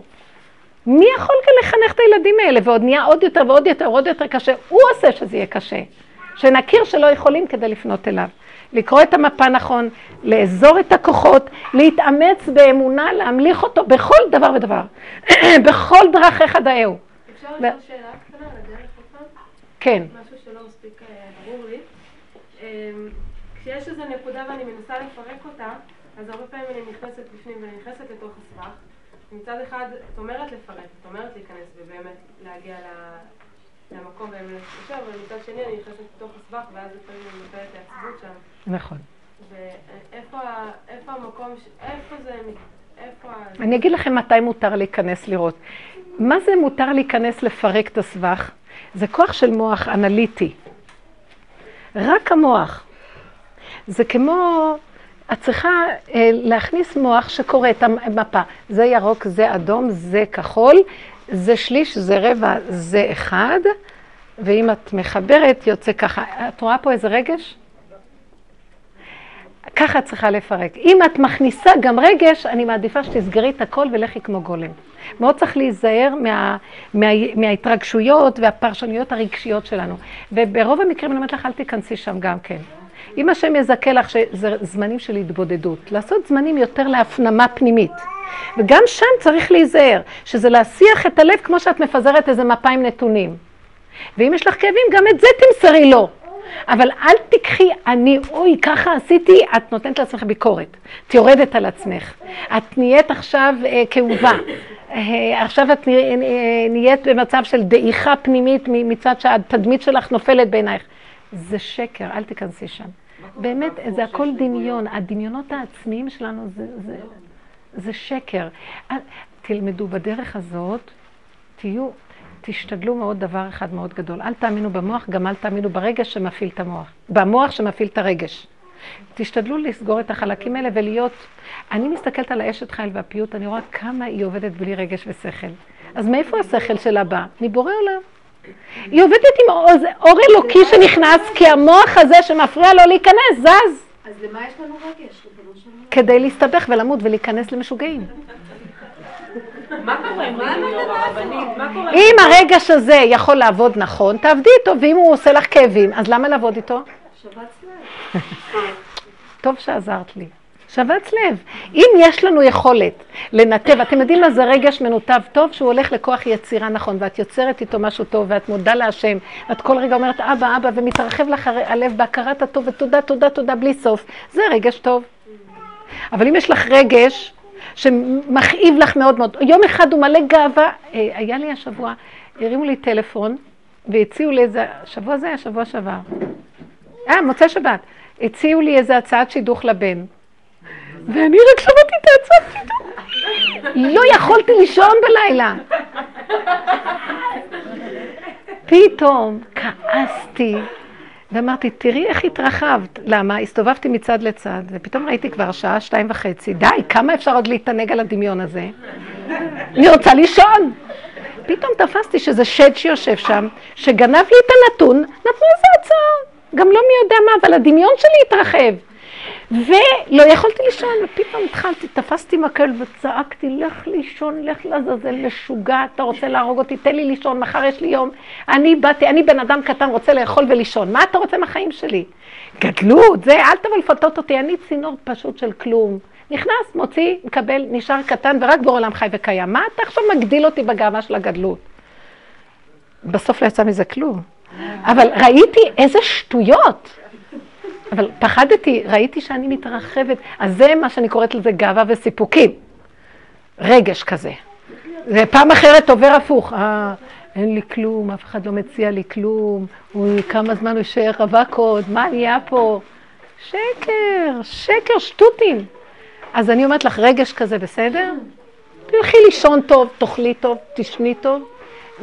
Speaker 1: מי יכול כאן לחנך את הילדים האלה? ועוד נהיה עוד יותר ועוד יותר ועוד יותר קשה. הוא עושה שזה יהיה קשה. שנכיר שלא יכולים כדי לפנות אליו. לקרוא את המפה נכון, לאזור את הכוחות, להתאמץ באמונה, להמליך אותו בכל דבר ודבר. [clears throat] בכל דרכיך דאהו.
Speaker 8: אפשר לשאול שאלה קטנה?
Speaker 1: כן.
Speaker 8: משהו שלא מספיק אה, ברור לי. אמ, כשיש איזו נקודה ואני מנסה לפרק אותה, אז הרבה פעמים אני נכנסת בפנים ואני נכנסת לתוך הסבך. מצד אחד, את אומרת לפרק, את אומרת להיכנס ובאמת להגיע למקום באמת להתקשר, אבל מצד שני אני נכנסת לתוך הסבך ואז לפעמים אני נופלת לעצבות שם.
Speaker 1: נכון.
Speaker 8: ואיפה המקום, איפה זה, איפה...
Speaker 1: אני אגיד לכם מתי מותר להיכנס לראות. מה זה מותר להיכנס לפרק את הסבך? זה כוח של מוח אנליטי. רק המוח. זה כמו, את צריכה אה, להכניס מוח שקורא את המפה. זה ירוק, זה אדום, זה כחול, זה שליש, זה רבע, זה אחד, ואם את מחברת, יוצא ככה. את רואה פה איזה רגש? ככה את צריכה לפרק. אם את מכניסה גם רגש, אני מעדיפה שתסגרי את הכל ולכי כמו גולם. מאוד צריך להיזהר מה, מה, מההתרגשויות והפרשנויות הרגשיות שלנו. וברוב המקרים אני אומרת לך, אל תיכנסי שם גם כן. אם השם יזכה לך שזה זמנים של התבודדות, לעשות זמנים יותר להפנמה פנימית. וגם שם צריך להיזהר, שזה להסיח את הלב כמו שאת מפזרת איזה מפה עם נתונים. ואם יש לך כאבים, גם את זה תמסרי לו. אבל אל תיקחי, אני, אוי, ככה עשיתי, את נותנת לעצמך ביקורת. את יורדת על עצמך. את נהיית עכשיו אה, כאובה. אה, עכשיו את נהיית במצב של דעיכה פנימית מצד שהתדמית שלך נופלת בעינייך. זה שקר, אל תיכנסי שם. באמת, זה הכל דמיון. הדמיונות העצמיים שלנו זה, זה, זה שקר. תלמדו בדרך הזאת, תהיו תשתדלו מאוד דבר אחד מאוד גדול. אל תאמינו במוח, גם אל תאמינו ברגש שמפעיל את המוח. במוח שמפעיל את הרגש. תשתדלו לסגור את החלקים האלה ולהיות... אני מסתכלת על האשת חיל והפיוט, אני רואה כמה היא עובדת בלי רגש ושכל. אז מאיפה השכל שלה בא? מבורא עולם. היא עובדת עם אור אלוקי שנכנס, כי המוח הזה שמפריע לו להיכנס, זז.
Speaker 3: אז למה יש לנו רגש?
Speaker 1: כדי להסתבך ולמות ולהיכנס למשוגעים.
Speaker 8: מה קורה עם?
Speaker 1: אם הרגש הזה יכול לעבוד נכון, תעבדי איתו, ואם הוא עושה לך כאבים, אז למה לעבוד איתו? טוב שעזרת לי. שבץ לב. אם יש לנו יכולת לנתב, אתם יודעים מה זה רגש מנותב טוב? שהוא הולך לכוח יצירה נכון, ואת יוצרת איתו משהו טוב, ואת מודה להשם, ואת כל רגע אומרת אבא, אבא, ומתרחב לך הלב בהכרת הטוב, ותודה, תודה, תודה, בלי סוף. זה רגש טוב. אבל אם יש לך רגש שמכאיב לך מאוד מאוד. יום אחד הוא מלא גאווה, אה, היה לי השבוע, הרימו לי טלפון והציעו לי איזה, שבוע זה היה שבוע שעבר. אה, מוצאי שבת. הציעו לי איזה הצעת שידוך לבן. ואני רק שמעתי את ההצעת שידוך. לא יכולתי לישון בלילה. פתאום כעסתי. ואמרתי, תראי איך התרחבת. למה? הסתובבתי מצד לצד, ופתאום ראיתי כבר שעה, שתיים וחצי. די, כמה אפשר עוד להתענג על הדמיון הזה? אני רוצה לישון. פתאום תפסתי שזה שד שיושב שם, שגנב לי את הנתון, נתנו איזה הצעה. גם לא מי יודע מה, אבל הדמיון שלי התרחב. ולא יכולתי לישון, ופתאום התחלתי, תפסתי מקל וצעקתי, לך לישון, לך לעזאזל, משוגע, אתה רוצה להרוג אותי, תן לי לישון, מחר יש לי יום. אני באתי, אני בן אדם קטן, רוצה לאכול ולישון, מה אתה רוצה מהחיים שלי? גדלות, זה, אל תבוא לפתות אותי, אני צינור פשוט של כלום. נכנס, מוציא, מקבל, נשאר קטן, ורק בעולם חי וקיים. מה אתה עכשיו מגדיל אותי בגאווה של הגדלות? בסוף לא יצא מזה כלום. אבל ראיתי איזה שטויות. אבל פחדתי, ראיתי שאני מתרחבת, אז זה מה שאני קוראת לזה גאווה וסיפוקים. רגש כזה. ופעם אחרת עובר הפוך, אה, אין לי כלום, אף אחד לא מציע לי כלום, אוי, כמה זמן הוא יישאר רווק עוד, מה נהיה פה? שקר, שקר, שטותים. אז אני אומרת לך, רגש כזה בסדר? תלכי לישון טוב, תאכלי טוב, תשני טוב,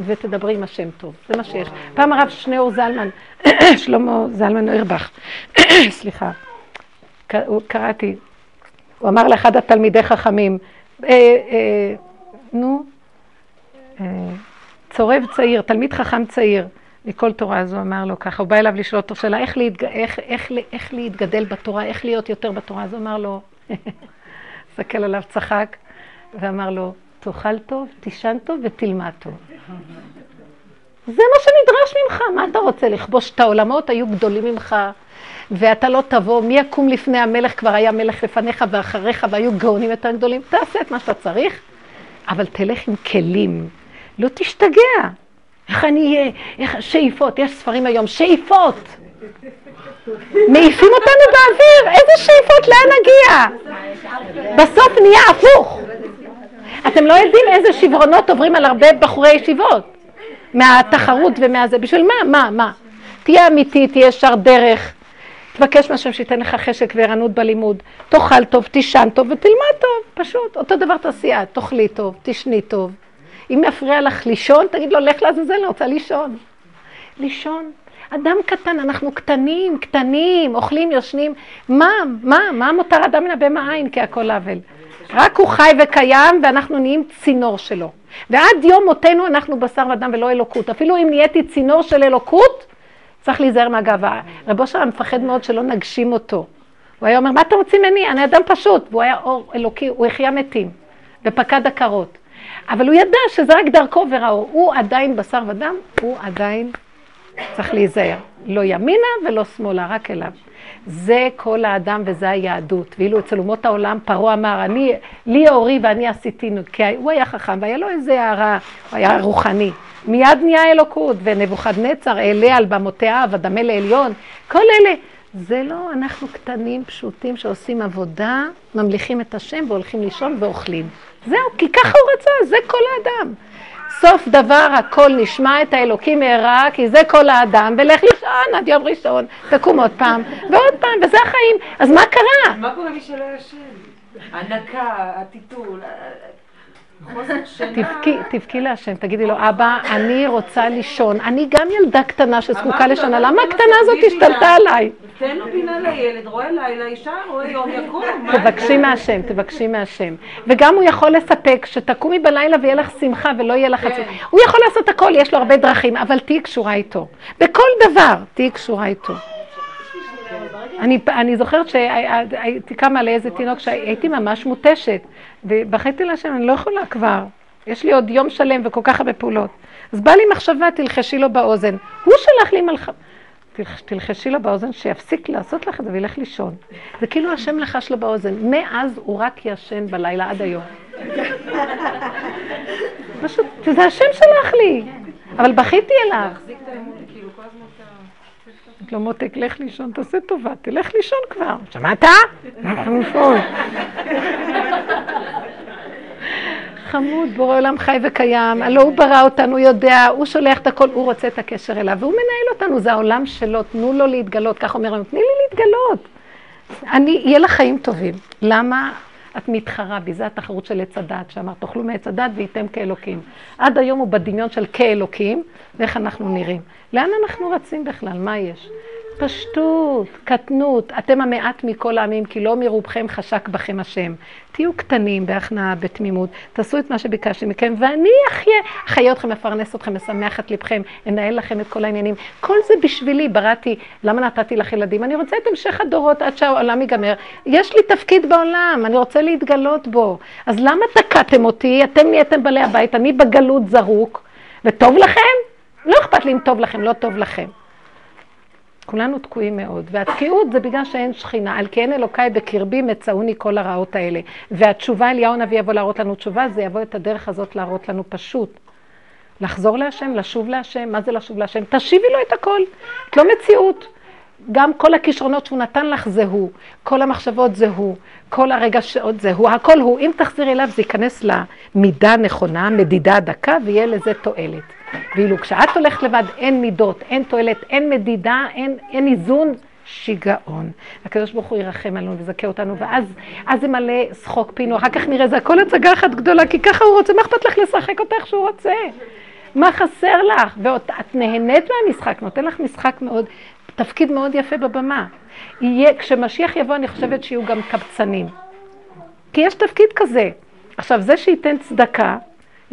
Speaker 1: ותדברי עם השם טוב, זה מה שיש. פעם הרב שניאור זלמן, [coughs] שלמה זלמן אוירבך, [coughs] סליחה, קראתי, הוא אמר לאחד התלמידי חכמים, אה, אה, נו, אה, צורב צעיר, תלמיד חכם צעיר, מכל תורה, אז הוא אמר לו ככה, הוא בא אליו לשאול אותו שאלה, איך, להתג... איך, איך, איך להתגדל בתורה, איך להיות יותר בתורה, אז הוא אמר לו, [laughs] הסתכל עליו, צחק, ואמר לו, תאכל טוב, תישן טוב ותלמד טוב. זה מה שנדרש ממך, מה אתה רוצה? לכבוש את העולמות, היו גדולים ממך, ואתה לא תבוא, מי יקום לפני המלך, כבר היה מלך לפניך ואחריך, והיו גאונים יותר גדולים, תעשה את מה שאתה צריך, אבל תלך עם כלים, לא תשתגע. איך אני אהיה, איך, שאיפות, יש ספרים היום, שאיפות. מעיפים אותנו באוויר, איזה שאיפות, לאן נגיע? בסוף נהיה הפוך. אתם לא יודעים איזה שברונות עוברים על הרבה בחורי ישיבות. מהתחרות ומהזה. בשביל מה? מה? מה? תהיה אמיתי, תהיה ישר דרך. תבקש מהשם שייתן לך חשק וערנות בלימוד. תאכל טוב, תישן טוב ותלמד טוב. פשוט. אותו דבר תעשייה. תאכלי טוב, תשני טוב. אם מפריע לך לישון, תגיד לו, לך לעזאזל, אני רוצה לישון. לישון. אדם קטן, אנחנו קטנים, קטנים, אוכלים, יושנים. מה, מה, מה מותר אדם מן הבהמה עין כי הכל עוול? רק הוא חי וקיים ואנחנו נהיים צינור שלו. ועד יום מותנו אנחנו בשר ודם ולא אלוקות. אפילו אם נהייתי צינור של אלוקות, צריך להיזהר מהגאווה. רב אושר מפחד מאוד שלא נגשים אותו. הוא היה אומר, מה אתם רוצים ממני? אני אדם פשוט. והוא היה אור אלוקי, הוא החיה מתים ופקד עקרות. אבל הוא ידע שזה רק דרכו וראו. הוא עדיין בשר ודם, הוא עדיין צריך להיזהר. לא ימינה ולא שמאלה, רק אליו. זה כל האדם וזה היהדות. ואילו אצל אומות העולם פרעה אמר, אני, לי אורי ואני עשיתינו, כי הוא היה חכם והיה לו איזה הערה, הוא היה רוחני. מיד נהיה אלוקות, ונבוכדנצר אעלה על במותיו, אדמה לעליון, כל אלה. זה לא, אנחנו קטנים, פשוטים, שעושים עבודה, ממליכים את השם והולכים לישון ואוכלים. זהו, כי ככה הוא רצה, זה כל האדם. סוף דבר הכל נשמע את האלוקים מהרה, כי זה כל האדם, ולך לישון עד יום ראשון, תקום עוד פעם, ועוד פעם, וזה החיים. אז מה קרה?
Speaker 6: מה קורה מי שלא ישן? הנקה, הטיטול,
Speaker 1: תבכי, תבכי להשם, תגידי לו, אבא, אני רוצה לישון. אני גם ילדה קטנה שזקוקה לישונה, למה הקטנה הזאת השתלטה עליי?
Speaker 6: תן לו פינה לילד, רואה לילה, אישה, רואה יום, יקום.
Speaker 1: תבקשי מהשם, תבקשי מהשם. וגם הוא יכול לספק שתקומי בלילה ויהיה לך שמחה ולא יהיה לך עצוב. הוא יכול לעשות הכל, יש לו הרבה דרכים, אבל תהיי קשורה איתו. בכל דבר תהיי קשורה איתו. אני, אני זוכרת שהייתי קמה לאיזה תינוק שהייתי ממש מותשת, ובכיתי להשם, אני לא יכולה כבר. יש לי עוד יום שלם וכל כך הרבה פעולות. אז בא לי מחשבה, תלחשי לו באוזן. הוא שלח לי מלחמה. תלחשי לו באוזן, שיפסיק לעשות לך את זה וילך לישון. זה כאילו השם לחש לו באוזן. מאז הוא רק ישן בלילה עד היום. פשוט, זה השם שלח לי. אבל בכיתי אליו. לא מותק, לך לישון, תעשה טובה, תלך לישון כבר. שמעת? חמוד, בורא עולם חי וקיים, הלא הוא ברא אותנו, יודע, הוא שולח את הכל, הוא רוצה את הקשר אליו, והוא מנהל אותנו, זה העולם שלו, תנו לו להתגלות, כך אומר לנו, תני לי להתגלות. אני, יהיה לך חיים טובים. למה את מתחרה בי? זו התחרות של עץ הדת, שאמר, תאכלו מעץ הדת וייתם כאלוקים. עד היום הוא בדמיון של כאלוקים, ואיך אנחנו נראים. לאן אנחנו רצים בכלל? מה יש? פשטות, קטנות, אתם המעט מכל העמים, כי לא מרובכם חשק בכם השם. תהיו קטנים בהכנעה, בתמימות, תעשו את מה שביקשתי מכם, ואני אחיה, אחיה אתכם, אפרנס אתכם, משמח את לבכם, אנהל לכם את כל העניינים. כל זה בשבילי, בראתי, למה נתתי לך ילדים? אני רוצה את המשך הדורות עד שהעולם ייגמר. יש לי תפקיד בעולם, אני רוצה להתגלות בו. אז למה תקעתם אותי? אתם נהייתם בעלי הבית, אני בגלות זרוק, וטוב לכם? לא אכפת לי אם טוב לכם, לא טוב לכם. כולנו תקועים מאוד, והתקיעות זה בגלל שאין שכינה, על אין אלוקיי בקרבי מצאוני כל הרעות האלה. והתשובה, אליהו הנביא יבוא להראות לנו תשובה, זה יבוא את הדרך הזאת להראות לנו פשוט. לחזור להשם, לשוב להשם, מה זה לשוב להשם? תשיבי לו את הכל, את לא מציאות. גם כל הכישרונות שהוא נתן לך זה הוא, כל המחשבות זה הוא, כל הרגשות זה הוא, הכל הוא. אם תחזירי אליו זה ייכנס למידה נכונה, מדידה דקה, ויהיה לזה תועלת. ואילו כשאת הולכת לבד אין מידות, אין תועלת, אין מדידה, אין, אין איזון, שיגעון. הקדוש ברוך הוא ירחם עלינו ויזכה אותנו, ואז אז זה מלא שחוק פינו, אחר כך נראה, זה הכל הצגה אחת גדולה, כי ככה הוא רוצה, מה אכפת לך לשחק אותה איך שהוא רוצה? מה חסר לך? ואת נהנית מהמשחק, נותן לך משחק מאוד, תפקיד מאוד יפה בבמה. יהיה, כשמשיח יבוא, אני חושבת שיהיו גם קבצנים. כי יש תפקיד כזה. עכשיו, זה שייתן צדקה,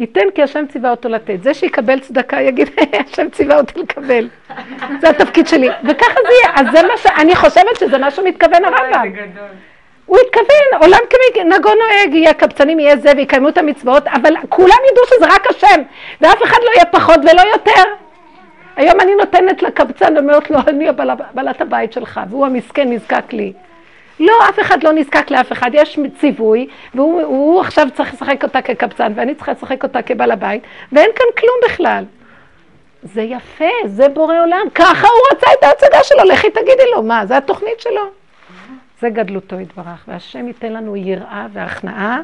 Speaker 1: ייתן כי השם ציווה אותו לתת. זה שיקבל צדקה יגיד, השם ציווה אותי לקבל. זה התפקיד שלי. וככה זה יהיה. אז זה מה ש... אני חושבת שזה מה שמתכוון הרמב"ם. הוא התכוון, עולם כנגו נוהג, יהיה קבצנים, יהיה זה, ויקיימו את המצוות, אבל כולם ידעו שזה רק השם, ואף אחד לא יהיה פחות ולא יותר. היום אני נותנת לקבצן, אומרת לו, אני בעלת הבית שלך, והוא המסכן נזקק לי. לא, אף אחד לא נזקק לאף אחד, יש ציווי, והוא עכשיו צריך לשחק אותה כקבצן, ואני צריכה לשחק אותה כבעל הבית, ואין כאן כלום בכלל. זה יפה, זה בורא עולם, ככה הוא רצה את ההצגה שלו, לכי תגידי לו, מה, זה התוכנית שלו. זה גדלותו יתברך, והשם ייתן לנו יראה והכנעה,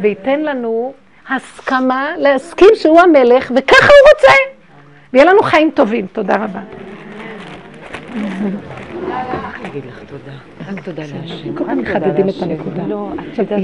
Speaker 1: וייתן לנו הסכמה להסכים שהוא המלך, וככה הוא רוצה. ויהיה לנו חיים טובים. תודה רבה.
Speaker 6: תודה. רק תודה להשם.
Speaker 1: כל פעם מחדדים את הנקודה.
Speaker 6: לא, את יודעת...